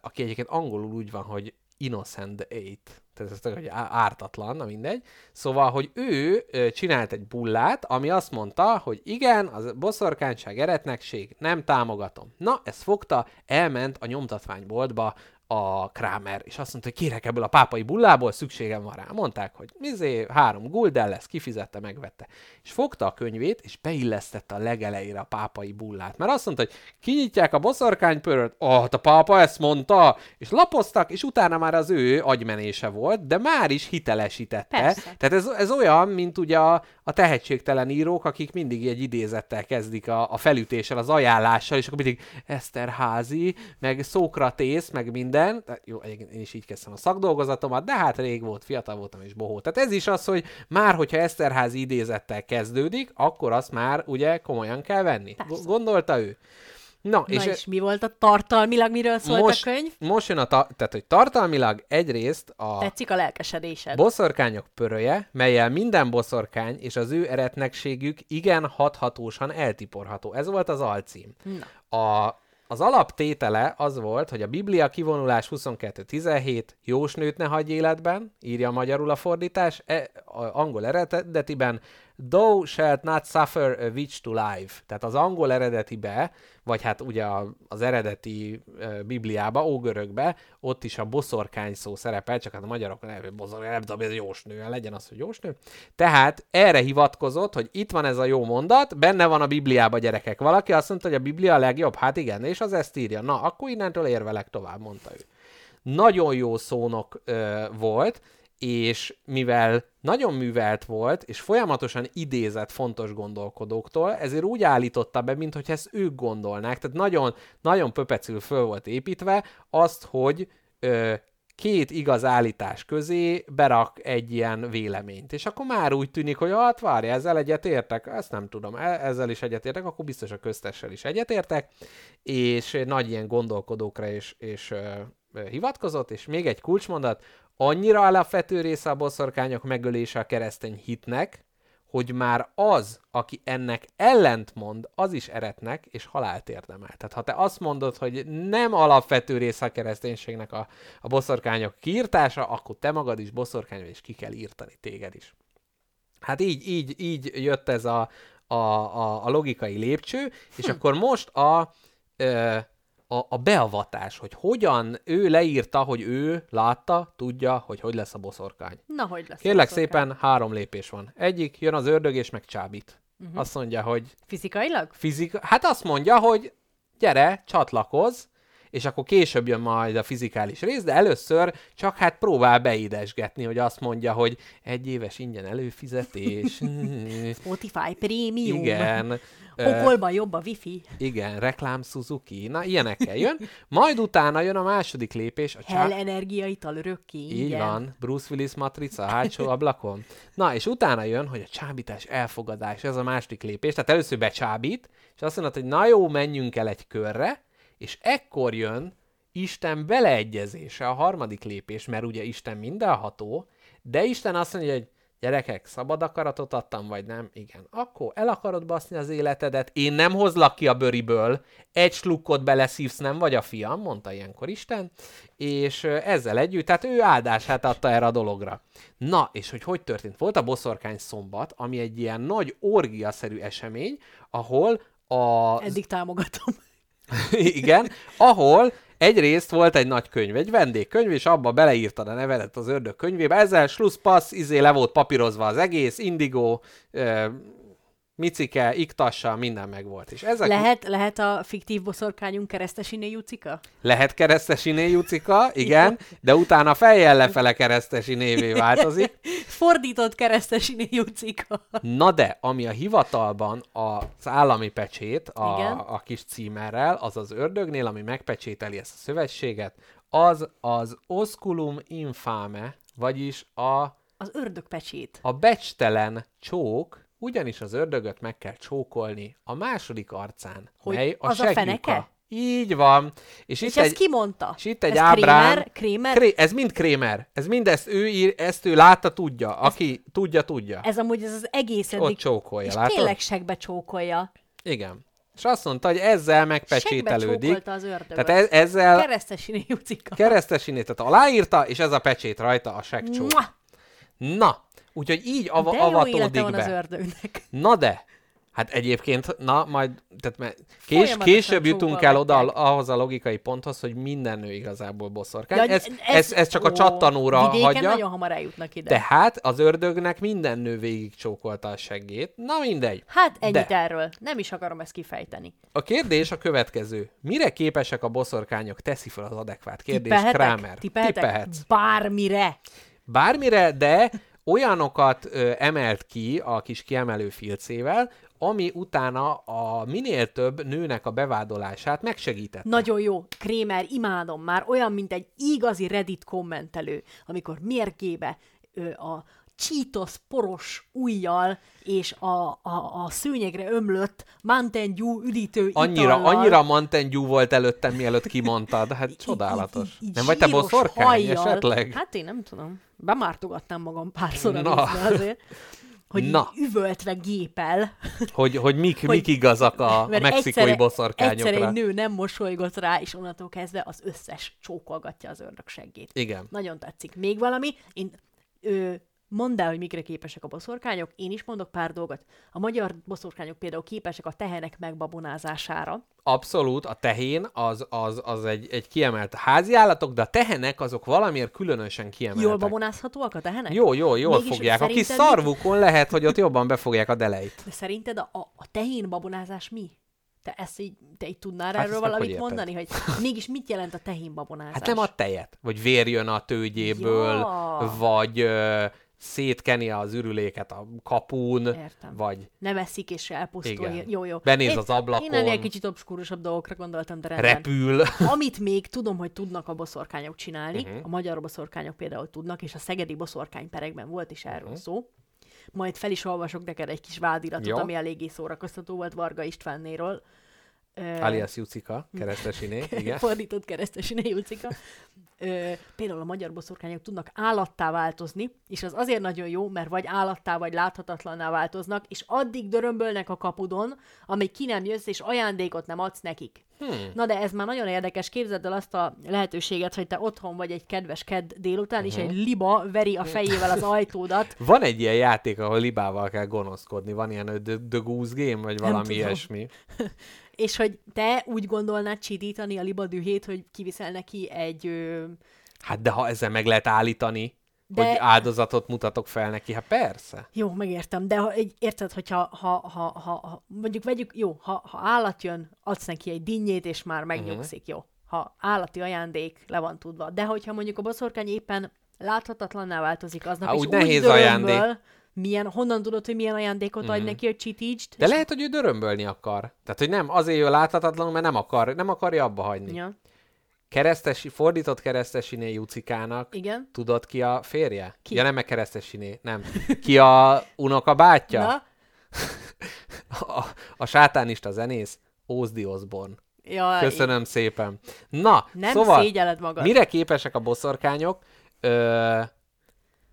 aki egyébként angolul úgy van, hogy Innocent Eight, tehát ez hogy ártatlan, na mindegy. Szóval, hogy ő csinált egy bullát, ami azt mondta, hogy igen, az boszorkányság, eretnekség, nem támogatom. Na, ezt fogta, elment a nyomtatványboltba a Kramer, és azt mondta, hogy kérek ebből a pápai bullából, szükségem van rá. Mondták, hogy mizé, három gulden lesz, kifizette, megvette. És fogta a könyvét, és beillesztette a legelejére a pápai bullát. Mert azt mondta, hogy kinyitják a boszorkánypöröt, ah, hát a pápa ezt mondta, és lapoztak, és utána már az ő agymenése volt, de már is hitelesítette. Persze. Tehát ez, ez olyan, mint ugye a, a tehetségtelen írók, akik mindig egy idézettel kezdik a, a felütéssel, az ajánlással, és akkor mindig Eszterházi, meg Szókratész, meg minden. Jó, én is így kezdtem a szakdolgozatomat, de hát rég volt, fiatal voltam és bohó. Tehát ez is az, hogy már, hogyha Eszterházi idézettel kezdődik, akkor azt már ugye komolyan kell venni. Persze. Gondolta ő. Na, és, és mi volt a tartalmilag, miről szólt most, a könyv? most jön a, ta- tehát, hogy tartalmilag egyrészt a, Tetszik a lelkesedésed. Boszorkányok pöröje, melyel minden boszorkány és az ő eretnekségük igen hathatósan eltiporható. Ez volt az alcím. Na. A, az alaptétele az volt, hogy a Biblia kivonulás 22.17 jósnőt ne hagyj életben, írja magyarul a fordítás, e, a angol eredetiben Thou shalt not suffer a witch to live. Tehát az angol eredetibe, vagy hát ugye az eredeti Bibliába, ógörökbe, ott is a boszorkány szó szerepel, csak hát a magyarok nem, boszorkány, nem tudom, ez jósnő, legyen az, hogy jósnő. Tehát erre hivatkozott, hogy itt van ez a jó mondat, benne van a Bibliába gyerekek. Valaki azt mondta, hogy a Biblia a legjobb, hát igen, és az ezt írja. Na, akkor innentől érvelek tovább, mondta ő. Nagyon jó szónok ö, volt, és mivel nagyon művelt volt, és folyamatosan idézett fontos gondolkodóktól, ezért úgy állította be, mintha ezt ők gondolnák. Tehát nagyon, nagyon pöpecül föl volt építve azt, hogy ö, két igaz állítás közé berak egy ilyen véleményt. És akkor már úgy tűnik, hogy hát várj, ezzel egyetértek, ezt nem tudom, e- ezzel is egyetértek, akkor biztos a köztessel is egyetértek, és nagy ilyen gondolkodókra is, és ö, hivatkozott, és még egy kulcsmondat, annyira alapvető része a boszorkányok megölése a keresztény hitnek, hogy már az, aki ennek ellentmond, az is eretnek, és halált érdemel. Tehát ha te azt mondod, hogy nem alapvető része a kereszténységnek a, a boszorkányok kiírtása, akkor te magad is boszorkány és ki kell írtani téged is. Hát így, így, így jött ez a, a, a, a logikai lépcső, és Hm. akkor most a, ö, a, a beavatás, hogy hogyan ő leírta, hogy ő látta, tudja, hogy hogy lesz a boszorkány. Na, hogy lesz? a Kérlek boszorkány? szépen, három lépés van. Egyik, jön az ördög és megcsábít. Uh-huh. Azt mondja, hogy Fizikailag? fizika... Hát azt mondja, hogy gyere, csatlakozz, és akkor később jön majd a fizikális rész, de először csak hát próbál beidesgetni, hogy azt mondja, hogy egy éves ingyen előfizetés. Spotify Premium. Igen. Ö, Pokolban jobb a wifi. igen, reklám Suzuki. Na, ilyenekkel jön. Majd utána jön a második lépés. A Hell csá... energiaital örökké. Így van, Bruce Willis matrica a hátsó ablakon. Na, és utána jön, hogy a csábítás elfogadás, ez a második lépés. Tehát először becsábít, és azt mondod, hogy na jó, menjünk el egy körre, és ekkor jön Isten beleegyezése, a harmadik lépés, mert ugye Isten mindenható, de Isten azt mondja, hogy gyerekek, szabad akaratot adtam, vagy nem? Igen. Akkor el akarod baszni az életedet, én nem hozlak ki a bőriből, egy slukkot beleszívsz, nem vagy a fiam, mondta ilyenkor Isten, és ezzel együtt, tehát ő áldását adta erre a dologra. Na, és hogy hogy történt? Volt a boszorkány szombat, ami egy ilyen nagy orgiaszerű esemény, ahol a Eddig támogatom. igen, ahol egyrészt volt egy nagy könyv, egy vendégkönyv, és abba beleírtad a nevedet az ördög könyvébe. Ezzel slusszpassz, izé le volt papírozva az egész, indigó, ö, micike, iktassa, minden megvolt. És ezek Lehet, lehet a fiktív boszorkányunk keresztesiné Jucika? lehet keresztesiné Jucika, igen, de utána fejjel lefele keresztesi névé változik. Fordított keresztesiné Jucika. Na de, ami a hivatalban az állami pecsét, Igen. a, a kis címerrel, az az ördögnél, ami megpecsételi ezt a szövetséget, az az osculum infame, vagyis a, Az ördög pecsét. a becstelen csók, ugyanis az ördögöt meg kell csókolni a második arcán, Hogy mely a az a seglyuka. feneke? Így van. És, És itt ezt egy, ki mondta? és itt egy Ez ábrán... Krémer? Krémer? Kré, ez mind Krémer. Ez mind ezt ő, ír, ezt ő látta, tudja. Aki tudja, tudja. Ez amúgy ez az egész Ott eddig... csókolja, és látod? tényleg segbe csókolja. Igen. És azt mondta, hogy ezzel megpecsételődik. az ördögöt. Tehát ez, ezzel Keresztesiné Jucika. keresztesinét, tehát aláírta, és ez a pecsét rajta, a segcsók. Mua! Na, úgyhogy így ava, De jó avatódik van az be. ördögnek. Na de, hát egyébként, na majd, tehát mert kés, később jutunk el oda csókolgatják. ahhoz a logikai ponthoz, hogy minden nő igazából boszorkány. Ja, ez, ez, ez, csak a ó, csattanóra vidéken hagyja. nagyon hamar eljutnak ide. Tehát az ördögnek minden nő végig csókolta a seggét. Na mindegy. Hát ennyit De. erről. Nem is akarom ezt kifejteni. A kérdés a következő. Mire képesek a boszorkányok? Teszi fel az adekvát kérdés. Tippelhetek? Kramer. Tippelhetek? Tippelhetsz. Bármire. Bármire, de olyanokat ö, emelt ki a kis kiemelő filcével, ami utána a minél több nőnek a bevádolását megsegített. Nagyon jó. Krémer, imádom már. Olyan, mint egy igazi Reddit kommentelő, amikor mérgébe ö, a csítosz poros ujjal és a, a, a szőnyegre ömlött Mountain Dew üdítő Annyira, itallal, annyira Mountain Dew volt előttem, mielőtt kimondtad. Hát csodálatos. így- így Nem vagy te boszorkány hajjal. esetleg? Hát én nem tudom. Bemártogatnám magam párszor Na. azért. Hogy Na. így üvöltve gépel. Hogy, hogy mik, Hogy- mik igazak a, mexikói egyszer- boszorkányokra. Egyszer egy nő nem mosolygott rá, és onnantól kezdve az összes csókolgatja az ördög seggét. Igen. Nagyon tetszik. Még valami, én ö, mondd el, hogy mikre képesek a boszorkányok, én is mondok pár dolgot. A magyar boszorkányok például képesek a tehenek megbabonázására. Abszolút, a tehén az, az, az egy, egy kiemelt házi állatok, de a tehenek azok valamiért különösen kiemeltek. Jól babonázhatóak a tehenek? Jó, jó, jól Mégis fogják. A kis szarvukon lehet, hogy ott jobban befogják a deleit. De szerinted a, a, a tehén babonázás mi? Te ezt így, te így tudnál Hát erről valamit hogy mondani, hogy mégis mit jelent a tehén babonázás? Hát nem a tejet, vagy vér jön a tőgyéből, Ja. vagy szétkeni az ürüléket a kapun, Értem. vagy Nem eszik és elpusztul. Igen. Jó, jó. Benéz én, az ablakon. Én ennél kicsit obskúrusabb dolgokra gondoltam, de rendben. repül. Amit még tudom, hogy tudnak a boszorkányok csinálni, uh-huh. a magyar boszorkányok például tudnak, és a szegedi boszorkányperekben volt is erről uh-huh. szó. Majd fel is olvasok neked egy kis vádiratot, Jó. ami eléggé szórakoztató volt Varga Istvánnéról. Ö, Alias Jucika, keresztesiné, igen. Fordított keresztesiné Jucika. Ö, például a magyar boszorkányok tudnak állattá változni, és az azért nagyon jó, mert vagy állattá, vagy láthatatlanná változnak, és addig dörömbölnek a kapudon, amíg ki nem jössz, és ajándékot nem adsz nekik. Hmm. Na de ez már nagyon érdekes, képzeld el azt a lehetőséget, hogy te otthon vagy egy kedves kedd délután, uh-huh. és egy liba veri a fejével az ajtódat. Van egy ilyen játék, ahol libával kell gonoszkodni. Van ilyen The, The Goose Game, vagy valami ilyesmi. és hogy te úgy gondolnád csidítani a liba dühét, hogy kiviszel neki egy... Ö, Hát de ha ezzel meg lehet állítani, de... Hogy áldozatot mutatok fel neki, hát persze. Jó, megértem, de ha, érted, hogyha ha, ha, ha, ha, mondjuk vegyük, jó, ha, ha állat jön, adsz neki egy dinnyét, és már megnyugszik, jó. Ha állati ajándék, le van tudva. De hogyha mondjuk a boszorkány éppen láthatatlanná változik aznap, Há, és úgy úgy nehéz dörömböl, ajándék. Milyen, honnan tudod, hogy milyen ajándékot adj neki, hogy csitítsd? De lehet, hogy ő dörömbölni akar. Tehát, hogy nem, azért jön láthatatlanul, mert nem akar, nem akarja abba hagyni. Ja, Keresztesi, fordított keresztesiné Jucikának, igen. tudod ki a férje? Ki? Ja, nem meg keresztesiné, nem. Ki a unoka bátyja? Na, A, a sátánista zenész, Ózdi Osborn. ja, Köszönöm szépen. Na, Nem szóval, szégyeled magad. mire képesek a boszorkányok? Ö,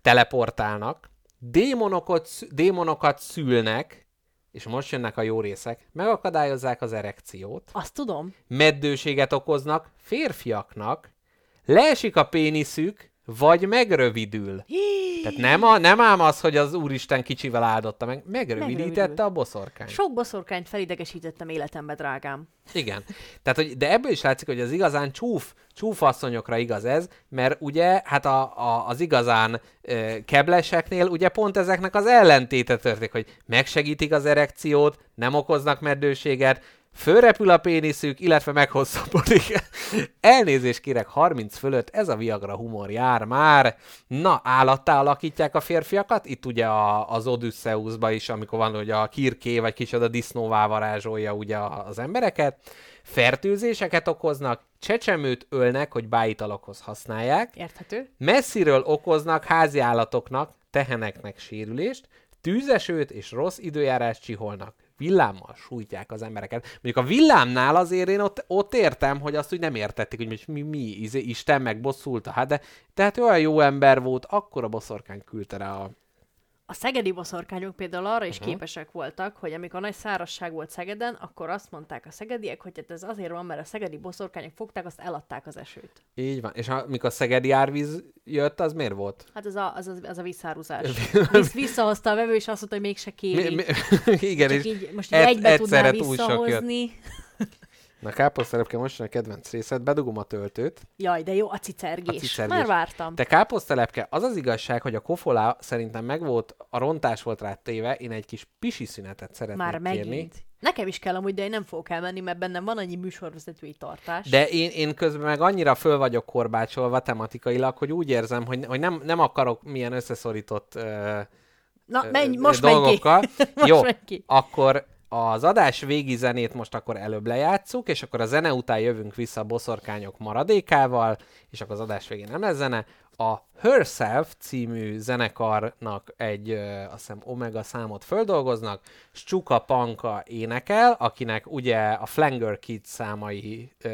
teleportálnak, démonokat, démonokat szülnek, és most jönnek a jó részek, megakadályozzák az erekciót, Azt tudom. meddőséget okoznak férfiaknak, leesik a péniszük, vagy megrövidül. Tehát nem, a, nem ám az, hogy az Úristen kicsivel áldotta meg, megrövidítette Megrövidül. a boszorkány. Sok boszorkányt felidegesítettem életembe, drágám. Igen. Tehát, hogy, de ebből is látszik, hogy az igazán csúf, csúfasszonyokra igaz ez, mert ugye, hát a, a, az igazán ö, kebleseknél ugye pont ezeknek az ellentéte történik, hogy megsegítik az erekciót, nem okoznak meddőséget, fölrepül a péniszük, illetve meghosszabbodik. Elnézést kérek, 30 fölött ez a Viagra humor jár már. Na, állattá alakítják a férfiakat, itt ugye a, az Odysseusba is, amikor van, hogy a kirké vagy kicsoda disznóvá varázsolja ugye az embereket. Fertőzéseket okoznak, csecsemőt ölnek, hogy bájitalokhoz használják, Érthető? messziről okoznak házi állatoknak, teheneknek sérülést, tűzesőt és rossz időjárást csiholnak. Villámmal sújtják az embereket. Mondjuk a villámnál azért én ott, ott értem, hogy azt úgy nem értették, hogy mi, mi izé, Isten megbosszulta. Hát de tehát olyan jó ember volt, akkor a boszorkány küldte rá a... A szegedi boszorkányok például arra is uh-huh. képesek voltak, hogy amikor nagy szárazság volt Szegeden, akkor azt mondták a szegediek, hogy hát ez azért van, mert a szegedi boszorkányok fogták, azt eladták az esőt. Így van. És amikor a szegedi árvíz jött, az miért volt? Hát ez a, az, az, az a visszáruzás. Visz, visszahozta a vevő, és azt mondta, hogy mégse kéri. Mi, mi, igen, Csak és így, most így egy- egybe tudná jött. visszahozni. Na káposztelepke most a kedvenc részed, bedugom a töltőt. Jaj, de jó, a cicergés. A cicergés. Már vártam. Te káposztelepke, az az igazság, hogy a kofolá szerintem megvolt, a rontás volt rá téve, én egy kis pisi szünetet szeretnék Már megint. kérni. Nekem is kell amúgy, de én nem fogok elmenni, mert bennem van annyi műsorvezetői tartás. De én, én közben meg annyira föl vagyok korbácsolva tematikailag, hogy úgy érzem, hogy, hogy nem, nem akarok milyen összeszorított uh, Na, menj, most menj ki. dolgokkal. Most Jó, menj ki. akkor az adás végi zenét most akkor előbb lejátszuk, és akkor a zene után jövünk vissza a boszorkányok maradékával, és akkor az adás végén nem lesz zene. A Herself című zenekarnak egy, ö, azt hiszem, Omega számot földolgoznak, Stuka Panka énekel, akinek ugye a Flanger Kids számai ö,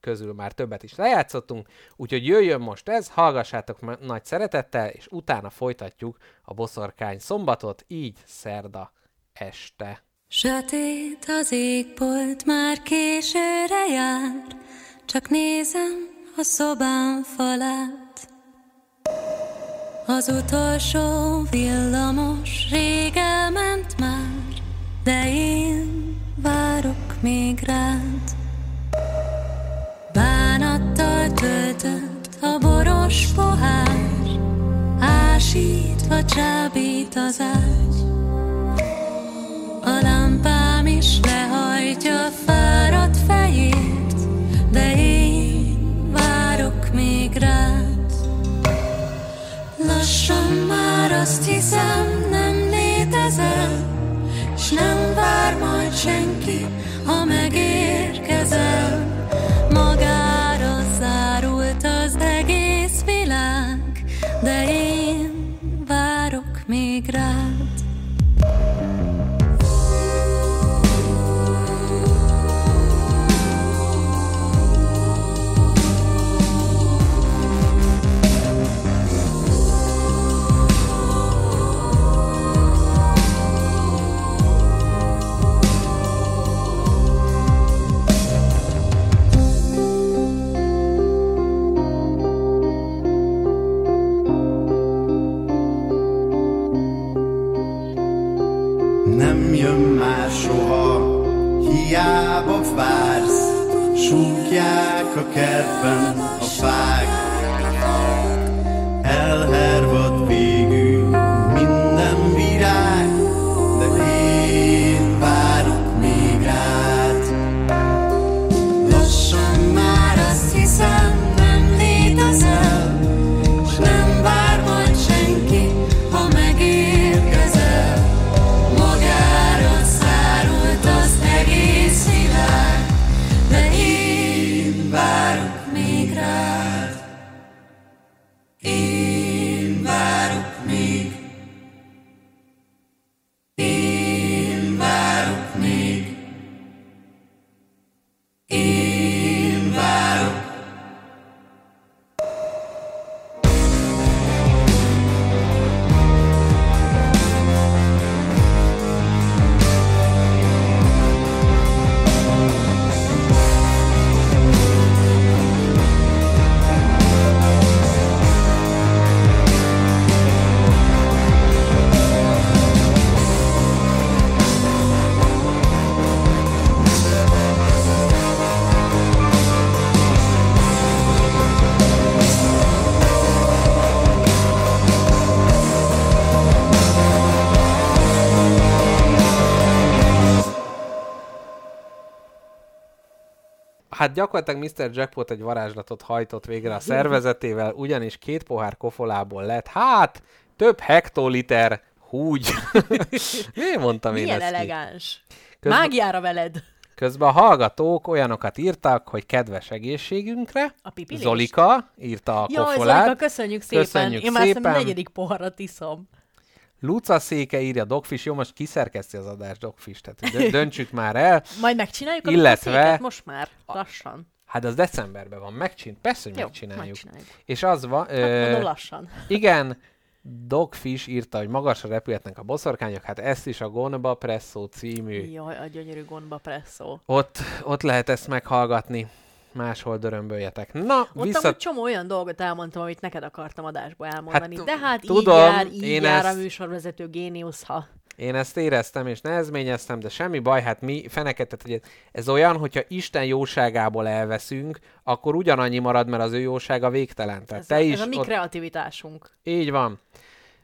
közül már többet is lejátszottunk, úgyhogy jöjjön most ez, hallgassátok nagy szeretettel, és utána folytatjuk a boszorkány szombatot, így szerda este. Sötét az égbolt, már későre jár, csak nézem a szobám falát. Az utolsó villamos rég elment már, de én várok még rád. Bánattal töltött a boros pohár, ásítva csábít az ágy. Is lehajtja fáradt fejét, de én várok még rád. Lassan már azt hiszem, nem létezel, s nem vár majd senki, ha megérkezel. Magára súgják a kertben Hát gyakorlatilag Mr. Jackpot egy varázslatot hajtott végre a szervezetével, ugyanis két pohár kofolából lett, hát, több hektoliter húgy. Miért mondtam én Milyen ezt ki? elegáns. Közben- Mágiára veled. Közben a hallgatók olyanokat írtak, hogy kedves egészségünkre. A pipilés? Zolika írta a Jaj, kofolát. Zolika, köszönjük szépen. Köszönjük Én már szépen. szépen. negyedik poharat iszom. Luca Széke írja Dogfish, jó, most kiszerkeszti az adást Dogfish, tehát döntsük már el. Majd megcsináljuk a Illetve- széket most már, lassan. Hát az decemberben van, megcsin, persze, hogy Jó, megcsináljuk. megcsináljuk. És az van, Hát ö, lassan. igen, Dogfish írta, hogy magasra repülhetnek a boszorkányok, hát ezt is a Gonba Presso című. Jaj, a gyönyörű gondba presszó. Ott, ott lehet ezt meghallgatni. Máshol dörömböljetek. Na, Ott vissza... amúgy csomó olyan dolgot elmondtam, amit neked akartam adásba elmondani. Hát, de hát tudom, így jár, így én jár ezt- a műsorvezető géniusz, ha Én ezt éreztem, és nehezményeztem, de semmi baj, hát mi feneketett, hogy ez, ez olyan, hogyha Isten jóságából elveszünk, akkor ugyanannyi marad, mert az ő jósága végtelen. Tehát ez, te a, is ez a mi ott... kreativitásunk. Így van.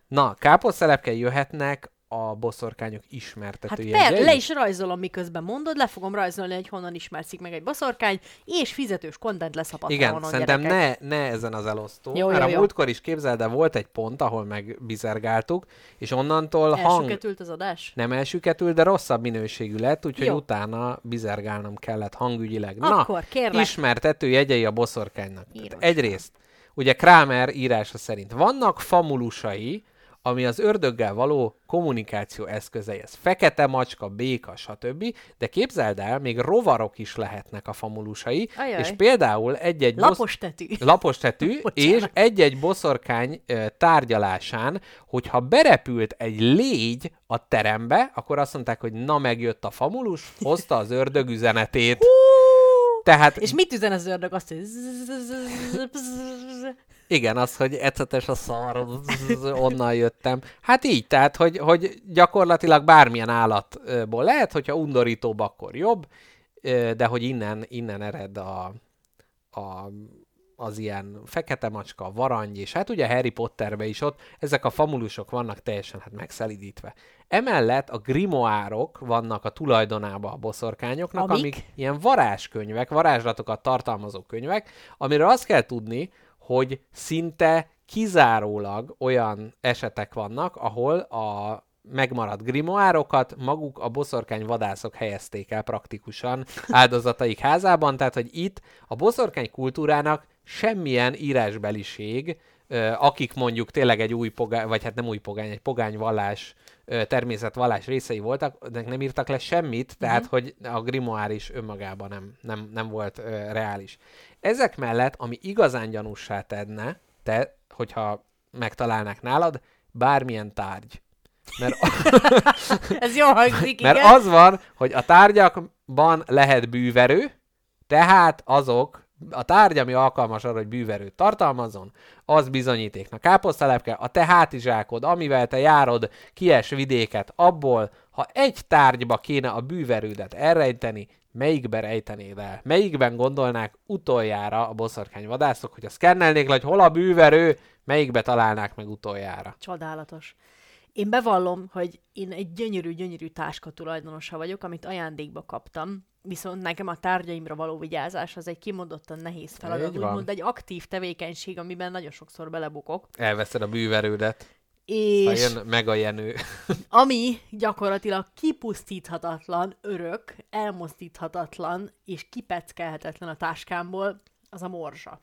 Na, káposztelepke jöhetnek a boszorkányok Hát ismertetőjegyei. per, le is rajzolom, miközben mondod, le fogom rajzolni, hogy honnan ismerszik meg egy boszorkány, és fizetős content lesz a Igen, szerintem gyerekek. ne, ne ezen az elosztó. Jó, mert jó, a jó. múltkor is képzeld, de volt egy pont, ahol megbizergáltuk, és onnantól hang Elsüketült az adás? nem elsüketül, de rosszabb minőségű lett, úgyhogy Jó. utána bizergálnom kellett hangügyileg. Akkor, kérlek. ismertető jegyei a boszorkánynak. Egyrészt, ugye Kramer írása szerint vannak famulusai, ami az ördöggel való kommunikáció eszközei. Ez fekete macska, béka, stb. De képzeld el, még rovarok is lehetnek a famulusai, Ajaj. és például egy-egy bosz- Lapos tetű. lapos tetű, Bocsánat. és egy-egy boszorkány tárgyalásán, hogyha berepült egy légy a terembe, akkor azt mondták, hogy na megjött a famulus, hozta az ördög üzenetét. Tehát És mit üzen az ördög? Azt, hogy igen, az, hogy ecetes a szar, onnan jöttem. Hát így, tehát, hogy, hogy gyakorlatilag bármilyen állatból lehet, hogyha undorítóbb, akkor jobb, de hogy innen, innen ered a, a, az ilyen fekete macska, varangy, és hát ugye Harry Potterbe is ott ezek a famulusok vannak teljesen hát megszelidítve. Emellett a grimoárok vannak a tulajdonában a boszorkányoknak, Amik? amik ilyen varázskönyvek, varázslatokat tartalmazó könyvek, amiről azt kell tudni, hogy szinte kizárólag olyan esetek vannak, ahol a megmaradt grimoárokat maguk a boszorkány vadászok helyezték el praktikusan áldozataik házában, tehát hogy itt a boszorkány kultúrának semmilyen írásbeliség, akik mondjuk tényleg egy új pogány, vagy hát nem új pogány, egy pogány vallás, természetvallás részei voltak, de nem írtak le semmit, tehát Mhm. hogy a grimoár is önmagában nem, nem, nem volt reális. Ezek mellett, ami igazán gyanússá tedne, te, hogyha megtalálnák nálad, bármilyen tárgy. Mert, Ez jól hangzik, mert igen. az van, hogy a tárgyakban lehet bűverő, tehát azok a tárgy, ami alkalmas arra, hogy bűverőt tartalmazzon, az bizonyítéknak káposztalepke, a te hátizsákod, amivel te járod kies vidéket, abból, ha egy tárgyba kéne a bűverődet elrejteni, melyikbe rejtenéd el? Melyikben gondolnák utoljára a boszorkány vadászok, hogy a szkennelnék le, hogy hol a bűverő, melyikbe találnák meg utoljára? Csodálatos. Én bevallom, hogy én egy gyönyörű-gyönyörű táska tulajdonosa vagyok, amit ajándékba kaptam, viszont nekem a tárgyaimra való vigyázás az egy kimondottan nehéz feladat, úgymond egy aktív tevékenység, amiben nagyon sokszor belebukok. Elveszed a bűverődet, És jön meg a jenő. ami gyakorlatilag kipusztíthatatlan, örök, elmozdíthatatlan és kipeckelhetetlen a táskámból, az a morzsa.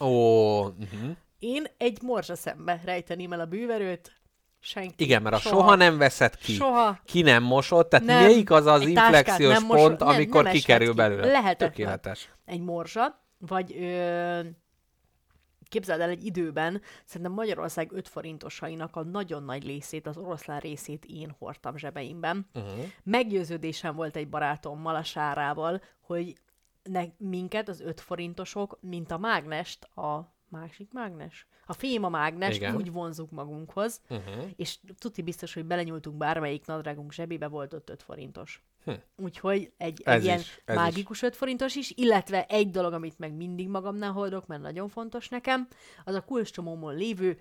Ó, uh-huh. Én egy morzsa szembe rejteném el a bűverőt, senki. igen, mert a soha, soha nem veszed ki. Soha. Ki nem mosod, tehát Nem, melyik az az inflexiós nem mosod- pont, nem, amikor nem kikerül ki. belőle? Lehetetlen. Tökéletes. egy morzsa, vagy ö, képzeld el egy időben, szerintem Magyarország 5 forintosainak a nagyon nagy részét, az oroszlán részét én hordtam zsebeimben. Uh-huh. Meggyőződésem volt egy barátommal, a Sárával, hogy ne, minket az 5 forintosok, mint a mágnest, a másik mágnes? A fém a mágnes, Igen. úgy vonzuk magunkhoz, Uh-huh. és tuti biztos, hogy belenyúltunk bármelyik nadrágunk zsebébe, volt ott 5 forintos. Hm. Úgyhogy egy, egy ilyen is, mágikus 5 forintos is, illetve egy dolog, amit meg mindig magamnál hordok, mert nagyon fontos nekem, az a kulcscsomómon lévő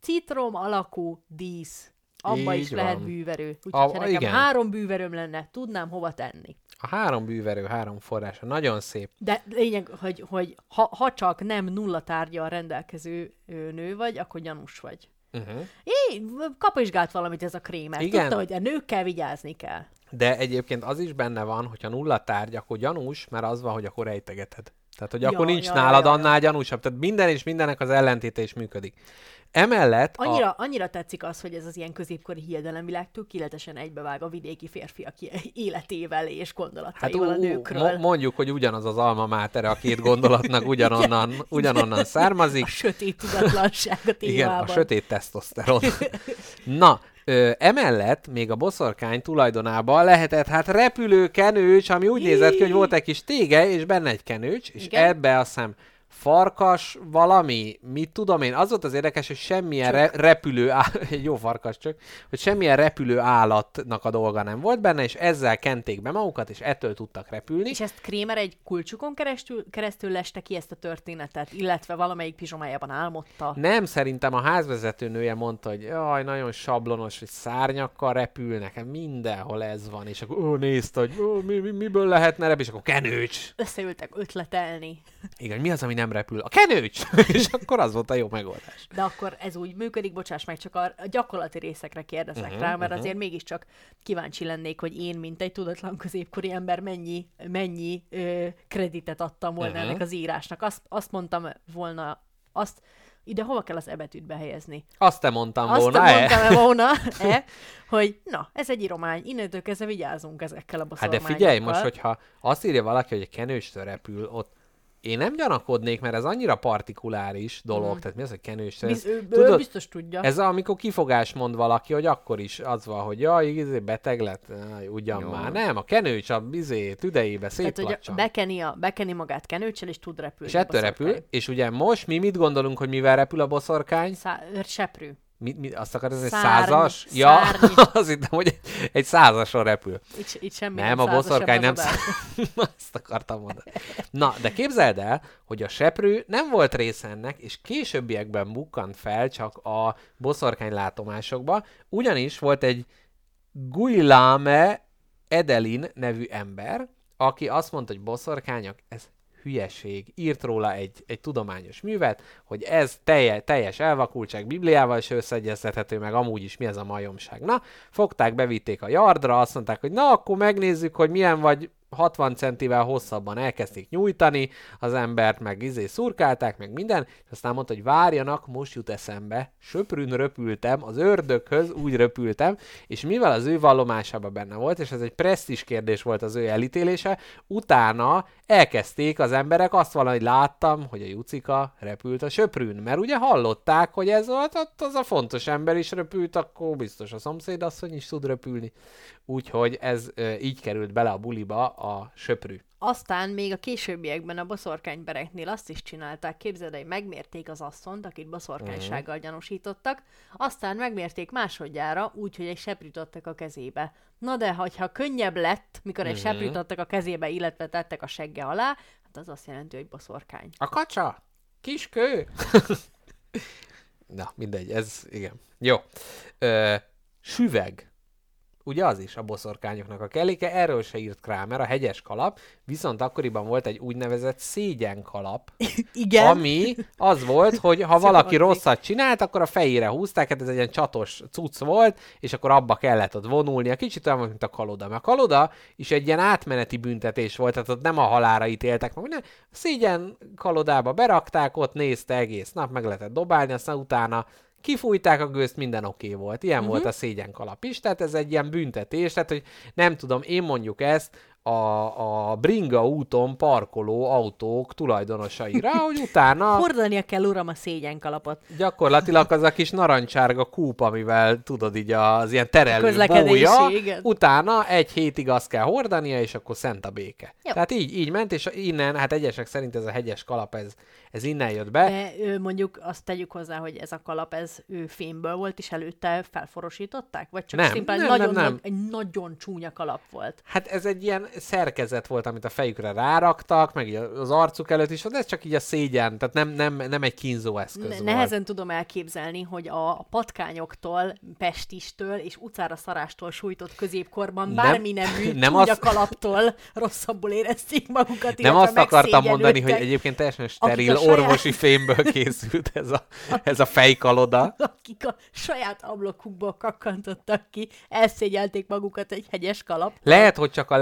citrom alakú dísz. Abba Így is lehet van. bűverő. Úgyhogy ha nekem igen. három bűverőm lenne, tudnám hova tenni. A három bűverő, három forrása. Nagyon szép. De lényeg, hogy, hogy ha, ha csak nem nulla tárgyal rendelkező nő vagy, akkor gyanús vagy. Uh-huh. Jé, kapizsgált valamit ez a krémet. Igen. Tudta, hogy a nőkkel vigyázni kell. De egyébként az is benne van, hogyha nulla tárgy, akkor gyanús, mert az van, hogy akkor rejtegeted. Tehát, hogy Ja, akkor nincs ja, nálad ja, ja. annál gyanúsabb. Tehát minden és mindennek az ellentéte is működik. Emellett Annyira, a... annyira tetszik az, hogy ez az ilyen középkori hiedelemvilág tökéletesen egybevág a vidéki férfiak életével és Hát gondolataival a nőkről. mo- mondjuk, hogy ugyanaz az alma mátere a két gondolatnak ugyanonnan, ugyanonnan származik. a sötét tudatlanság a témában. Igen, a sötét tesztoszteron. Na, ö, emellett még a boszorkány tulajdonában lehetett hát repülő kenőcs, ami úgy nézett ki, hogy volt egy kis tége, és benne egy kenőcs, és Igen. ebbe azt hiszem farkas valami, mit tudom én, az volt az érdekes, hogy semmilyen re- repülő, á- egy jó farkas csak, hogy semmilyen repülő állatnak a dolga nem volt benne, és ezzel kenték be magukat, és ettől tudtak repülni. És ezt Krémer egy kulcsukon keresztül, keresztül leste ki ezt a történetet, illetve valamelyik pizsomájában álmodta. Nem, szerintem a házvezető nője mondta, hogy jaj, nagyon sablonos, hogy szárnyakkal repül, nekem mindenhol ez van, és akkor ó, nézte, hogy ó, mi, mi, miből lehetne repülni, és akkor kenőcs. Összeültek ötletelni. Igen, mi az, ami nem repül? A kenőcs! és akkor az volt a jó megoldás. De akkor ez úgy működik, bocsáss meg, csak a a gyakorlati részekre kérdezek uh-huh, rá, mert uh-huh. azért mégiscsak kíváncsi lennék, hogy én, mint egy tudatlan középkori ember, mennyi, mennyi ö, kreditet adtam volna uh-huh. ennek az írásnak. Azt, azt mondtam volna, azt ide hova kell az ebetűt behelyezni? Azt te mondtam Azt volna, mondtam e? volna, e, hogy na, ez egy íromány, innentől kezdve vigyázunk ezekkel a Hát boszormányokkal. de figyelj, most, hogyha azt írja valaki, hogy egy kenőstől repül, ott én nem gyanakodnék, mert ez annyira partikuláris dolog, mm. tehát mi az, hogy kenőstől? Biz, ő, ő Tudod, biztos tudja. Ez amikor kifogás mond valaki, hogy akkor is az van, hogy jaj, izé, beteg lett, Áj, ugyan Jó. már. Nem, a kenőcs a izé, tüdejébe szép Tehát, hogy bekeni, a, bekeni magát kenőcsel, és tud repülni. És ettől repül, és ugye most mi mit gondolunk, hogy mivel repül a boszorkány? Szá- seprű. Mi, mi, azt akarod, ez egy Szárny, százas? Ja, azt hittem, hogy egy, egy százason repül. Itt, itt semmi Nem, a százas boszorkány nem adásban. Azt akartam mondani. Na, de képzeld el, hogy a seprő nem volt része ennek, és későbbiekben bukkant fel csak a boszorkány látomásokba, ugyanis volt egy Guilame Edelin nevű ember, aki azt mondta, hogy boszorkányok, ez hülyeség. Írt róla egy, egy tudományos művet, hogy ez telje, teljes elvakultság, Bibliával is összeegyeztethető, meg amúgy is mi ez a majomság. Na, fogták, bevitték a yardra, azt mondták, hogy na, akkor megnézzük, hogy milyen vagy 60 centivel hosszabban elkezdték nyújtani az embert, meg izé szurkálták, meg minden, és aztán mondta, hogy várjanak, most jut eszembe, söprűn röpültem, az ördöghöz úgy röpültem, és mivel az ő vallomásában benne volt, és ez egy presztis kérdés volt az ő elítélése, utána elkezdték az emberek azt valahogy láttam, hogy a Jucika repült a söprűn, mert ugye hallották, hogy ez volt, az a fontos ember is röpült, akkor biztos a szomszéd asszony is tud röpülni. Úgyhogy ez ö, így került bele a buliba a söprű. Aztán még a későbbiekben a boszorkánybereknél azt is csinálták, képzeld, hogy megmérték az asszont, akit boszorkánysággal gyanúsítottak, aztán megmérték másodjára, úgyhogy egy seprűt adtak a kezébe. Na de, hogyha könnyebb lett, mikor egy seprűt adtak a kezébe, illetve tettek a segge alá, hát az azt jelenti, hogy boszorkány. A kacsa! Kiskő! Na, mindegy, ez igen. Jó. Ö, süveg. Ugye az is a boszorkányoknak a kelléke, erről se írt Kramer, a hegyes kalap, viszont akkoriban volt egy úgynevezett szégyen kalap, Igen. ami az volt, hogy ha valaki rosszat csinált, akkor a fejére húzták, hát ez egy ilyen csatos cucc volt, és akkor abba kellett ott vonulnia, kicsit olyan, mint a kaloda. Mert a kaloda is egy ilyen átmeneti büntetés volt, tehát ott nem a halára ítéltek, meg. A szégyen kalodába berakták, ott nézte egész nap, meg lehetett dobálni, aztán utána kifújták a gőzt, minden oké okay volt. Ilyen uh-huh. volt a szégyen kalap is, tehát ez egy ilyen büntetés, tehát hogy nem tudom, én mondjuk ezt a, a Bringa úton parkoló autók tulajdonosaira, hogy utána Hordania kell, uram, a szégyenkalapot. gyakorlatilag az a kis narancsárga kúp, amivel tudod így az ilyen terelő bója, utána egy hétig azt kell hordania, és akkor szent a béke. Jó. Tehát így, így ment, és innen, hát egyesek szerint ez a hegyes kalap, ez, ez innen jött be. De ő, mondjuk azt tegyük hozzá, hogy ez a kalap, ez ő fémből volt, és előtte felforosították? Vagy csak Nem, szimplán nem, egy nem, nagyon, nem. Nagy, egy nagyon csúnya kalap volt? Hát ez egy ilyen szerkezet volt, amit a fejükre ráraktak, meg az arcuk előtt is, de ez csak így a szégyen, tehát nem, nem, nem egy kínzó eszköz Ne, nehezen tudom elképzelni, hogy a, a patkányoktól, pestistől és utcára szarástól sújtott középkorban Nem- bármi nemű nem nem azt- azt... kalaptól rosszabbul érezték magukat, Nem azt akartam mondani, hogy egyébként teljesen steril a saját- orvosi fémből készült ez a, ez a fejkaloda. akik a saját ablakukból kakkantottak ki, elszégyelték magukat egy hegyes kalap. Lehet, hogy csak a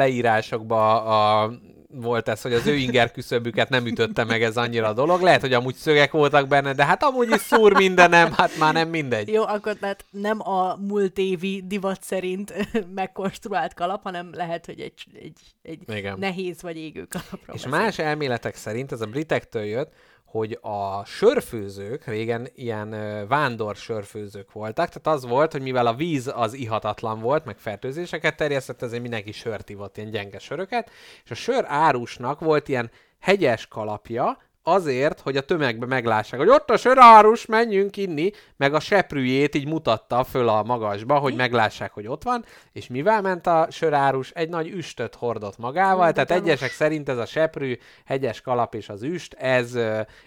leírásokban a, volt ez, hogy az ő inger küszöbüket nem ütötte meg ez annyira a dolog. Lehet, hogy amúgy szögek voltak benne, de hát amúgy is szúr mindenem, hát már nem mindegy. Jó, akkor tehát nem a múlt évi divat szerint megkonstruált kalap, hanem lehet, hogy egy, egy, egy Igen. nehéz vagy égő kalapról És beszélünk. más elméletek szerint ez a britektől jött, hogy a sörfőzők régen ilyen vándor sörfőzők voltak, tehát az volt, hogy mivel a víz az ihatatlan volt, meg fertőzéseket terjesztett, ezért mindenki sört ivott, ilyen gyenge söröket, és a sör árusnak volt ilyen hegyes kalapja, azért, hogy a tömegbe meglássák, hogy ott a sörárus, menjünk inni, meg a seprűjét így mutatta föl a magasba, hogy meglássák, hogy ott van, és mivel ment a sörárus, egy nagy üstöt hordott magával, tehát egyesek szerint ez a seprű, hegyes kalap és az üst, ez,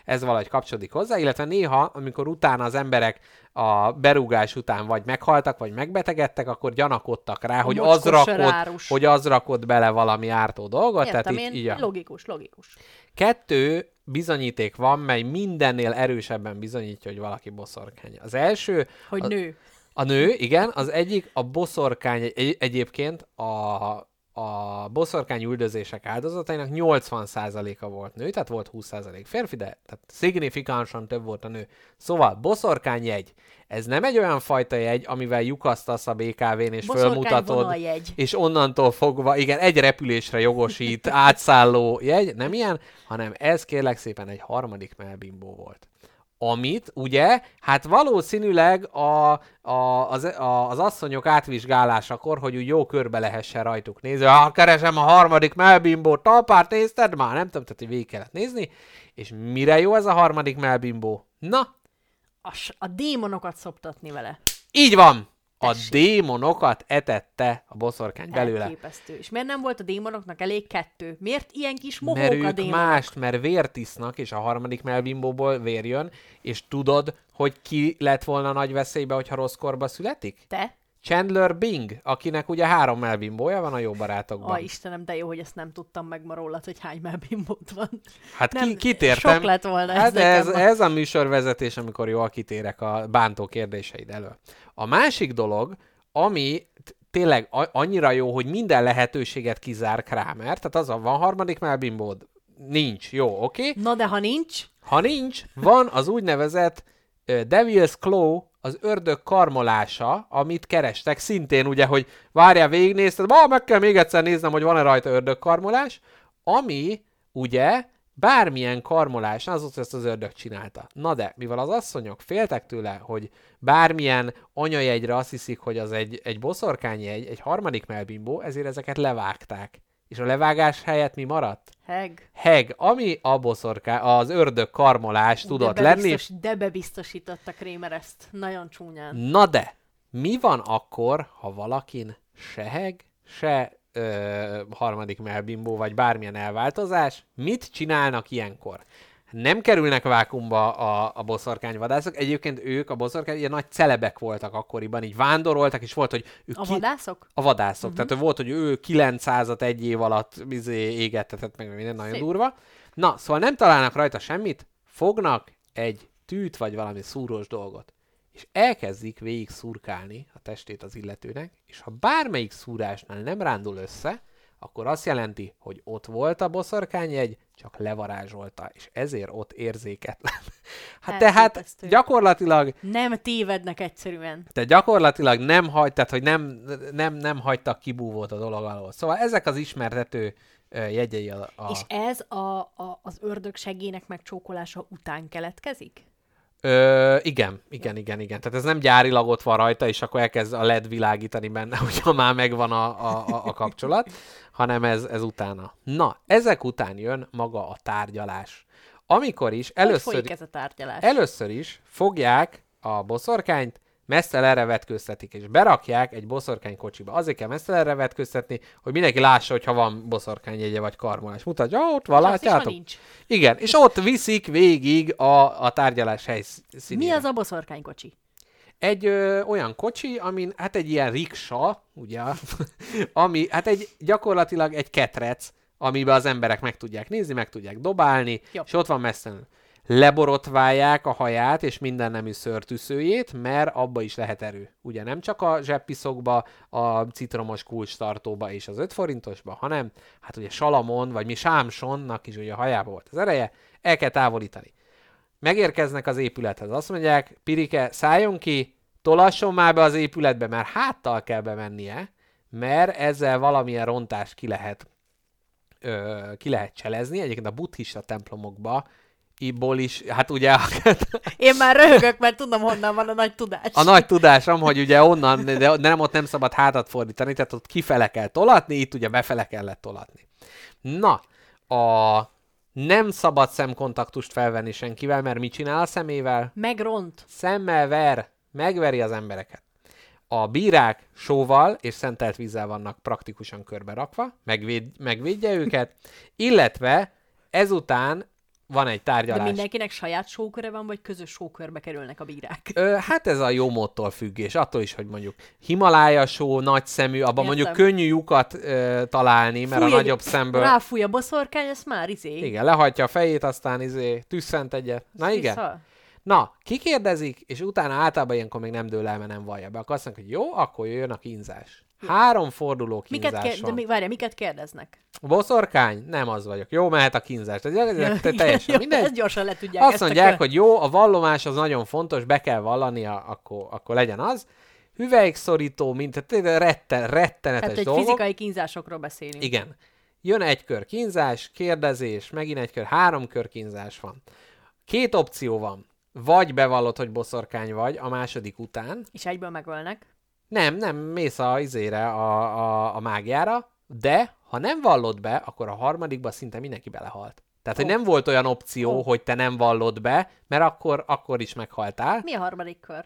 ez valahogy kapcsolódik hozzá, illetve néha, amikor utána az emberek a berúgás után vagy meghaltak, vagy megbetegedtek, akkor gyanakodtak rá, hogy az, rakott, hogy az rakott bele valami ártó dolgot, Értem tehát én, így, így a... logikus, logikus. Kettő bizonyíték van, mely mindennél erősebben bizonyítja, hogy valaki boszorkány. Az első, Hogy a, nő. a nő, igen, az egyik a boszorkány, egy, egyébként a, a boszorkány üldözések áldozatainak 80%-a volt nő, tehát volt 20% férfi, de tehát szignifikánsan több volt a nő. Szóval boszorkány jegy. Ez nem egy olyan fajta jegy, amivel lyukasztasz a BKV-n és Boszorkány fölmutatod, és onnantól fogva, igen, egy repülésre jogosít átszálló jegy, nem ilyen, hanem ez kérlek szépen egy harmadik melbimbó volt. Amit ugye, hát valószínűleg a, a, az, a, az asszonyok átvizsgálásakor, hogy úgy jó körbe lehessen rajtuk nézni, ha keresem a harmadik melbimbó talpárt, nézted már? Nem tudom, tehát végig kellett nézni. És mire jó ez a harmadik melbimbó? Na, A, a démonokat szoptatni vele. így van! A démonokat etette a boszorkány belőle. Elképesztő. És miért nem volt a démonoknak elég kettő? Miért ilyen kis mohók mert a ők démonok? mást, mert vért isznak, és a harmadik melbimbóból vér jön, és tudod, hogy ki lett volna nagy veszélybe, hogyha rossz korba születik? Te? Chandler Bing, akinek ugye három melbimbója van a jó barátokban. A Istenem, de jó, hogy ezt nem tudtam meg ma rólad, hogy hány melbimbót van. hát nem, ki, kitértem. sok lett volna ez hát ez, ez a műsorvezetés, amikor jól kitérek a bántó kérdéseid elől. A másik dolog, ami tényleg annyira jó, hogy minden lehetőséget kizár Kramer, tehát az a van harmadik melbimbód? Nincs. Jó, oké. Okay? Na de ha nincs, Ha nincs, van az úgynevezett ö, Devil's Claw, az ördög karmolása, amit kerestek, szintén ugye, hogy várjál, végignézted, ma meg kell még egyszer néznem, hogy van-e rajta ördög karmolás, ami ugye bármilyen karmolás, az ott ezt az ördög csinálta. Na de, mivel az asszonyok féltek tőle, hogy bármilyen anyajegyre azt hiszik, hogy az egy, egy boszorkányjegy, egy harmadik melbimbó, ezért ezeket levágták. És a levágás helyett mi maradt? Heg. Heg, ami a boszorká, az ördög karmolás tudott de lenni. bebiztos- De bebiztosította Kramer ezt. Nagyon csúnyán. Na de, mi van akkor, ha valakin se heg, se ö, harmadik melbimbó, vagy bármilyen elváltozás? Mit csinálnak ilyenkor? Nem kerülnek vákumba a, a boszorkányvadászok. Egyébként ők, a boszorkány, ilyen nagy celebek voltak akkoriban, így vándoroltak, és volt, hogy ők A vadászok? a vadászok. Uh-huh. Tehát volt, hogy ő 900-at egy év alatt izé, égettetett meg minden nagyon Szép. durva. Na, szóval nem találnak rajta semmit, fognak egy tűt vagy valami szúrós dolgot, és elkezdik végig szurkálni a testét az illetőnek, és ha bármelyik szúrásnál nem rándul össze, akkor azt jelenti, hogy ott volt a boszorkányjegy, csak levarázsolta, és ezért ott érzéketlen. Hát tehát Elképesztő. gyakorlatilag Nem tévednek egyszerűen. tehát gyakorlatilag nem hagy, tehát hogy nem, nem, nem hagytak kibúvót a dolog alól. Szóval ezek az ismertető jegyei a... a... És ez a, a, az ördög segének megcsókolása után keletkezik? Ö, igen, igen, igen, igen. Tehát ez nem gyárilag ott van rajta, és akkor elkezd a LED világítani benne, hogyha már megvan a, a, a, a kapcsolat, hanem ez, ez utána. Na, ezek után jön maga a tárgyalás. Amikor is Hogy először, folyik ez a tárgyalás? először is fogják a boszorkányt, mesztelenre vetköztetik, és berakják egy boszorkány kocsiba. Azért kell mesztelenre vetköztetni, hogy mindenki lássa, hogyha van boszorkány jegye vagy karmolás. Mutatja, "Ó, ott van, látjátok? nincs. Igen, és ott viszik végig a, a tárgyalás helyszínére. Mi az a boszorkánykocsi? Egy ö, olyan kocsi, amin, hát egy ilyen riksa, ugye, ami, hát egy gyakorlatilag egy ketrec, amiben az emberek meg tudják nézni, meg tudják dobálni, Jó. és ott van messzen. Leborotválják a haját és minden nemű szőrtűszőjét, mert abba is lehet erő. Ugye nem csak a zseppiszokba, a citromos kulcstartóba és az 5 forintosba, hanem hát ugye Salamon, vagy mi Sámsonnak is ugye a hajába volt az ereje, el kell távolítani. Megérkeznek az épülethez, azt mondják, Pirike, szálljon ki, tolasson már be az épületbe, mert háttal kell bemennie, mert ezzel valamilyen rontást ki lehet, ö, ki lehet cselezni. Egyébként a buddhista templomokba Iból is, hát ugye Én már röhögök, mert tudom, honnan van a nagy tudás. a nagy tudásom, hogy ugye onnan, de nem ott nem szabad hátat fordítani, tehát ott kifele kell tolatni, itt ugye befele kellett tolatni. Na, a nem szabad szemkontaktust felvenni senkivel, mert mit csinál a szemével? Megront. Szemmel ver, megveri az embereket. A bírák sóval és szentelt vízzel vannak praktikusan körbe rakva, megvéd, megvédje őket, illetve ezután van egy De tárgyalás. mindenkinek saját sóköre van, vagy közös sókörbe kerülnek a bírák? Ö, hát ez a jó módtól függ, és attól is, hogy mondjuk Himalája só, nagy szemű, abban Értem. mondjuk könnyű lyukat ö, találni, mert Fúj a nagyobb szemből... Ráfúj a boszorkány, ez már izé. Igen, lehajtja a fejét, aztán izé, tüsszent egyet. Na igen. Vissza. Na, kikérdezik, és utána általában ilyenkor még nem dől el, mert nem vallja be. Akkor azt mondják, hogy jó, akkor jöjjön a kínzás. Három forduló kínzás Miket, kér... de van. mi, várja, miket kérdeznek? Boszorkány? Nem az vagyok. Jó, mehet a kínzás. Ez, ez, ez teljesen jó, mindegy. Ezt gyorsan le tudják. Azt a mondják, kö- hogy jó, a vallomás az nagyon fontos, be kell vallania, akkor, akkor legyen az. Hüvelykszorító, mint tehát retten, rettenetes Tehát egy dolgok. fizikai kínzásokról beszélünk. Igen. Jön egy kör kínzás, kérdezés, megint egy kör, három kör kínzás van. Két opció van. Vagy bevallod, hogy boszorkány vagy a második után. És egyből megölnek. Nem, nem, mész a izére, a, a, a mágiára, de ha nem vallod be, akkor a harmadikban szinte mindenki belehalt. Tehát, hogy Ó. nem volt olyan opció, Ó. hogy te nem vallod be, mert akkor, akkor is meghaltál. Mi a harmadik kör?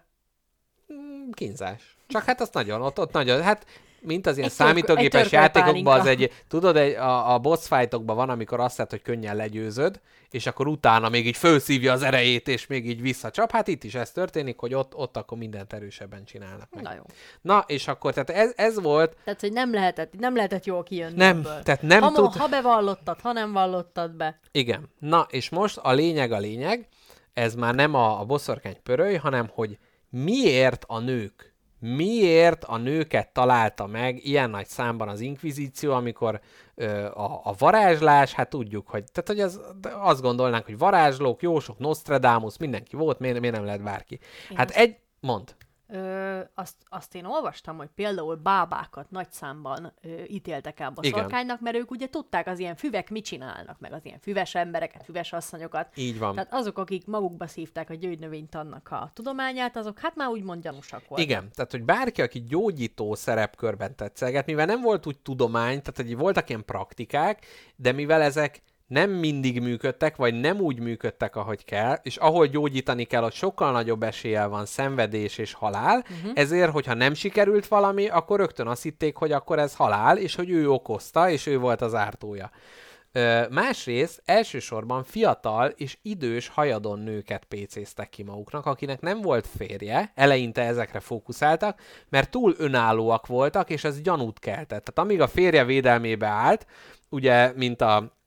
Mm, Kínzás. Csak hát azt nagyon, ott, ott nagyon, hát mint az ilyen Egy törk- számítógépes törköl játékokban, az egy, tudod, egy, a, a boss fightokban van, amikor azt lehet, hogy könnyen legyőzöd, és akkor utána még így fölszívja az erejét, és még így visszacsap. Hát itt is ez történik, hogy ott, ott akkor mindent erősebben csinálnak meg. Na jó. Na, és akkor, tehát ez, ez volt, Tehát, hogy nem lehetett, nem lehetett jól kijönni nem, ebből. tehát nem ha, tud... ha bevallottad, ha nem vallottad be. Igen. Na, és most a lényeg a lényeg, ez már nem a, a boszorkány pöröly, hanem hogy miért a nők, miért a nőket találta meg ilyen nagy számban az inkvizíció, amikor ö, a, a varázslás, hát tudjuk, hogy, tehát, hogy az, azt gondolnánk, hogy varázslók, jósok, Nostradamus, mindenki volt, miért, miért nem lehet bárki. Hát egy, mond. Ö, azt, azt én olvastam, hogy például bábákat nagy számban ö, ítéltek el boszorkánynak, mert ők ugye tudták az ilyen füvek mit csinálnak, meg az ilyen füves embereket, füves asszonyokat. Így van. Tehát azok, akik magukba szívták a gyógynövénytannak a tudományát, azok hát már úgymond gyanúsak voltak. Igen, tehát hogy bárki, aki gyógyító szerepkörben tetszeget, mivel nem volt úgy tudomány, tehát hogy voltak ilyen praktikák, de mivel ezek nem mindig működtek, vagy nem úgy működtek, ahogy kell, és ahol gyógyítani kell, ott sokkal nagyobb eséllyel van szenvedés és halál, uh-huh. ezért, hogyha nem sikerült valami, akkor rögtön azt hitték, hogy akkor ez halál, és hogy ő okozta, és ő volt az ártója. Ö, másrészt elsősorban fiatal és idős hajadon nőket pécéztek ki maguknak, akinek nem volt férje, eleinte ezekre fókuszáltak, mert túl önállóak voltak, és ez gyanút keltett. Tehát amíg a férje védelmébe állt, ugye, mint a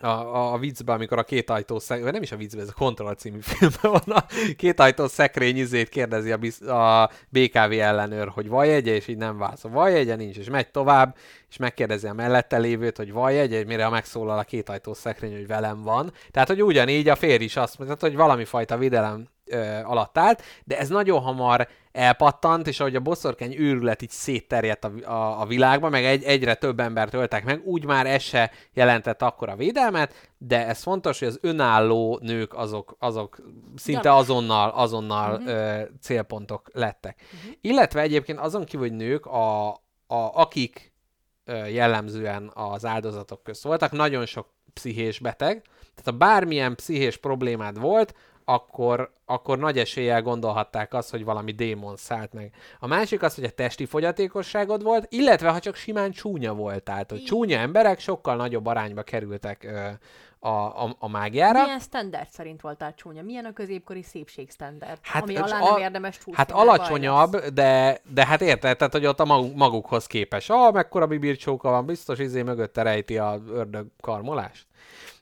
a, a, a viccben, amikor a két ajtó szekrény, vagy nem is a viccben, ez a Control című filmben van, a két ajtó szekrény izét kérdezi a, a BKV ellenőr, hogy van jegye, és így nem válaszol. Van jegye, nincs, és megy tovább, és megkérdezi a mellette lévőt, hogy van jegye, mire megszólal a két ajtó szekrény, hogy velem van. Tehát, hogy ugyanígy a férj is azt mondta, hogy valami fajta védelem ö, alatt állt, de ez nagyon hamar elpattant, és ahogy a boszorkány őrület így szétterjedt a, a, a világba, meg egy, egyre több embert öltek meg, úgy már ez se jelentett akkor a védelmet, de ez fontos, hogy az önálló nők azok, azok szinte azonnal, azonnal uh-huh. ö, célpontok lettek. Uh-huh. Illetve egyébként azon kívül, hogy nők, a, a, akik ö, jellemzően az áldozatok közt voltak, nagyon sok pszichés beteg, tehát ha bármilyen pszichés problémád volt, akkor, akkor nagy eséllyel gondolhatták azt, hogy valami démon szállt meg. A másik az, hogy a testi fogyatékosságod volt, illetve ha csak simán csúnya voltál. Tehát csúnya emberek sokkal nagyobb arányba kerültek ö, a, a, a mágiára. Milyen standard szerint voltál csúnya? Milyen a középkori szépség standard? Hát, ami alá a- nem érdemes csúszni. Hát alacsonyabb, de, de hát érted, tehát, hogy ott a maguk, magukhoz képes. Ah, mekkora bibircsóka van, biztos izé mögötte rejti a ördög karmolást.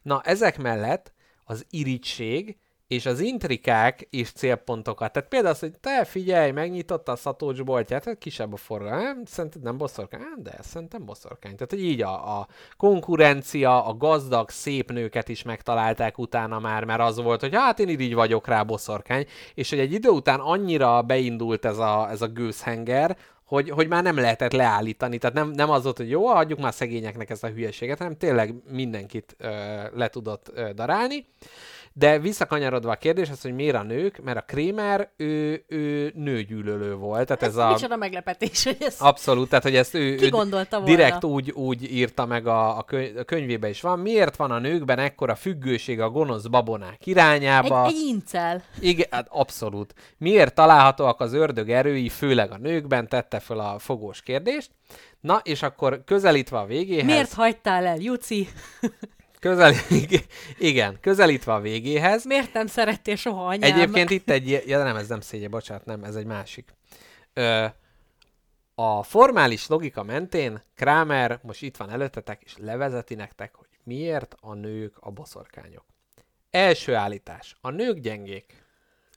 Na, ezek mellett az irigység és az intrikák is célpontokat. Tehát például az, hogy te figyelj, megnyitotta a szatócs boltját, hát kisebb a forgalom, nem? Szerinted nem boszorkány? Hát, De szerintem boszorkány. Tehát, hogy így a, a konkurencia, a gazdag, szép nőket is megtalálták utána már, mert az volt, hogy hát én így vagyok rá boszorkány, és hogy egy idő után annyira beindult ez a, ez a gőzhenger, hogy, hogy már nem lehetett leállítani. Tehát nem, nem az volt, hogy jó, adjuk már szegényeknek ezt a hülyeséget, hanem tényleg mindenkit ö, le tudott ö, darálni. De visszakanyarodva a kérdéshez, hogy miért a nők, mert a Krémer, ő, ő nőgyűlölő volt. Tehát ez, Ez a... micsoda meglepetés, hogy ez... Abszolút, tehát hogy ezt ő, Ki ő volna? direkt úgy, úgy írta meg a, a, könyv, a könyvébe is van. Miért van a nőkben ekkora függőség a gonosz babonák Egy, irányába? egy incel. Igen, hát abszolút. Miért találhatóak az ördög erői, főleg a nőkben, tette fel a fogós kérdést. Na, és akkor közelítve a végéhez... Miért hagytál el, Juci? Közel... Igen, közelítve a végéhez. Miért nem szerettél soha anyám? Egyébként itt egy... Ja, nem, ez nem szégye, bocsánat, nem, ez egy másik. Ö, a formális logika mentén Kramer most itt van előttetek, és levezeti nektek, hogy miért a nők a boszorkányok. Első állítás. A nők gyengék.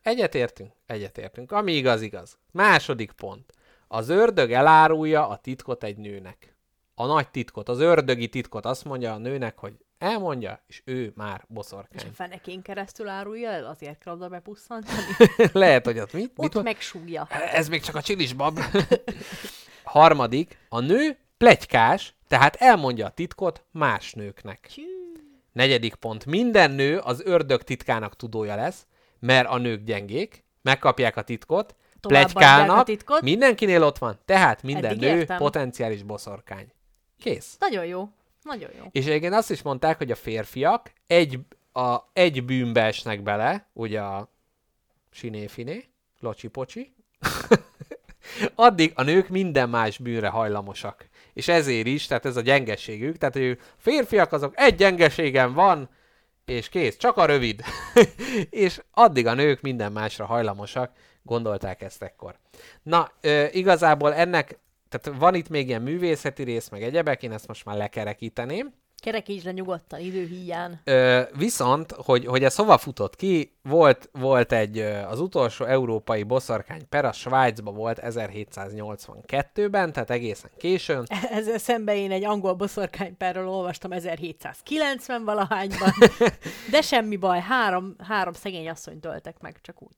Egyetértünk? Egyetértünk. Ami igaz, igaz. Második pont. Az ördög elárulja a titkot egy nőnek. A nagy titkot, az ördögi titkot azt mondja a nőnek, hogy elmondja, és ő már És a boszorkány. fenekén keresztül árulja el, azért kell oda bepusszantani. Lehet, hogy ott mit? mit Ott mond- megsúgja. Ez még csak a csilisbab. Harmadik, a nő plegykás, tehát elmondja a titkot más nőknek. Negyedik pont, minden nő az ördög titkának tudója lesz, mert a nők gyengék, megkapják a titkot, plegykálnak, a titkot. mindenkinél ott van, tehát minden Eddig nő értem. potenciális boszorkány. Kész. Nagyon jó. Nagyon jó. És egyébként azt is mondták, hogy a férfiak egy, a, egy bűnbe esnek bele, ugye a sinéfiné, locsi-pocsi, addig a nők minden más bűnre hajlamosak. És ezért is, tehát ez a gyengeségük, tehát hogy férfiak azok egy gyengeségem van, és kész, csak a rövid. és addig a nők minden másra hajlamosak, gondolták ezt ekkor. Na, ö, igazából ennek, tehát van itt még ilyen művészeti rész, meg egyebek, én ezt most már lekerekíteném. Kerekíts le nyugodtan, időhíján. Ö, viszont, hogy, hogy ez hova futott ki, volt, volt egy, az utolsó európai boszorkány per, a Svájcban volt 1782-ben, tehát egészen későn. Ezzel szemben én egy angol boszorkányperről olvastam 1790 valahányban, de semmi baj, három, három szegény asszonyt töltek meg, csak úgy.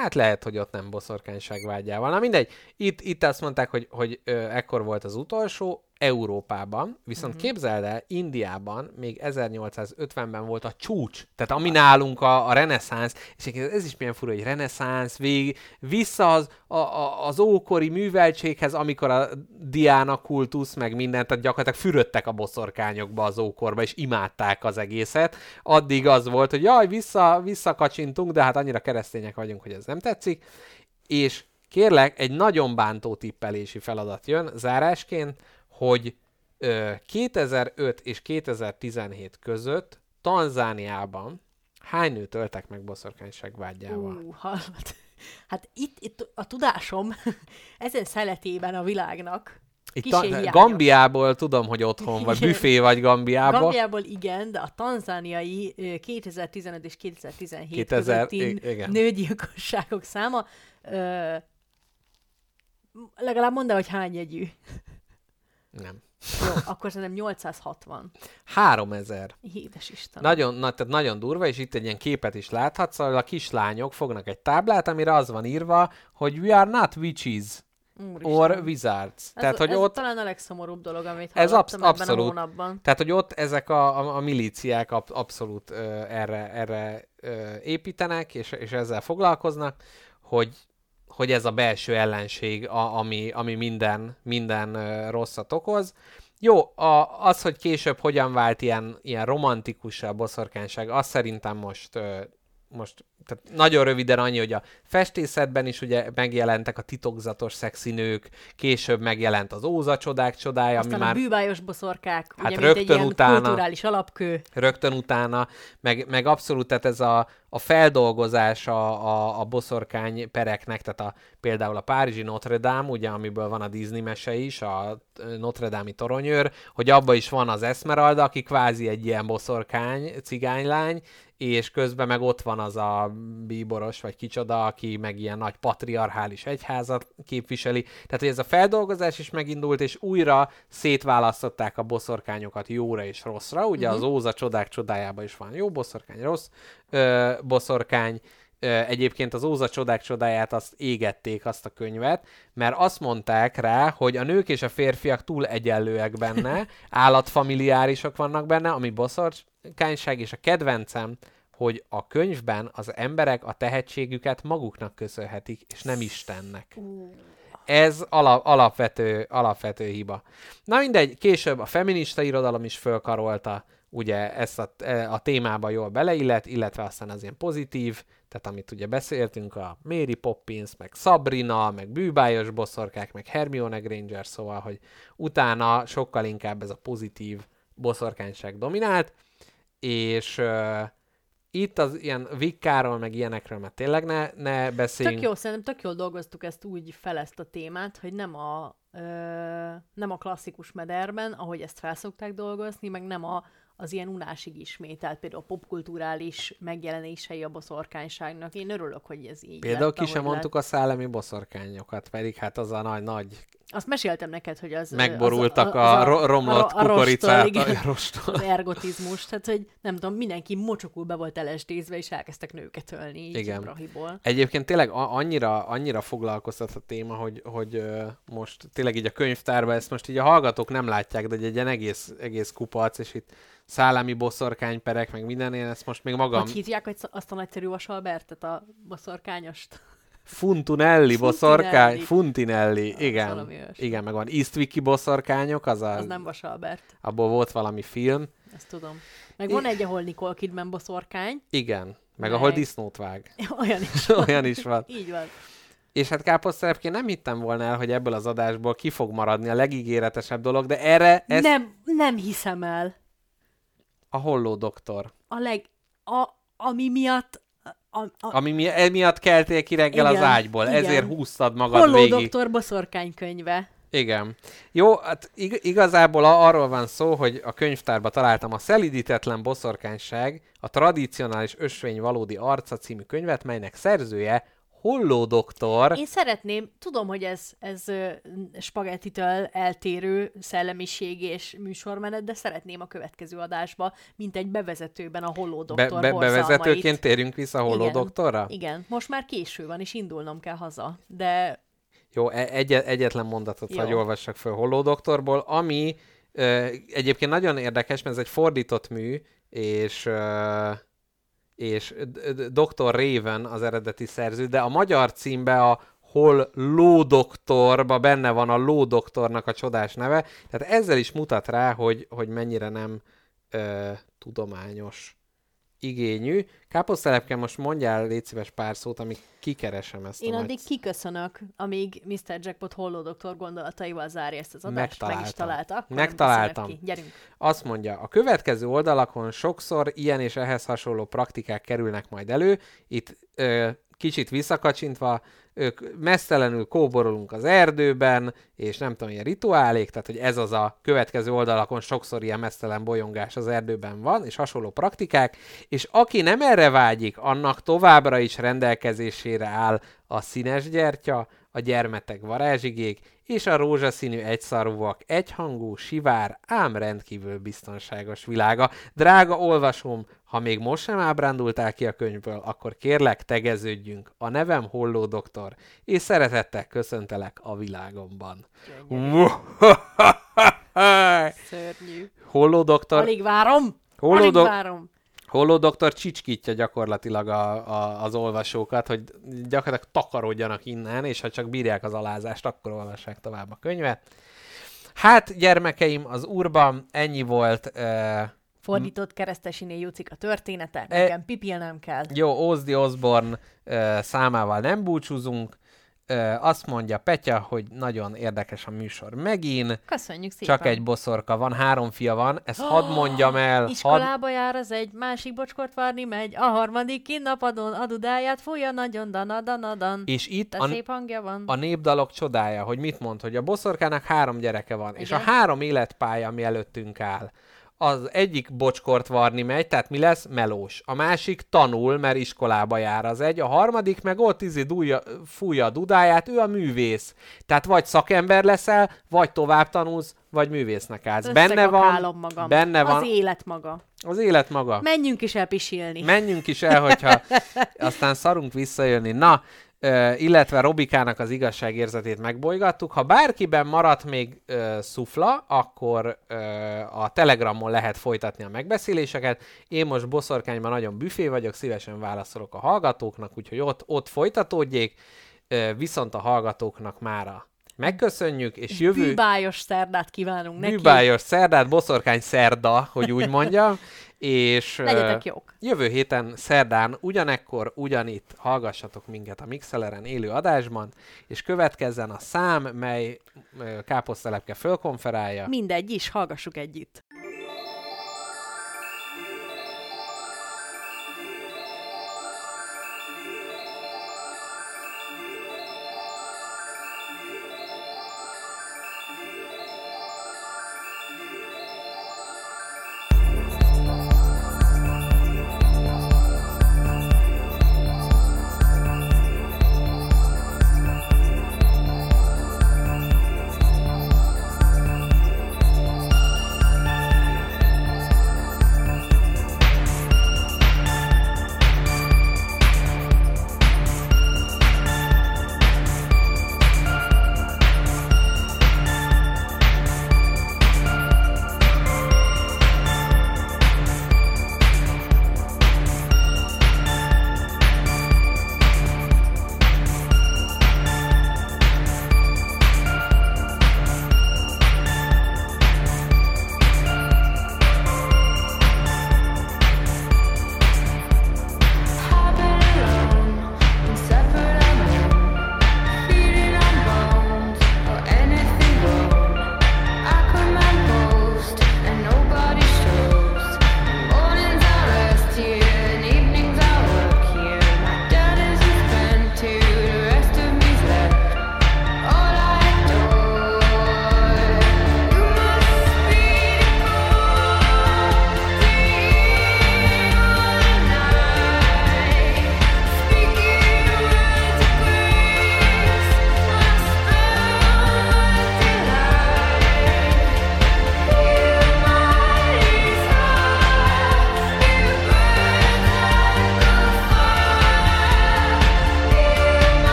Hát lehet, hogy ott nem boszorkányság vágyával. Na mindegy, itt, itt azt mondták, hogy, hogy ö, ekkor volt az utolsó, Európában, viszont uh-huh. képzeld el, Indiában még 1850-ben volt a csúcs, tehát ami nálunk a, a reneszánsz, és ez is milyen fura, hogy reneszánsz, vég, vissza az, a, a, az ókori műveltséghez, amikor a Diana kultusz, meg mindent, tehát gyakorlatilag fürödtek a boszorkányokba az ókorba, és imádták az egészet. Addig az volt, hogy jaj, vissza, visszakacsintunk, de hát annyira keresztények vagyunk, hogy ez nem tetszik. És kérlek, egy nagyon bántó tippelési feladat jön zárásként, hogy ö, 2005 és 2017 között Tanzániában hány nőt öltek meg boszorkányság vágyával? Ú. Hát itt, itt a tudásom ezen szeletében a világnak Itt kissé ta- hiányos. Gambiából tudom, hogy otthon vagy, büfé vagy Gambiából. Gambiából igen, de a tanzániai ö, 2015 és 2017 2000 közötti igen. nőgyilkosságok száma ö, legalább mondd el, hogy hány jegyű. Nem. Jó, akkor szerintem 860. 3000. Édes Isten. Nagyon, na, tehát nagyon durva, és itt egy ilyen képet is láthatsz, ahol a kislányok fognak egy táblát, amire az van írva, hogy we are not witches Úristen. or wizards. ez, tehát, hogy ez ott talán a legszomorúbb dolog, amit Ez absz- ebben abszolút. a hónapban. Tehát, hogy ott ezek a, a, a milíciák ab, abszolút ö, erre, erre ö, építenek, és, és ezzel foglalkoznak, hogy, hogy ez a belső ellenség, a, ami, ami minden, minden rosszat okoz. Jó, a, az, hogy később hogyan vált ilyen, ilyen romantikus a boszorkányság, az szerintem most, most tehát nagyon röviden annyi, hogy a festészetben is ugye megjelentek a titokzatos szexinők, később megjelent az Óza csodák csodája, Aztán ami a már bűbájos boszorkák, Hát ugye, mint egy rögtön ilyen utána. kulturális alapkő. rögtön utána, meg, meg abszolút, tehát ez a, a feldolgozás a, a, boszorkány pereknek, tehát a, például a Párizsi Notre Dame, ugye, amiből van a Disney mese is, a Notre Dame-i toronyőr, hogy abba is van az Esmeralda, aki kvázi egy ilyen boszorkány, cigánylány, és közben meg ott van az a bíboros, vagy kicsoda, aki meg ilyen nagy patriarchális egyházat képviseli. Tehát, hogy ez a feldolgozás is megindult, és újra szétválasztották a boszorkányokat jóra és rosszra. Ugye uh-huh. az Óza csodák csodájában is van jó boszorkány, rossz ö, boszorkány. Ö, egyébként az Óza csodák csodáját azt égették, azt a könyvet, mert azt mondták rá, hogy a nők és a férfiak túl egyenlőek benne, állatfamiliárisok vannak benne, ami boszorkányság, és a kedvencem, hogy a könyvben az emberek a tehetségüket maguknak köszönhetik, és nem Istennek. Ez ala, alapvető, alapvető hiba. Na mindegy, később a feminista irodalom is fölkarolta, ugye ezt a, a témába jól beleillet, illetve aztán az ilyen pozitív, tehát amit ugye beszéltünk, a Mary Poppins, meg Sabrina, meg bűbájos boszorkák, meg Hermione Granger, szóval, hogy utána sokkal inkább ez a pozitív boszorkányság dominált, és uh, itt az ilyen vikkáról, meg ilyenekről már tényleg ne, ne beszéljünk. Tök jó, szerintem tök jól dolgoztuk ezt úgy fel ezt a témát, hogy nem a, ö, nem a klasszikus mederben, ahogy ezt felszokták dolgozni, meg nem a, az ilyen unásig ismételt, például a popkulturális megjelenései a boszorkányságnak. Én örülök, hogy ez így Például lett, ki sem mondtuk a szellemi boszorkányokat, pedig hát az a nagy, nagy lett. Azt meséltem neked, hogy az... megborultak az, az, a, ro- romlott a- a kukoricát. rostól, igen. A az ergotizmus, tehát hogy nem tudom, mindenki mocsokul be volt elestézve, és elkezdtek nőket ölni így Igen. brahiból. Egyébként tényleg a- annyira, annyira foglalkoztat a téma, hogy, hogy most tényleg így a könyvtárban, ezt most így a hallgatók nem látják, de egy ilyen egész, egész kupac, és itt szállami boszorkányperek, meg minden, én ezt most még magam... Hogy hívják azt a nagyszerű vasalbertet, a boszorkányost? Funtunelli boszorkány, Funtinelli. Funtinelli, igen. Igen, meg van Eastwicki boszorkányok, az, a, Az nem vasalbert, abból volt valami film. ezt tudom. Meg van egy, ahol Nicole Kidman boszorkány, Igen, meg, Meg. ahol disznót vág. olyan is. Olyan is van. Így van. És hát káposztelepként nem hittem volna el, hogy ebből az adásból ki fog maradni a legígéretesebb dolog, de erre ez Nem, nem hiszem el. a holló doktor. A leg... A, ami miatt... A, a, Ami mi, emiatt keltél ki reggel Igen, az ágyból, igen. ezért húztad magad Holló végig. doktor boszorkány könyve. Igen. Jó, hát ig- igazából arról van szó, hogy a könyvtárba találtam a Szelidítetlen boszorkányság, a tradicionális ösvény valódi arca című könyvet, melynek szerzője Holló doktor. Én szeretném, tudom, hogy ez, ez spagettitől eltérő szellemiség és műsormenet, de szeretném a következő adásba, mint egy bevezetőben a Holló Be, doktor be, borzalmait. bevezetőként térjünk vissza a Holló Igen. doktorra? Igen, most már késő van, és indulnom kell haza, de Jó, e- egy, egyetlen mondatot Jó. hagy olvassak föl Holló doktorból, ami ö, egyébként nagyon érdekes, mert ez egy fordított mű, és ö, és Dr. Raven az eredeti szerző, de a magyar címbe a hol lódoktorba benne van a lódoktornak a csodás neve, tehát ezzel is mutat rá, hogy, hogy mennyire nem ö, tudományos igényű. Káposztelepke, most mondjál légy szíves pár szót, amíg kikeresem ezt én a addig nagy... kiköszönök, amíg Mr. Jackpot Holló doktor gondolataival zárja ezt az adást, meg is Megtaláltam. találta. Megtaláltam. Ki. Gyerünk. Azt mondja, a következő oldalakon sokszor ilyen és ehhez hasonló praktikák kerülnek majd elő. Itt ö, kicsit visszakacsintva, ők mesztelenül kóborolunk az erdőben, és nem tudom, ilyen rituálék, tehát hogy ez az a következő oldalakon sokszor ilyen mesztelen bolyongás az erdőben van, és hasonló praktikák, és aki nem erre vágyik, annak továbbra is rendelkezésére áll a színes gyertya, a gyermetek varázsigék és a rózsaszínű egyszarúak egyhangú, sivár, ám rendkívül biztonságos világa. Drága olvasom, ha még most sem ábrándultál ki a könyvből, akkor kérlek, tegeződjünk. A nevem Holló doktor, és szeretettel köszöntelek a világomban. Szörnyű. Holló doktor, Alig várom! Holló Alig dok- várom! Holló doktor csicskítja gyakorlatilag a, a, az olvasókat, hogy gyakorlatilag takarodjanak innen, és ha csak bírják az alázást, akkor olvassák tovább a könyvet. Hát, gyermekeim, az úrban ennyi volt. Uh, Fordított keresztesiné Jucik a története, E- nekem pipilnem kell. jó, Ozzy Osbourne uh, számával nem búcsúzunk. Uh, azt mondja Petya, hogy nagyon érdekes a műsor megint. Köszönjük szépen. Csak egy boszorka van, három fia van, ezt hadd mondjam el. Iskolába jár az egy, másik bocskort várni megy, a harmadik kinnapadon a dudáját fújja nagyon danadanadan. és itt a, szép hangja van. a népdalok csodája, hogy mit mond, hogy a boszorkának három gyereke van, és a Igen. három életpálya, ami előttünk áll. Az egyik bocskort varni megy, tehát mi lesz? Melós. A másik tanul, mert iskolába jár az egy. A harmadik meg ott izé dúlja, fújja a dudáját, ő a művész. Tehát vagy szakember leszel, vagy tovább tanulsz, vagy művésznek állsz. Benne van, magam. benne van Az élet maga. az élet maga. Menjünk is el pisilni. Menjünk is el, hogyha aztán szarunk visszajönni. Na, illetve Robikának az igazságérzetét megbolygattuk. Ha bárkiben maradt még ö, szufla, akkor ö, a Telegramon lehet folytatni a megbeszéléseket. Én most boszorkányban nagyon büfé vagyok, szívesen válaszolok a hallgatóknak, úgyhogy ott, ott folytatódjék. Ö, viszont a hallgatóknak mára megköszönjük, és jövő... Bűbájos szerdát kívánunk neki. Bűbájos szerdát, boszorkány szerda, hogy úgy mondjam, és Legyetek jók. jövő héten szerdán ugyanekkor, ugyanitt hallgassatok minket a Mixeleren élő adásban, és következzen a szám, mely káposztelepke fölkonferálja. Mindegy is, hallgassuk együtt.